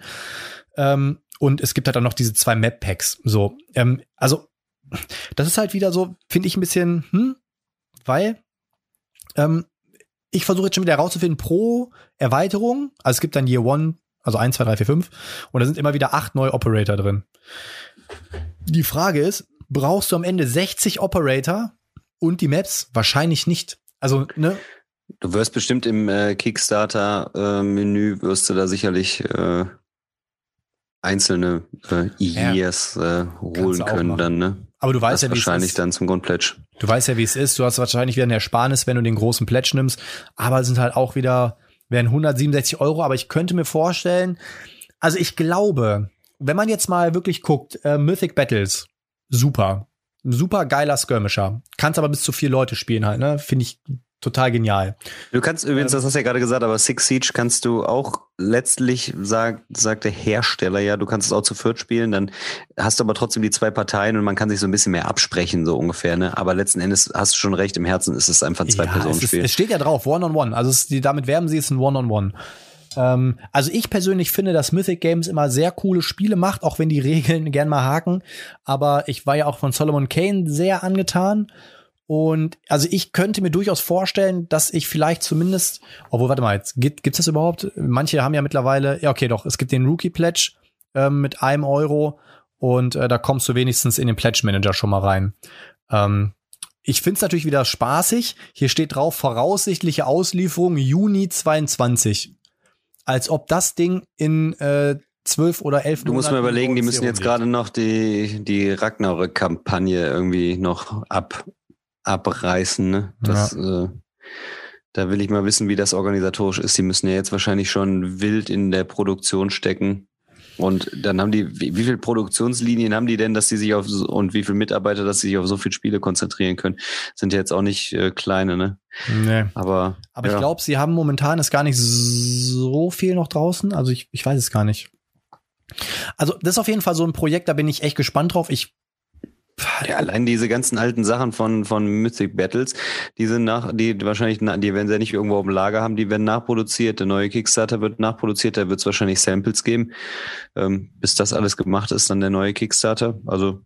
Ähm, und es gibt halt auch noch diese zwei Map-Packs. So, ähm, also das ist halt wieder so, finde ich ein bisschen, hm, weil ähm, ich versuche jetzt schon wieder herauszufinden pro Erweiterung. Also es gibt dann Year One, also 1, 2, 3, 4, 5 und da sind immer wieder acht neue Operator drin. Die Frage ist, brauchst du am Ende 60 Operator und die Maps? Wahrscheinlich nicht. Also, ne? Du wirst bestimmt im äh, Kickstarter-Menü äh, wirst du da sicherlich äh, einzelne äh, Years ja. äh, holen können dann, ne? Aber du weißt das ja, wie wahrscheinlich dann zum Grundpledge. Du weißt ja, wie es ist. Du hast wahrscheinlich wieder eine Ersparnis, wenn du den großen Pledge nimmst. Aber es sind halt auch wieder, wären 167 Euro. Aber ich könnte mir vorstellen, also ich glaube, wenn man jetzt mal wirklich guckt, äh, Mythic Battles, super. Super geiler Skirmisher. Kannst aber bis zu vier Leute spielen halt, ne? Finde ich total genial. Du kannst übrigens, ähm, das hast du ja gerade gesagt, aber Six Siege kannst du auch letztlich, sagt, sagt der Hersteller ja, du kannst es auch zu viert spielen, dann hast du aber trotzdem die zwei Parteien und man kann sich so ein bisschen mehr absprechen, so ungefähr, ne? Aber letzten Endes hast du schon recht, im Herzen ist es einfach ein Zwei-Personen-Spiel. Ja, es, es, steht ja drauf, One-on-One. -on -one. Also es, die, damit werben sie es ein One-on-One. -on -one. ähm, also ich persönlich finde, dass Mythic Games immer sehr coole Spiele macht, auch wenn die Regeln gern mal haken. Aber ich war ja auch von Solomon Kane sehr angetan. Und also ich könnte mir durchaus vorstellen, dass ich vielleicht zumindest, obwohl, warte mal, jetzt gibt es das überhaupt? Manche haben ja mittlerweile, ja, okay, doch, es gibt den Rookie Pledge ähm, mit einem Euro und äh, da kommst du wenigstens in den Pledge Manager schon mal rein. Ähm, ich finde es natürlich wieder spaßig. Hier steht drauf, voraussichtliche Auslieferung Juni 22. Als ob das Ding in äh, zwölf oder elf Du musst mir überlegen, die müssen jetzt gerade noch die, die Ragnarök-Kampagne irgendwie noch ab, abreißen. Ne? Das, ja. äh, da will ich mal wissen, wie das organisatorisch ist. Die müssen ja jetzt wahrscheinlich schon wild in der Produktion stecken. Und dann haben die, wie, wie viele Produktionslinien haben die denn, dass sie sich auf so, und wie viele Mitarbeiter, dass sie sich auf so viele Spiele konzentrieren können? Sind ja jetzt auch nicht äh, kleine, ne? Nee. Aber, Aber ja. ich glaube, sie haben momentan ist gar nicht so viel noch draußen. Also ich, ich weiß es gar nicht. Also, das ist auf jeden Fall so ein Projekt, da bin ich echt gespannt drauf. Ich ja, allein diese ganzen alten Sachen von, von Mythic Battles, die sind nach, die wahrscheinlich, die werden sie ja nicht irgendwo auf dem Lager haben, die werden nachproduziert. Der neue Kickstarter wird nachproduziert, da wird es wahrscheinlich Samples geben. Ähm, bis das alles gemacht ist, dann der neue Kickstarter. Also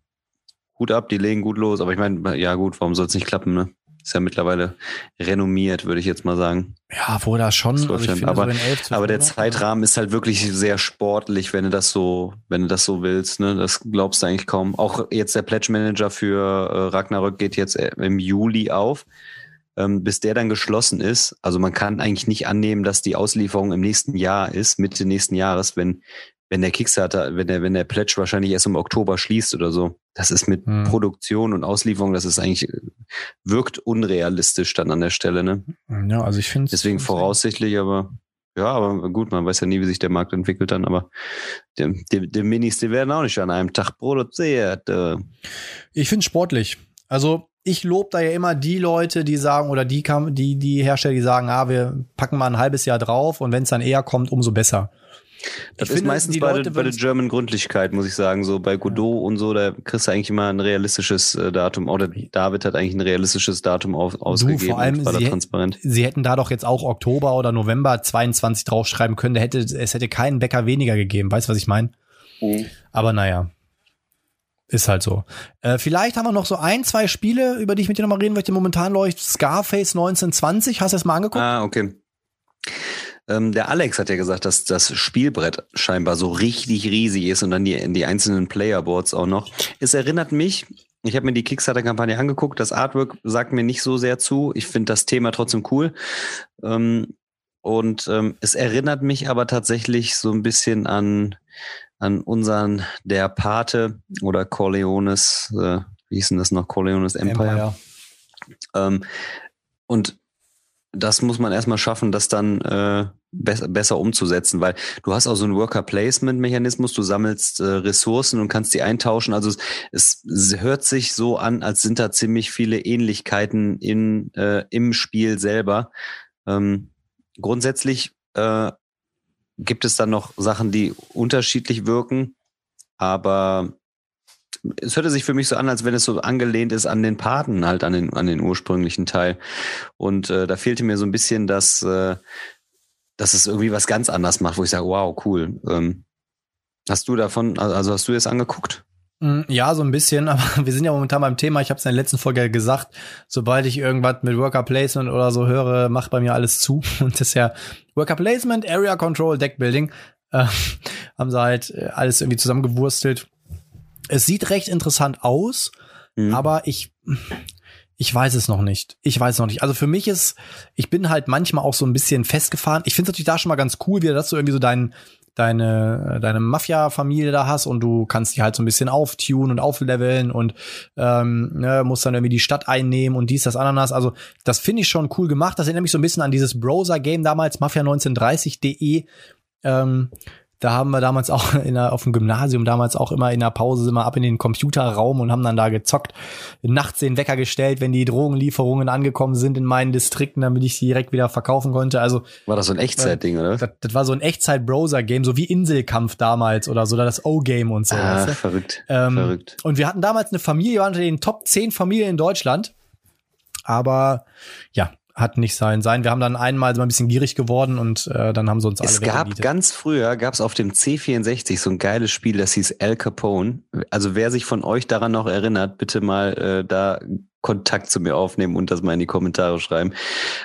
Hut ab, die legen gut los. Aber ich meine, ja gut, warum soll es nicht klappen, ne? Ist ja mittlerweile renommiert, würde ich jetzt mal sagen. Ja, wo das schon. Also finde, aber, so 11, aber der Zeitrahmen ist halt wirklich sehr sportlich, wenn du das so, wenn du das so willst. Ne? Das glaubst du eigentlich kaum. Auch jetzt der Pledge Manager für äh, Ragnarök geht jetzt äh, im Juli auf. Ähm, bis der dann geschlossen ist. Also man kann eigentlich nicht annehmen, dass die Auslieferung im nächsten Jahr ist, Mitte nächsten Jahres, wenn wenn der Kickstarter, wenn der, wenn der Pledge wahrscheinlich erst im Oktober schließt oder so. Das ist mit hm. Produktion und Auslieferung, das ist eigentlich, wirkt unrealistisch dann an der Stelle, ne? Ja, also ich finde Deswegen voraussichtlich, aber ja, aber gut, man weiß ja nie, wie sich der Markt entwickelt dann, aber die, die, die Minis, die werden auch nicht an einem Tag produziert. Äh. Ich finde sportlich. Also ich lobe da ja immer die Leute, die sagen, oder die, die, die Hersteller, die sagen, ah, wir packen mal ein halbes Jahr drauf und wenn es dann eher kommt, umso besser. Das ich ist finde, meistens bei, der, bei der German Gründlichkeit, muss ich sagen. So bei Godot ja. und so, da kriegst du eigentlich immer ein realistisches äh, Datum. Oder David hat eigentlich ein realistisches Datum auf, ausgegeben. Du, vor allem, war sie, transparent. sie hätten da doch jetzt auch Oktober oder November 22 draufschreiben können. Da hätte, es hätte keinen Bäcker weniger gegeben. Weißt du, was ich meine? Mhm. Aber naja. Ist halt so. Äh, vielleicht haben wir noch so ein, zwei Spiele, über die ich mit dir nochmal reden möchte. Momentan läuft Scarface 1920. Hast du das mal angeguckt? Ah, okay. Ähm, der Alex hat ja gesagt, dass das Spielbrett scheinbar so richtig riesig ist und dann die, die einzelnen Playerboards auch noch. Es erinnert mich Ich habe mir die Kickstarter-Kampagne angeguckt. Das Artwork sagt mir nicht so sehr zu. Ich finde das Thema trotzdem cool. Ähm, und ähm, es erinnert mich aber tatsächlich so ein bisschen an, an unseren Der Pate oder Corleones, äh, wie hieß denn das noch? Corleones Empire. Empire. Ähm, und das muss man erstmal schaffen, das dann äh, be besser umzusetzen, weil du hast auch so einen Worker-Placement-Mechanismus, du sammelst äh, Ressourcen und kannst die eintauschen. Also es, es, hört sich so an, als sind da ziemlich viele Ähnlichkeiten in, äh, im Spiel selber. Ähm, grundsätzlich äh, gibt es dann noch Sachen, die unterschiedlich wirken, aber es hörte sich für mich so an, als wenn es so angelehnt ist an den Paten, halt an den, an den ursprünglichen Teil. Und äh, da fehlte mir so ein bisschen, dass, äh, dass es irgendwie was ganz anderes macht, wo ich sage, wow, cool. Ähm, hast du davon, also hast du das angeguckt? Mm, ja, so ein bisschen, aber wir sind ja momentan beim Thema, ich habe es in der letzten Folge gesagt, sobald ich irgendwas mit Worker Placement oder so höre, macht bei mir alles zu. Und das ist ja Worker Placement, Area Control, Deckbuilding. Äh, haben sie halt äh, alles irgendwie zusammengewurstelt. Es sieht recht interessant aus, mhm. aber ich, ich weiß es noch nicht. Ich weiß es noch nicht. Also für mich ist, ich bin halt manchmal auch so ein bisschen festgefahren. Ich finde es natürlich da schon mal ganz cool, wie dass du irgendwie so deinen deine, deine Mafia-Familie da hast und du kannst die halt so ein bisschen auftunen und aufleveln und ähm, ne, musst dann irgendwie die Stadt einnehmen und dies, das, Ananas. Also das finde ich schon cool gemacht. Das erinnert mich so ein bisschen an dieses Browser-Game damals, Mafia1930.de. Ähm, da haben wir damals auch in der, auf dem Gymnasium damals auch immer in der Pause immer ab in den Computerraum und haben dann da gezockt, nachts den Wecker gestellt, wenn die Drogenlieferungen angekommen sind in meinen Distrikten, damit ich sie direkt wieder verkaufen konnte. Also war das so ein Echtzeit-Ding, oder? Das, das, war so ein Echtzeit-Browser-Game, so wie Inselkampf damals oder so, oder das O-Game und so. Ah, weißt du? verrückt, ähm, verrückt. Und wir hatten damals eine Familie, wir waren unter den Top 10 Familien in Deutschland. Aber ja, hat nicht sein sein. Wir haben dann einmal so ein bisschen gierig geworden und äh, dann haben sie uns alle Es gab ganz früher, gab es auf dem C64 so ein geiles Spiel, das hieß El Capone. Also wer sich von euch daran noch erinnert, bitte mal äh, da Kontakt zu mir aufnehmen und das mal in die Kommentare schreiben.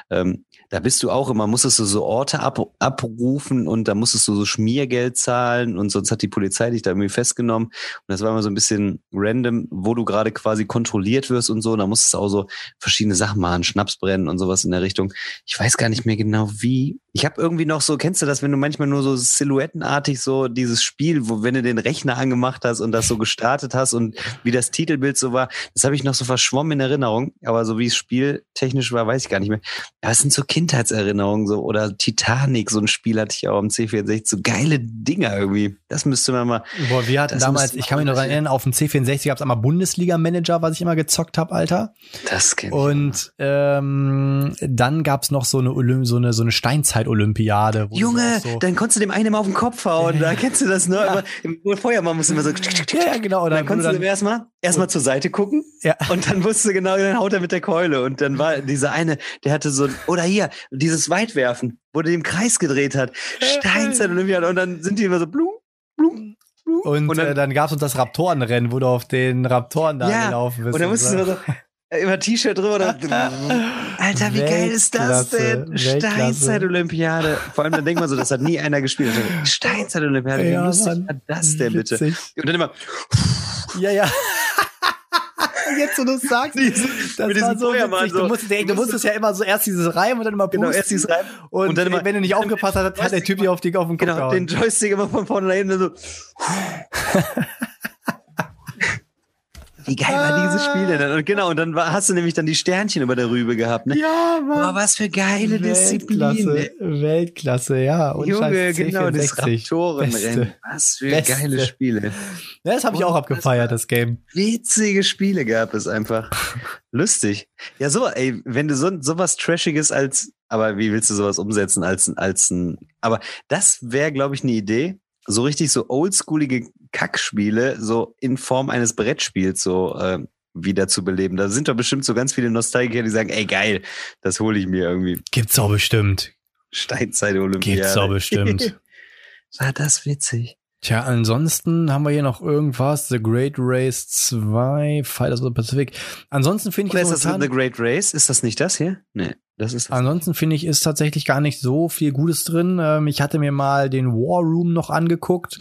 Ähm, da bist du auch immer, musstest du so Orte ab, abrufen und da musstest du so Schmiergeld zahlen und sonst hat die Polizei dich da irgendwie festgenommen. Und das war immer so ein bisschen random, wo du gerade quasi kontrolliert wirst und so. Und da musstest du auch so verschiedene Sachen machen, Schnaps brennen und sowas in der Richtung. Ich weiß gar nicht mehr genau wie. Ich habe irgendwie noch so, kennst du das, wenn du manchmal nur so silhouettenartig so dieses Spiel, wo wenn du den Rechner angemacht hast und das so gestartet hast und wie das Titelbild so war, das habe ich noch so verschwommen in Erinnerung. Aber so wie es spieltechnisch war, weiß ich gar nicht mehr. Aber es sind so Kindheitserinnerungen so oder Titanic, so ein Spiel hatte ich auch am C64, so geile Dinger irgendwie. Das müsste man mal. Boah, wir hatten damals, ich kann mich noch erinnern, auf dem C64 gab es einmal Bundesliga-Manager, was ich immer gezockt habe, Alter. Das kenn ich. Und ähm, dann gab's noch so eine Olymp so eine so eine Steinzeit-Olympiade. Junge, so dann konntest du dem einen mal auf den Kopf hauen. Da kennst du das, ne? Ja. Im Feuermann musst du immer so. Ja, genau. Und dann, dann konntest du dem erstmal erstmal zur Seite gucken. Ja. Und dann wusste genau, dann haut er mit der Keule. Und dann war dieser eine, der hatte so, oder hier, dieses Weitwerfen, wo der im Kreis gedreht hat. Steinzeit Olympiade. Und dann sind die immer so blum, blum, blum. Und, und dann, äh, dann gab es uns das Raptorenrennen, wo du auf den Raptoren da ja, gelaufen bist. Und dann musstest du so, immer T-Shirt drüber. Alter, wie geil ist das denn? Steinzeit-Olympiade. Vor allem, dann denkt man so, das hat nie einer gespielt. Steinzeit-Olympiade, wie ja, lustig war das denn bitte? Und dann immer. Ja, ja jetzt, wo du es sagst. das mit war so witzig. So. Du musstest, du musstest ja immer so erst dieses Reim und dann immer pusten. Genau, erst dieses Reim. Und, und dann immer, wenn du nicht aufgepasst hast, hat der Typ dir auf, die, auf den Kopf Genau, gehauen. den Joystick immer von vorne nach hinten so. Wie geil war dieses Spiel denn? Und genau, und dann war, hast du nämlich dann die Sternchen über der Rübe gehabt, ne? Ja, Mann. Boah, was für geile Weltklasse, Disziplin. Weltklasse, ja. Und Junge, genau, das Raptorenrennen. Was für Beste. geile Spiele. Ja, das habe ich auch abgefeiert, das Game. Witzige Spiele gab es einfach. Lustig. Ja, so, ey, wenn du so, sowas Trashiges als, aber wie willst du sowas umsetzen als, als ein, aber das wäre, glaube ich, eine Idee so richtig so oldschoolige Kackspiele so in Form eines Brettspiels so äh, wieder zu beleben. Da sind doch bestimmt so ganz viele Nostalgiker, die sagen, ey geil, das hole ich mir irgendwie. Gibt's auch bestimmt. Steinzeit-Olympiade. Gibt's auch bestimmt. War das witzig. Tja, ansonsten haben wir hier noch irgendwas. The Great Race 2, Fighters of the Pacific. Ansonsten finde ich Oder ist das The Great Race? Ist das nicht das hier? Nee. Das ist das Ansonsten finde ich, ist tatsächlich gar nicht so viel Gutes drin. Ähm, ich hatte mir mal den War Room noch angeguckt.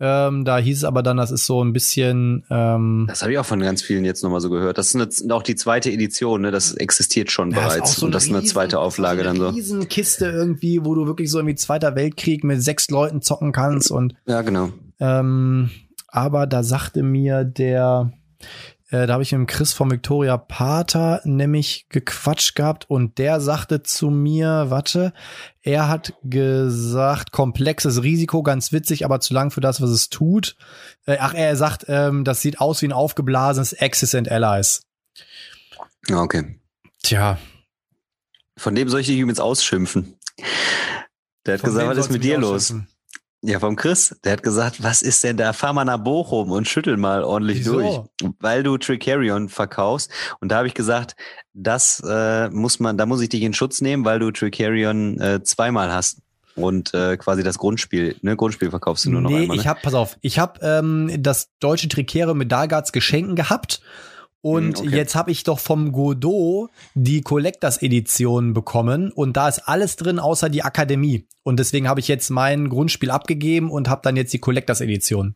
Ähm, da hieß es aber dann, das ist so ein bisschen. Ähm, das habe ich auch von ganz vielen jetzt nochmal so gehört. Das ist eine, auch die zweite Edition, ne? Das existiert schon ja, bereits. So und das ist eine zweite Auflage so eine dann so. Riesenkiste irgendwie, wo du wirklich so irgendwie Zweiter Weltkrieg mit sechs Leuten zocken kannst und. Ja, genau. Ähm, aber da sagte mir der äh, da habe ich mit Chris von Victoria Pater nämlich gequatscht gehabt und der sagte zu mir, warte, er hat gesagt, komplexes Risiko, ganz witzig, aber zu lang für das, was es tut. Äh, ach, er sagt, ähm, das sieht aus wie ein aufgeblasenes Axis and Allies. Okay. Tja. Von dem soll ich dich übrigens ausschimpfen. Der hat Von gesagt, was ist mit dir los? Ja, vom Chris. Der hat gesagt, was ist denn da? Fahr mal nach Bochum und schüttel mal ordentlich Wieso? durch, weil du Tricarion verkaufst. Und da habe ich gesagt, das äh, muss man, da muss ich dich in Schutz nehmen, weil du Tricarion äh, zweimal hast und äh, quasi das Grundspiel, ne, Grundspiel verkaufst du nur noch nee, einmal. Nee, ich habe, pass auf, ich habe ähm, das deutsche Tricarion mit Dargards Geschenken gehabt und hm, okay. jetzt habe ich doch vom Godot die Collectors Edition bekommen und da ist alles drin außer die Akademie. Und deswegen habe ich jetzt mein Grundspiel abgegeben und habe dann jetzt die Collectors Edition.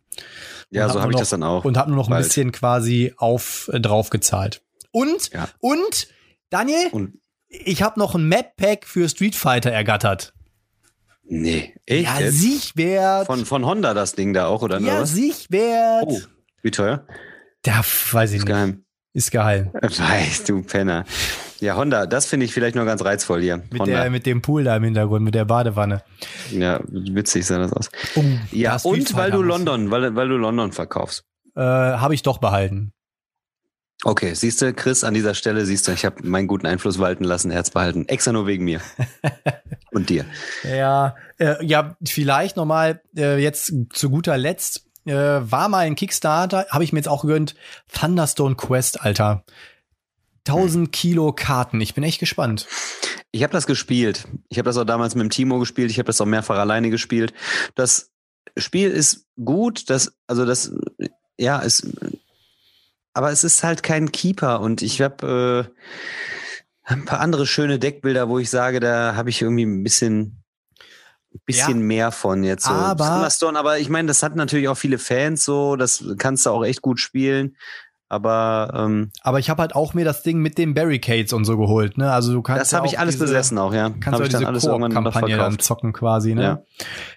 Ja, so habe ich das dann auch. Und habe nur noch ein bisschen quasi auf äh, drauf gezahlt. Und ja. und Daniel, und? ich habe noch ein Map Pack für Street Fighter ergattert. Nee, echt? Ja, jetzt? sich wert. Von von Honda das Ding da auch oder Ja, was? sich wert. Oh, wie teuer? Da weiß ich ist nicht. Geheim. Ist geil. Weißt du, Penner. Ja, Honda, das finde ich vielleicht nur ganz reizvoll hier. Mit, der, mit dem Pool da im Hintergrund, mit der Badewanne. Ja, witzig sah das aus. Oh, ja, und weil du London, weil, weil du London verkaufst. Äh, habe ich doch behalten. Okay, siehst du, Chris, an dieser Stelle siehst du, ich habe meinen guten Einfluss walten lassen, Herz behalten. Extra nur wegen mir. und dir. Ja, äh, ja, vielleicht nochmal äh, jetzt zu guter Letzt äh, war mal ein Kickstarter, habe ich mir jetzt auch gegönnt. Thunderstone Quest, Alter. 1000 Kilo Karten. Ich bin echt gespannt. Ich habe das gespielt. Ich habe das auch damals mit dem Timo gespielt. Ich habe das auch mehrfach alleine gespielt. Das Spiel ist gut. Das, also das, ja, ist, aber es ist halt kein Keeper. Und ich habe äh, ein paar andere schöne Deckbilder, wo ich sage, da habe ich irgendwie ein bisschen bisschen ja. mehr von jetzt so. Aber, Stone, aber ich meine, das hat natürlich auch viele Fans so, das kannst du auch echt gut spielen. Aber ähm, aber ich habe halt auch mir das Ding mit den Barricades und so geholt, ne? Also du kannst Das habe ich alles diese, besessen auch, ja. Kannst du diese alles Kampagne dann zocken quasi, ne? Ja,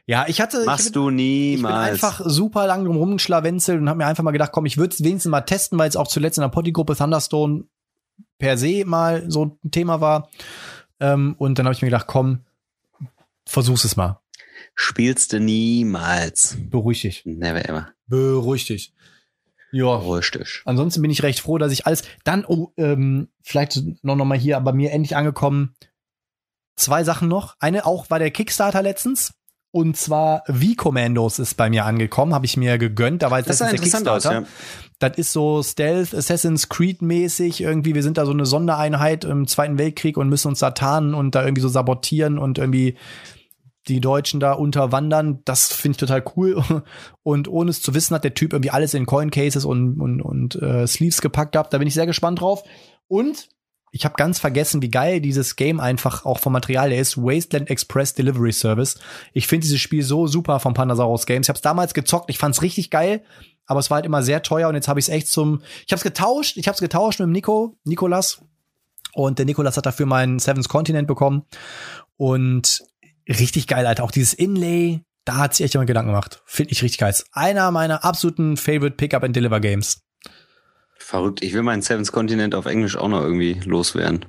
ja ich hatte Machst ich bin, du niemals. Ich bin einfach super lang drum rumgeschlawenzelt und habe mir einfach mal gedacht, komm, ich würde es wenigstens mal testen, weil es auch zuletzt in der Potty-Gruppe Thunderstone per se mal so ein Thema war. Ähm, und dann habe ich mir gedacht, komm, versuch's es mal. Spielst du niemals. Beruhig dich. Never ever. Beruhig dich. Ja. Beruhig dich. Ansonsten bin ich recht froh, dass ich alles. Dann, oh, ähm, vielleicht noch, noch mal hier, aber mir endlich angekommen. Zwei Sachen noch. Eine auch war der Kickstarter letztens. Und zwar V-Commandos ist bei mir angekommen, habe ich mir gegönnt. Da war jetzt das, der Kickstarter. Aus, ja. Das ist so Stealth Assassin's Creed mäßig irgendwie. Wir sind da so eine Sondereinheit im Zweiten Weltkrieg und müssen uns da tarnen und da irgendwie so sabotieren und irgendwie die Deutschen da unterwandern. Das finde ich total cool. Und ohne es zu wissen, hat der Typ irgendwie alles in Coin Cases und, und, und äh, Sleeves gepackt gehabt. Da bin ich sehr gespannt drauf. Und ich habe ganz vergessen, wie geil dieses Game einfach auch vom Material ist. Wasteland Express Delivery Service. Ich finde dieses Spiel so super vom Pandasaurus Games. Ich habe es damals gezockt, ich fand's richtig geil, aber es war halt immer sehr teuer und jetzt habe ich es echt zum Ich habe es getauscht, ich habe es getauscht mit dem Nico, Nikolas und der Nikolas hat dafür meinen Seven's Continent bekommen und richtig geil, Alter. Auch dieses Inlay, da hat sich echt jemand Gedanken gemacht. Finde ich richtig geil. Einer meiner absoluten Favorite Pickup and Deliver Games. Verrückt. Ich will meinen Seven's Continent auf Englisch auch noch irgendwie loswerden.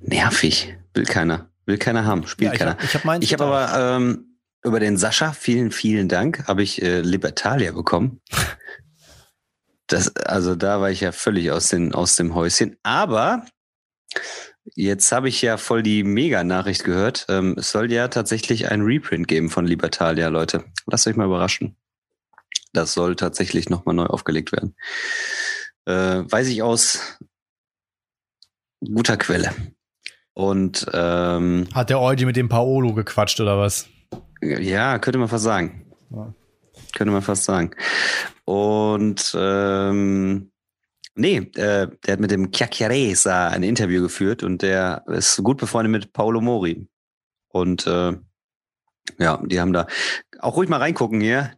Nervig. Will keiner. Will keiner haben. Spielt ja, ich keiner. Hab, ich habe ich hab aber ähm, über den Sascha, vielen, vielen Dank, habe ich äh, Libertalia bekommen. Das, also da war ich ja völlig aus, den, aus dem Häuschen. Aber Jetzt habe ich ja voll die Mega-Nachricht gehört. Ähm, es soll ja tatsächlich ein Reprint geben von Libertalia, Leute. Lasst euch mal überraschen. Das soll tatsächlich nochmal neu aufgelegt werden. Äh, weiß ich aus guter Quelle. Und ähm, hat der Eugi mit dem Paolo gequatscht oder was? Ja, könnte man fast sagen. Ja. Könnte man fast sagen. Und ähm, Nee, äh, der hat mit dem Chiacchieresa ein Interview geführt und der ist gut befreundet mit Paolo Mori. Und äh, ja, die haben da auch ruhig mal reingucken hier.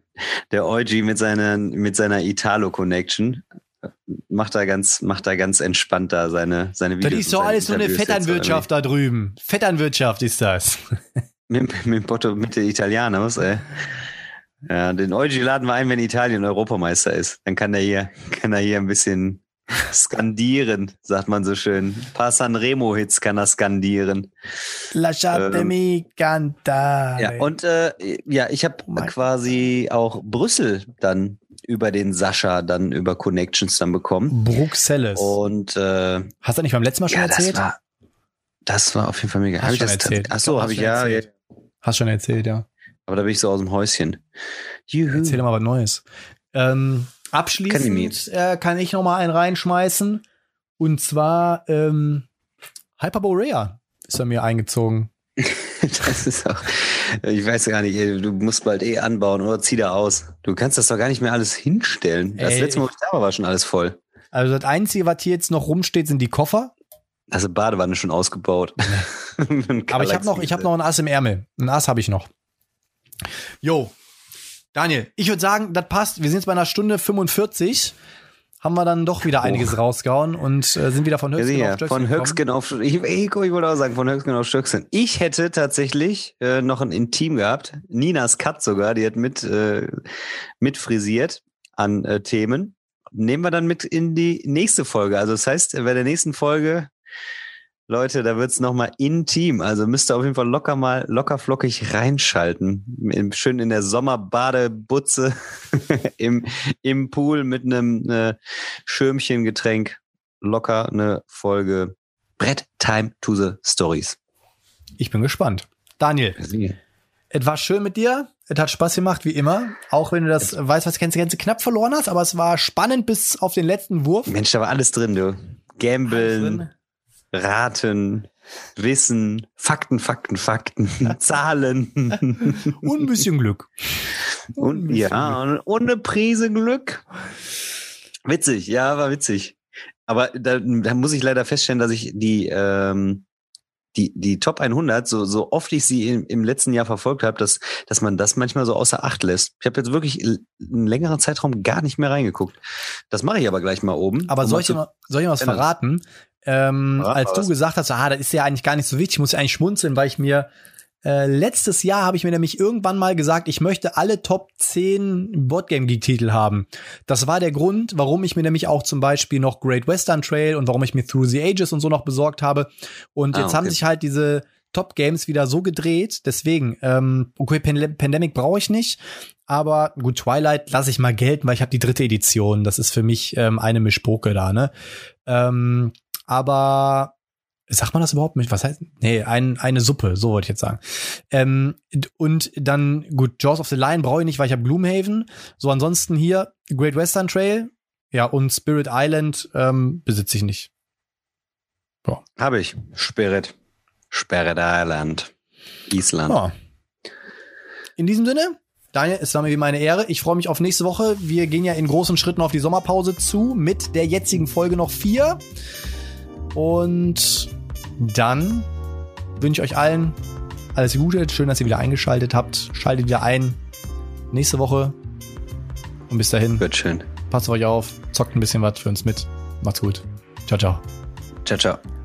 der Eugi mit seiner, mit seiner Italo-Connection macht da ganz, macht da ganz entspannt da seine, seine Videos. Das ist so alles nur eine Vetternwirtschaft da drüben. Vetternwirtschaft ist das. mit, mit, Porto, mit den Italianos, ey. Ja, den Eugi laden wir ein, wenn Italien Europameister ist. Dann kann er hier, kann er hier ein bisschen skandieren, sagt man so schön. Ein paar Sanremo-Hits kann er skandieren. Lasciatemi ähm, cantare. Ja, und äh, ja, ich habe oh quasi auch Brüssel dann über den Sascha dann über Connections dann bekommen. Bruxelles. Und äh, hast du nicht beim letzten Mal schon ja, erzählt? Das war, das war auf jeden Fall mega. Hast hab schon erzählt. Ach so, habe ich ja, ja. Hast schon erzählt, ja. Aber da bin ich so aus dem Häuschen. Juhu. Erzähl mal was Neues. Ähm, abschließend kann, äh, kann ich noch mal einen reinschmeißen. Und zwar ähm, Hyperborea ist er mir eingezogen. das ist auch, ich weiß gar nicht, du musst bald eh anbauen oder zieh da aus. Du kannst das doch gar nicht mehr alles hinstellen. Das Ey, letzte Mal, wo ich da war, war schon alles voll. Also das Einzige, was hier jetzt noch rumsteht, sind die Koffer. Also Badewanne schon ausgebaut. Aber ich habe noch, ich habe noch ein Ass im Ärmel. Ein Ass habe ich noch. Jo, Daniel, ich würde sagen, das passt. Wir sind jetzt bei einer Stunde 45 haben wir dann doch wieder einiges oh. rausgehauen und äh, sind wieder von Höchstgen ja, auf Stöckchen. Von Höchstgen auf ich, ich, wollte auch sagen, von Höchstgen auf Stöckchen. Ich hätte tatsächlich äh, noch ein Intim gehabt. Ninas Cut sogar, die hat mit, äh, mit frisiert an äh, Themen. Nehmen wir dann mit in die nächste Folge. Also das heißt, bei der nächsten Folge Leute, da wird's nochmal intim. Also müsst ihr auf jeden Fall locker mal, locker flockig reinschalten. Schön in der Sommerbadebutze im, im Pool mit einem ne Schirmchengetränk. Locker eine Folge Brett Time to the Stories. Ich bin gespannt. Daniel, es war schön mit dir. Es hat Spaß gemacht, wie immer. Auch wenn du das es weißt, was kennst, kennst, knapp verloren hast, aber es war spannend bis auf den letzten Wurf. Mensch, da war alles drin, du. Gambeln, Raten, Wissen, Fakten, Fakten, Fakten, Zahlen. Und ein bisschen Glück. Und, bisschen ja, Glück. und eine Prise Glück. Witzig, ja, war witzig. Aber da, da muss ich leider feststellen, dass ich die, ähm, die, die Top 100, so, so oft ich sie im, im letzten Jahr verfolgt habe, dass, dass man das manchmal so außer Acht lässt. Ich habe jetzt wirklich einen längeren Zeitraum gar nicht mehr reingeguckt. Das mache ich aber gleich mal oben. Aber um soll, ich mal, soll ich mal was verraten? ähm, als du gesagt hast, ah, das ist ja eigentlich gar nicht so wichtig, ich muss ja eigentlich schmunzeln, weil ich mir äh, letztes Jahr habe ich mir nämlich irgendwann mal gesagt, ich möchte alle Top 10 Boardgame Geek Titel haben. Das war der Grund, warum ich mir nämlich auch zum Beispiel noch Great Western Trail und warum ich mir Through the Ages und so noch besorgt habe. Und ah, jetzt okay. haben sich halt diese Top Games wieder so gedreht. Deswegen, ähm, okay, Pand Pandemic brauche ich nicht. Aber gut, Twilight lasse ich mal gelten, weil ich habe die dritte Edition. Das ist für mich ähm, eine Mischpoke da, ne? Ähm, aber sagt man das überhaupt nicht? Was heißt? Nee, ein, eine Suppe, so wollte ich jetzt sagen. Ähm, und dann, gut, Jaws of the Lion brauche ich nicht, weil ich habe Gloomhaven. So, ansonsten hier Great Western Trail, ja, und Spirit Island ähm, besitze ich nicht. Ja. Habe ich. Spirit. Spirit Island. Island. Ja. In diesem Sinne, Daniel, es war mir wie meine Ehre. Ich freue mich auf nächste Woche. Wir gehen ja in großen Schritten auf die Sommerpause zu mit der jetzigen Folge noch vier. Und dann wünsche ich euch allen alles Gute. Schön, dass ihr wieder eingeschaltet habt. Schaltet wieder ein. Nächste Woche. Und bis dahin. Wird schön. Passt auf euch auf. Zockt ein bisschen was für uns mit. Macht's gut. Ciao, ciao. Ciao, ciao.